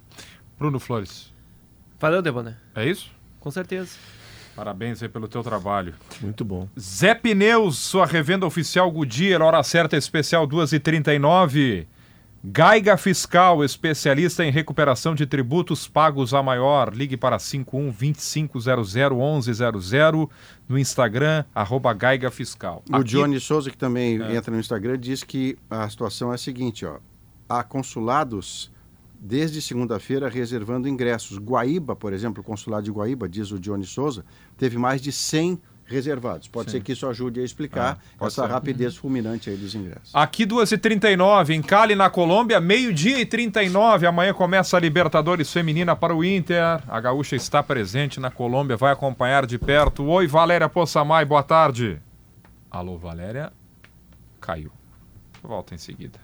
Bruno Flores, Valeu, Debona. é isso? Com certeza. Parabéns aí pelo teu trabalho. Muito bom. Zé Pneus, sua revenda oficial Goodyear, hora certa especial 2h39. Gaiga Fiscal, especialista em recuperação de tributos pagos a maior. Ligue para 51 2500 1100 no Instagram, arroba Gaiga Fiscal. O Aqui- Johnny Souza, que também É. entra no Instagram, diz que a situação é a seguinte, ó. Há consulados desde segunda-feira reservando ingressos. Guaíba, por exemplo, o consulado de Guaíba, diz o Johnny Souza, teve mais de 100 reservados. Pode Sim. ser que isso ajude a explicar Ah, essa ser. rapidez fulminante aí dos ingressos. Aqui 2h39, em Cali, na Colômbia, meio-dia e 39. Amanhã começa a Libertadores Feminina para o Inter. A Gaúcha está presente na Colômbia, vai acompanhar de perto. Oi, Valéria Poçamai, boa tarde. Alô, Valéria. Caiu. Volta em seguida.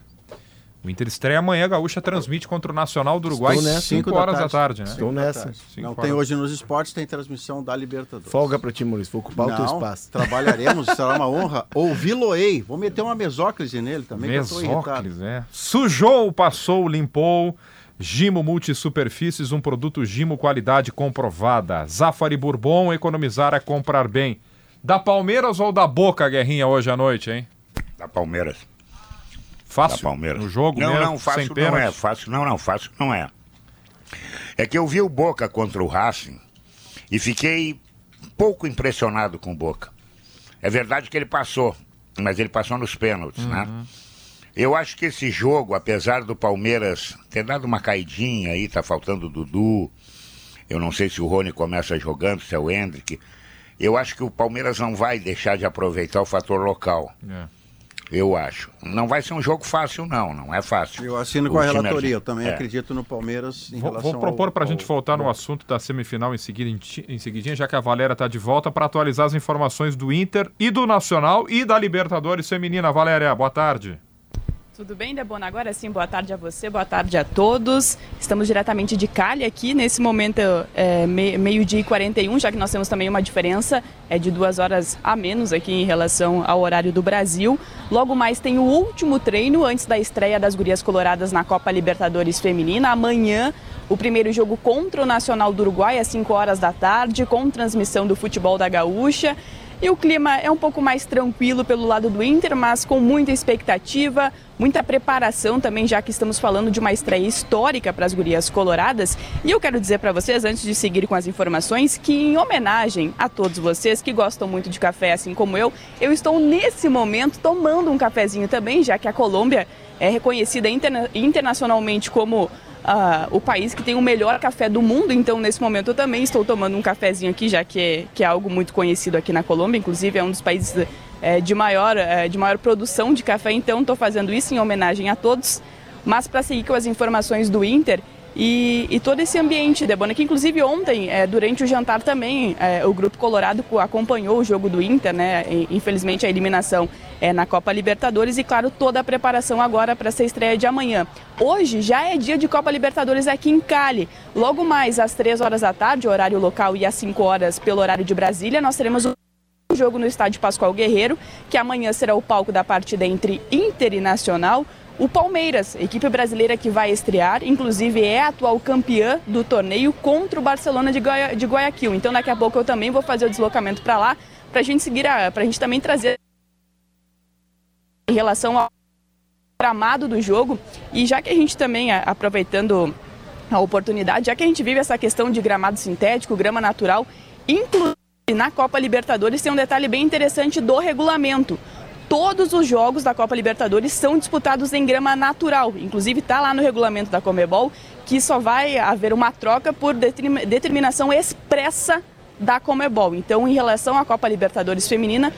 O Inter estreia amanhã, a Gaúcha transmite contra o Nacional do Uruguai, Estou nessa. 5 Cinco horas da tarde, né? Estou nessa. Não tem hoje nos esportes, tem transmissão da Libertadores. Folga pra ti, Maurício. Vou ocupar o teu Não, espaço. Trabalharemos, será uma honra. Ouvi-lo-ei. Vou meter uma mesóclise nele também, que eu tô irritado. Mesóclis, é. Sujou, passou, limpou. Gimo Multisuperfícies, um produto Gimo qualidade comprovada. Zafari Bourbon, economizar é comprar bem. Da Palmeiras ou da Boca, Guerrinha, hoje à noite, hein? Da Palmeiras. Fácil? Da Palmeiras. No jogo não, mesmo, não, fácil não é. Fácil não, não, fácil não é. É que eu vi o Boca contra o Racing e fiquei pouco impressionado com o Boca. É verdade que ele passou, mas ele passou nos pênaltis, né? Eu acho que esse jogo, apesar do Palmeiras ter dado uma caidinha aí, tá faltando o Dudu, eu não sei se o Rony começa jogando, se é o Hendrick, eu acho que o Palmeiras não vai deixar de aproveitar o fator local. É. Eu acho. Não vai ser um jogo fácil, não. Não é fácil. Eu assino O com a time relatoria. argentino- Eu também É. acredito no Palmeiras em Vou, relação vou propor ao- para a ao- gente voltar no assunto da semifinal em seguida, em, em seguidinha, já que a Valéria está de volta, para atualizar as informações do Inter e do Nacional e da Libertadores Feminina. Valéria, boa tarde. Tudo bem, Debona? Agora sim, boa tarde a você, boa tarde a todos. Estamos diretamente de Cali aqui, nesse momento é, me- meio-dia e 41, já que nós temos também uma diferença é, de duas horas a menos aqui em relação ao horário do Brasil. Logo mais tem o último treino antes da estreia das Gurias Coloradas na Copa Libertadores Feminina. Amanhã, o primeiro jogo contra o Nacional do Uruguai às 5 horas da tarde, com transmissão do futebol da Gaúcha. E o clima é um pouco mais tranquilo pelo lado do Inter, mas com muita expectativa, muita preparação também, já que estamos falando de uma estreia histórica para as gurias coloradas. E eu quero dizer para vocês, antes de seguir com as informações, que em homenagem a todos vocês que gostam muito de café, assim como eu, eu estou nesse momento tomando um cafezinho também, já que a Colômbia é reconhecida interna- internacionalmente como o país que tem o melhor café do mundo, então nesse momento eu também estou tomando um cafezinho aqui, já que é, que é algo muito conhecido aqui na Colômbia, inclusive é um dos países eh, de, maior, eh, de maior produção de café, então estou fazendo isso em homenagem a todos. Mas para seguir com as informações do Inter e, e todo esse ambiente, Debona, que inclusive ontem, eh, durante o jantar também, eh, o Grupo Colorado co- acompanhou o jogo do Inter, né? Infelizmente a eliminação é na Copa Libertadores e, claro, toda a preparação agora para essa estreia de amanhã. Hoje já é dia de Copa Libertadores aqui em Cali. Logo mais às 3 horas da tarde, horário local, e às 5 horas pelo horário de Brasília, nós teremos o jogo no estádio Pascoal Guerreiro, que amanhã será o palco da partida entre Inter e Nacional. O Palmeiras, equipe brasileira que vai estrear, inclusive é a atual campeã do torneio contra o Barcelona de, Goia- de Guayaquil. Então daqui a pouco eu também vou fazer o deslocamento para lá, para a gente seguir, para a gente também trazer em relação ao gramado do jogo. E já que a gente também, a- aproveitando a oportunidade, já que a gente vive essa questão de gramado sintético, grama natural, inclusive na Copa Libertadores tem um detalhe bem interessante do regulamento. Todos os jogos da Copa Libertadores são disputados em grama natural. Inclusive está lá no regulamento da Comebol que só vai haver uma troca por determi- determinação expressa da Comebol. Então, em relação à Copa Libertadores feminina,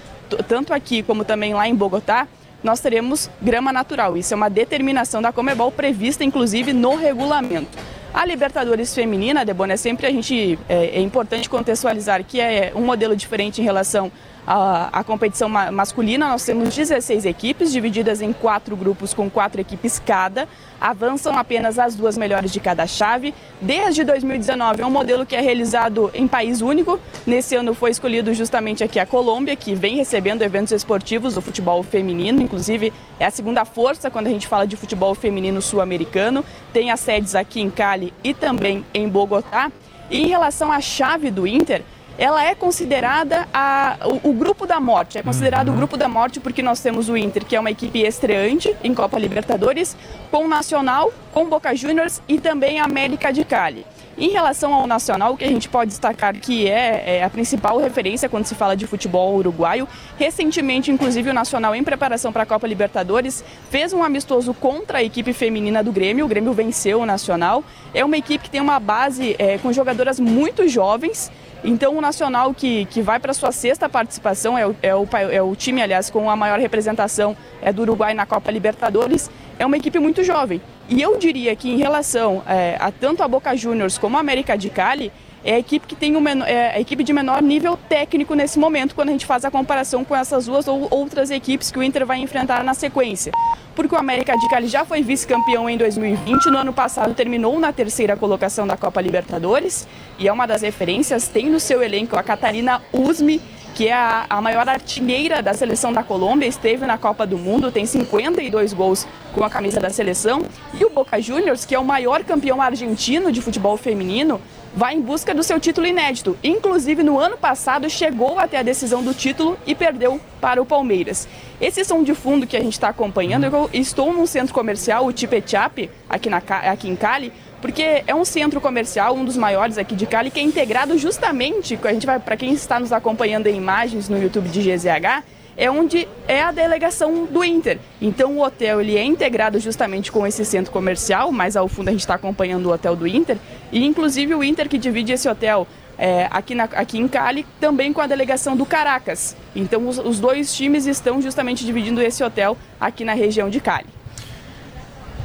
tanto aqui como também lá em Bogotá, nós teremos grama natural. Isso é uma determinação da Comebol prevista, inclusive, no regulamento. A Libertadores feminina, Debona, é sempre a gente é, é importante contextualizar que é um modelo diferente em relação à, competição ma- masculina. Nós temos 16 equipes divididas em quatro grupos com quatro equipes cada. Avançam apenas as duas melhores de cada chave. Desde 2019 é um modelo que é realizado em país único. Nesse ano foi escolhido justamente aqui a Colômbia, que vem recebendo eventos esportivos do futebol feminino. Inclusive é a segunda força quando a gente fala de futebol feminino sul-americano. Tem as sedes aqui em Cali e também em Bogotá. E em relação à chave do Inter, ela é considerada a- o, o grupo da morte. É considerado o grupo da morte porque nós temos o Inter, que é uma equipe estreante em Copa Libertadores, com o Nacional, com Boca Juniors e também a América de Cali. Em relação ao Nacional, o que a gente pode destacar que é, é a principal referência quando se fala de futebol uruguaio. Recentemente, inclusive, o Nacional, em preparação para a Copa Libertadores, fez um amistoso contra a equipe feminina do Grêmio. O Grêmio venceu o Nacional. É uma equipe que tem uma base é, com jogadoras muito jovens. Então, o Nacional, que, que vai para sua sexta participação, é o, é, o, é o time, aliás, com a maior representação é do Uruguai na Copa Libertadores, é uma equipe muito jovem. E eu diria que, em relação é, a tanto a Boca Juniors como a América de Cali, é a equipe que tem menor, é a equipe de menor nível técnico nesse momento, quando a gente faz a comparação com essas duas ou outras equipes que o Inter vai enfrentar na sequência. Porque o América de Cali já foi vice-campeão em 2020, no ano passado terminou na terceira colocação da Copa Libertadores e é uma das referências, tem no seu elenco a Catarina Usme, que é a, a, maior artilheira da seleção da Colômbia, esteve na Copa do Mundo, tem 52 gols com a camisa da seleção. E o Boca Juniors, que é o maior campeão argentino de futebol feminino, vai em busca do seu título inédito. Inclusive, no ano passado, chegou até a decisão do título e perdeu para o Palmeiras. Esse som de fundo que a gente está acompanhando, eu estou num centro comercial, o Tipechap, aqui, na, aqui em Cali, porque é um centro comercial, um dos maiores aqui de Cali, que é integrado justamente, a gente vai para quem está nos acompanhando em imagens no YouTube de GZH, é onde é a delegação do Inter. Então o hotel ele é integrado justamente com esse centro comercial, mais ao fundo a gente está acompanhando o hotel do Inter, e inclusive o Inter que divide esse hotel é, aqui, na, aqui em Cali, também com a delegação do Caracas. Então os, os dois times estão justamente dividindo esse hotel aqui na região de Cali.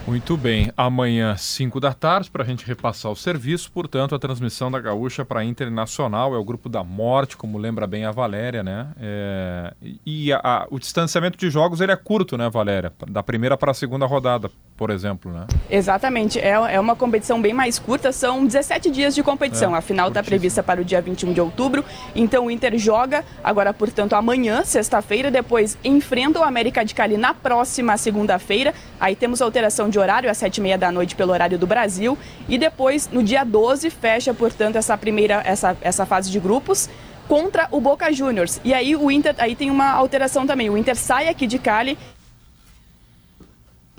Muito bem. Amanhã, 5 da tarde, para a gente repassar o serviço. Portanto, a transmissão da Gaúcha para a Internacional é o grupo da morte, como lembra bem a Valéria, né? É... E a, a, o distanciamento de jogos ele é curto, né, Valéria? Da primeira para a segunda rodada, por exemplo, né? Exatamente. É, é uma competição bem mais curta. São 17 dias de competição. É, a final está prevista para o dia 21 de outubro. Então, o Inter joga agora, portanto, amanhã, sexta-feira. Depois, enfrenta o América de Cali na próxima segunda-feira. Aí temos alteração de horário às sete e meia da noite pelo horário do Brasil. E depois, no dia 12, fecha, portanto, essa primeira essa, essa fase de grupos contra o Boca Juniors. E aí o Inter, aí tem uma alteração também. O Inter sai aqui de Cali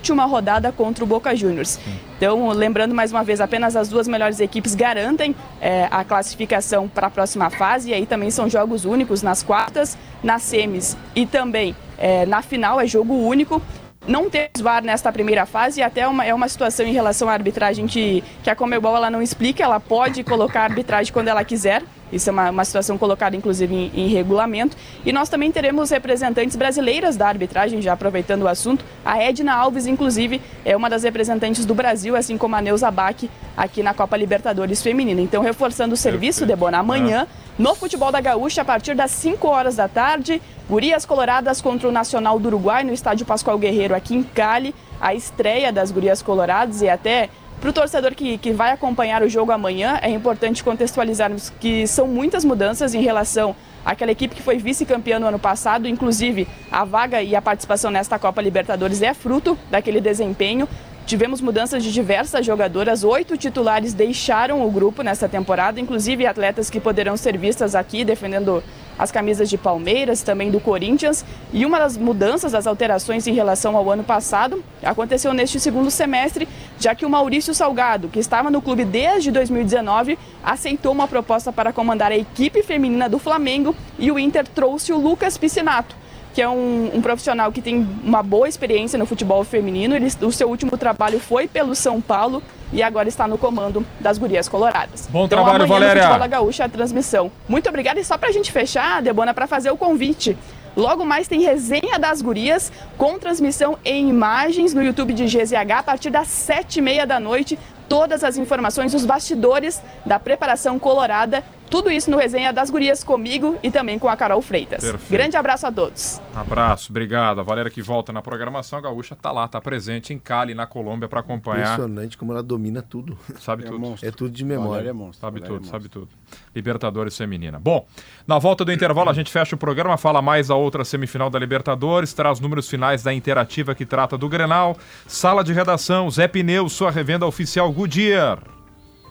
última rodada contra o Boca Juniors. Então, lembrando mais uma vez, apenas as duas melhores equipes garantem é, a classificação para a próxima fase. E aí também são jogos únicos nas quartas, nas semis e também é, na final é jogo único. Não temos VAR nesta primeira fase e até uma, é uma situação em relação à arbitragem que, que a Comebol ela não explica, ela pode colocar a arbitragem quando ela quiser, isso é uma, uma situação colocada, inclusive, em, em, regulamento. E nós também teremos representantes brasileiras da arbitragem, já aproveitando o assunto. A Edna Alves, inclusive, é uma das representantes do Brasil, assim como a Neuza Bach, aqui na Copa Libertadores Feminina. Então, reforçando o serviço, Debona, amanhã, no Futebol da Gaúcha, a partir das 5 horas da tarde, Gurias Coloradas contra o Nacional do Uruguai, no estádio Pascoal Guerreiro, aqui em Cali. A estreia das Gurias Coloradas e até para o torcedor que, que vai acompanhar o jogo amanhã, é importante contextualizarmos que são muitas mudanças em relação àquela equipe que foi vice-campeã no ano passado. Inclusive, a vaga e a participação nesta Copa Libertadores é fruto daquele desempenho. Tivemos mudanças de diversas jogadoras, oito titulares deixaram o grupo nessa temporada, inclusive atletas que poderão ser vistas aqui defendendo as camisas de Palmeiras, também do Corinthians. E uma das mudanças, das alterações em relação ao ano passado, aconteceu neste segundo semestre, já que o Maurício Salgado, que estava no clube desde 2019, aceitou uma proposta para comandar a equipe feminina do Flamengo e o Inter trouxe o Lucas Piscinato que é um, um, profissional que tem uma boa experiência no futebol feminino. Ele, o seu último trabalho foi pelo São Paulo e agora está no comando das Gurias Coloradas. Bom então, trabalho, Valéria. No Futebol Gaúcha a transmissão. Muito obrigada e só para a gente fechar, Debona, para fazer o convite. Logo mais tem resenha das gurias com transmissão em imagens no YouTube de GZH a partir das sete e meia da noite. Todas as informações, os bastidores da preparação colorada tudo isso no Resenha das Gurias comigo e também com a Carol Freitas. Perfeito. Grande abraço a todos. Abraço, obrigado. A Valéria que volta na programação, a Gaúcha tá lá, tá presente em Cali, na Colômbia, para acompanhar. Impressionante como ela domina tudo. Sabe é tudo. Monstro. É tudo de memória. É monstro. Sabe Valéria tudo, é sabe tudo. Libertadores feminina. Bom, na volta do intervalo a gente fecha o programa, fala mais a outra semifinal da Libertadores, traz números finais da interativa que trata do Grenal, sala de redação, Zé Pneu, sua revenda oficial Goodyear.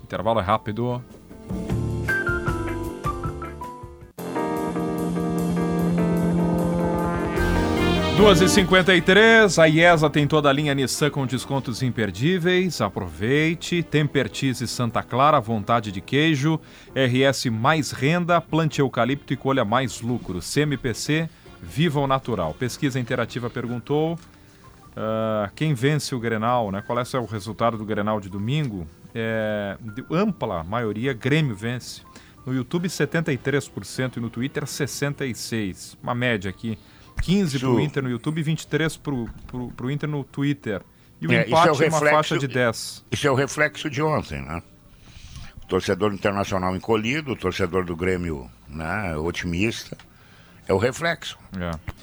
Intervalo é rápido. 2h53, a IESA tem toda a linha Nissan com descontos imperdíveis. Aproveite. Tempertise Santa Clara, vontade de queijo. RS mais renda, plante eucalipto e colha mais lucro. CMPC, viva o natural. Pesquisa interativa perguntou uh, quem vence o Grenal, né? Qual é o resultado do Grenal de domingo? É, de ampla maioria, Grêmio vence. No YouTube 73% e no Twitter 66%. Uma média aqui 15 para o Inter no YouTube e 23 para o Inter no Twitter. E o é, empate é, o reflexo, uma faixa de 10. Isso é o reflexo de ontem, né? torcedor do internacional encolhido, o torcedor do Grêmio né, otimista. É o reflexo. É.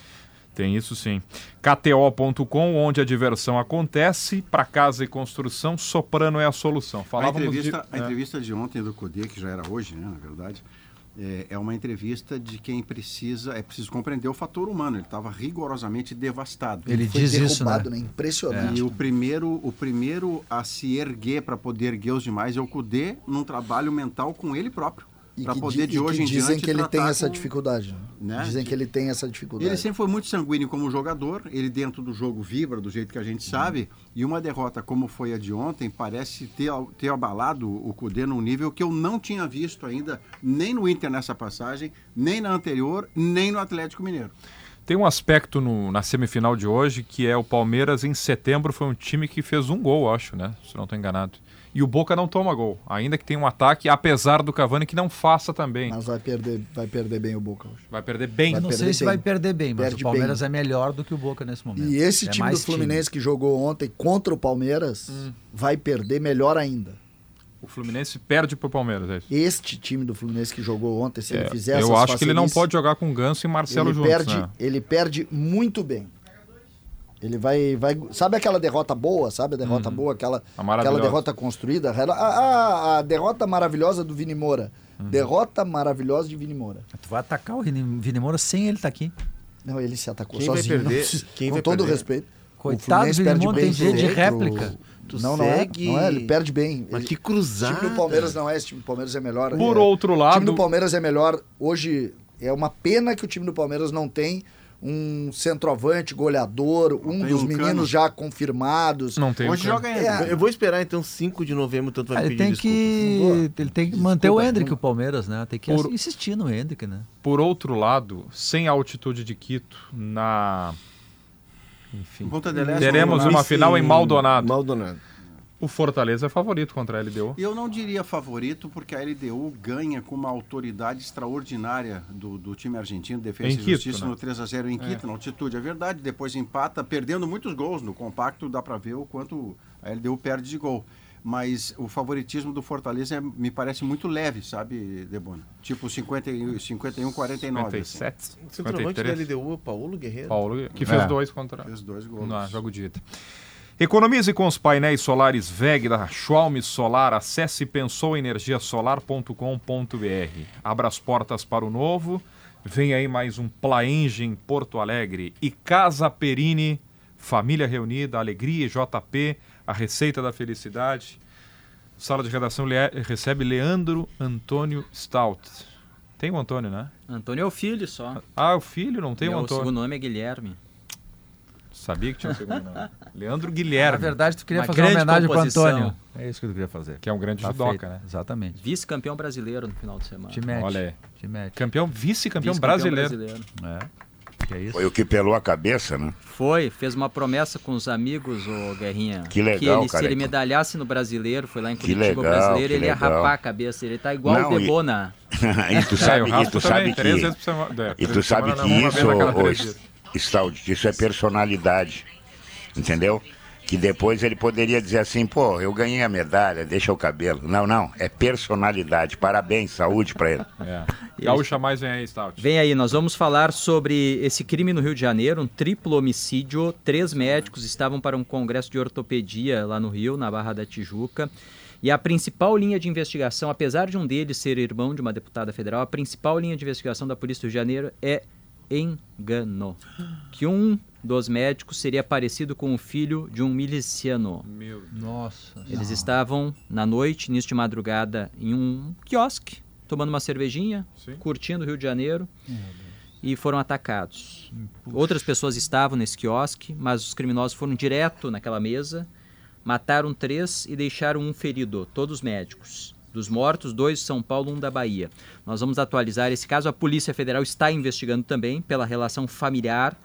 Tem isso sim. KTO.com, onde a diversão acontece, para casa e construção, Soprano é a solução. A Falávamos entrevista, de... a é. entrevista de ontem do Cudê, que já era hoje, né, na verdade, é, é uma entrevista de quem precisa, é preciso compreender o fator humano. Ele estava rigorosamente devastado. Ele Foi diz isso, né? derrubado, né? Impressionante. E o primeiro, o primeiro a se erguer para poder erguer os demais é o Cudê num trabalho mental com ele próprio. E Para que poder de e hoje que em dizem diante que ele tem essa com- dificuldade. né? né? Dizem que ele tem essa dificuldade. Ele sempre foi muito sanguíneo como jogador, ele dentro do jogo vibra do jeito que a gente sabe, e uma derrota como foi a de ontem parece ter, ter abalado o Cudê num nível que eu não tinha visto ainda, nem no Inter nessa passagem, nem na anterior, nem no Atlético Mineiro. Tem um aspecto no- na semifinal de hoje que é o Palmeiras em setembro foi um time que fez um gol, acho, né? Se não estou enganado. E o Boca não toma gol, ainda que tenha um ataque, apesar do Cavani que não faça também. Mas vai perder, vai perder bem o Boca hoje. Vai perder bem. Vai Eu não sei perder se bem. vai perder bem, mas Perde o Palmeiras bem. é melhor do que o Boca nesse momento. E esse É time do Fluminense que jogou ontem contra o Palmeiras Hum. vai perder melhor ainda. O Fluminense perde pro Palmeiras, é isso. Este time do Fluminense que jogou ontem, se ele É, fizer eu essas acho que ele não pode jogar com Ganso e Marcelo ele juntos, perde, né? ele perde muito bem. Ele vai, vai. Sabe aquela derrota boa? Sabe a derrota Uhum. boa? Aquela, aquela derrota construída? A, a- a derrota maravilhosa do Vini Moura. Uhum. Derrota maravilhosa de Vini Moura. Tu vai atacar o Vini Moura sem ele estar aqui. Não, ele se atacou Quem vai sozinho. não perder? precisa- Quem com vai todo perder? respeito. O Coitado Fluminense do Vini perde Moura, bem tem direito de réplica. Tu não, não segue- é, não é. Ele perde bem. Mas Ele- que cruzada. O time do Palmeiras não é, esse time do Palmeiras é melhor. Por é, outro O lado- time do Palmeiras é melhor. Hoje é uma pena que o time do Palmeiras não tem um centroavante, goleador, um tem dos um meninos Cano. já confirmados. Não tem Hoje o joga ainda. É. Eu vou esperar então 5 de novembro, tanto vai Ah, ele pedir tem que ele tem que manter o Desculpa, Hendrick, não- o Palmeiras, né? Tem que Por- insistir no Hendrick, né? Por outro lado, sem a altitude de Quito, na. Enfim. Teremos uma final em Maldonado. Maldonado. O Fortaleza é favorito contra a LDU. Eu não diria favorito, porque a LDU ganha com uma autoridade extraordinária do, do time argentino, Defesa Em e Quito, Justiça, né? no 3x0 em Quito, na altitude. É verdade, depois empata, perdendo muitos gols. No compacto dá para ver o quanto a LDU perde de gol. Mas o favoritismo do Fortaleza é- me parece muito leve, sabe, Debona? Tipo 51, 51 49. assim. 57, O centroavante da 53. LDU é o Paulo Guerreiro. Paulo, que fez É. dois contra. Fez dois gols. No jogo de ida. Economize com os painéis solares VEG da Schwalm Solar. Acesse pensouenergiasolar.com.br. Abra as portas para o novo. Vem aí mais um Plaenge em Porto Alegre. E Casa Perini, família reunida, alegria e JP, a receita da felicidade. Sala de redação le- recebe Leandro Antônio Stout. Tem o Antônio, né? Antônio é o filho só. Ah, o filho, não tem E o o Antônio. segundo nome é Guilherme. Sabia que tinha um segundo nome. Leandro Na Guilherme. verdade, tu queria Uma fazer uma homenagem pro composição. Antônio. É isso que tu queria fazer. Que é um grande Tá judoca, feito. né? Exatamente. Vice-campeão brasileiro no final de semana. Te mete. Olha aí. Te mete. Campeão, vice-campeão Vice-campeão brasileiro. É. Que é isso? Foi o que pelou a cabeça, né? Foi, fez uma promessa com os amigos, o Guerrinha. Que legal, que ele, Se cara. ele medalhasse no brasileiro, foi lá em Que Curitiba o legal, brasileiro, que ele ia rapar a cabeça. Ele tá igual Não, o e- Debona. e tu É, sabe, o e tu também, sabe três que. vezes por semana. É, E tu sabe que isso, vez Staldi, isso é personalidade. Entendeu? Que depois ele poderia dizer assim, pô, eu ganhei a medalha, deixa o cabelo. Não, não, é personalidade. Parabéns, saúde pra ele. É. Gaúcha mais vem aí, Stout. Vem aí, nós vamos falar sobre esse crime no Rio de Janeiro, um triplo homicídio. Três médicos estavam para um congresso de ortopedia lá no Rio, na Barra da Tijuca. E a principal linha de investigação, apesar de um deles ser irmão de uma deputada federal, a principal linha de investigação da Polícia do Rio de Janeiro é engano. Que um dos médicos seria parecido com o filho de um miliciano. Meu Nossa. Eles estavam na noite, início de madrugada, em um quiosque, tomando uma cervejinha, Sim. curtindo o Rio de Janeiro e foram atacados. Outras pessoas estavam nesse quiosque, mas os criminosos foram direto naquela mesa, mataram três e deixaram um ferido, todos médicos. Dos mortos, dois de São Paulo, um da Bahia. Nós vamos atualizar esse caso. A Polícia Federal está investigando também pela relação familiar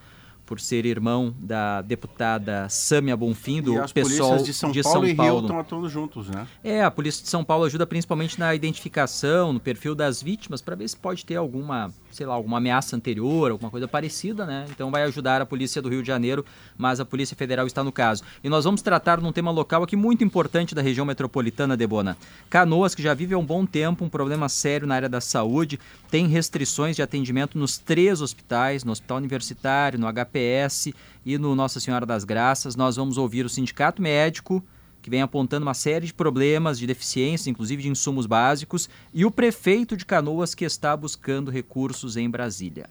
por ser irmão da deputada Sâmia Bonfim, do e as PSOL de São de Paulo São e Rio Paulo. estão atuando juntos, né? É, a Polícia de São Paulo ajuda principalmente na identificação, no perfil das vítimas, para ver se pode ter alguma, sei lá, alguma ameaça anterior, alguma coisa parecida, né? Então vai ajudar a Polícia do Rio de Janeiro, mas a Polícia Federal está no caso. E nós vamos tratar num tema local aqui muito importante da região metropolitana de Bona. Canoas, que já vive há um bom tempo um problema sério na área da saúde, tem restrições de atendimento nos três hospitais, no Hospital Universitário, no HPS e no Nossa Senhora das Graças. Nós vamos ouvir o Sindicato Médico, que vem apontando uma série de problemas de deficiência, inclusive de insumos básicos, e o prefeito de Canoas, que está buscando recursos em Brasília.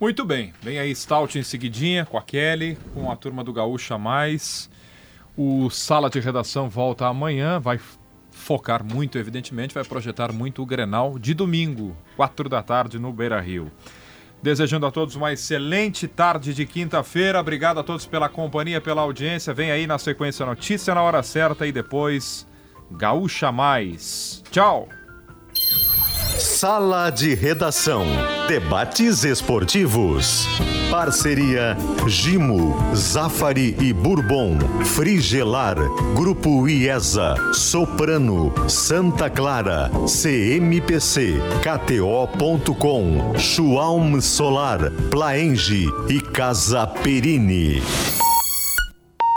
Muito bem, vem aí Stout em seguidinha com a Kelly, com a turma do Gaúcha Mais. O Sala de Redação volta amanhã, vai focar muito, evidentemente, vai projetar muito o Grenal de domingo, 4 da tarde no Beira Rio. Desejando a todos uma excelente tarde de quinta-feira. Obrigado a todos pela companhia, pela audiência. Vem aí na sequência notícia na hora certa e depois Gaúcha Mais. Tchau! Sala de Redação. Debates esportivos. Parceria Gimo, Zafari e Bourbon. Frigelar. Grupo IESA. Soprano. Santa Clara. CMPC. KTO.com. Schwalm Solar. Plaenge e Casa Perini.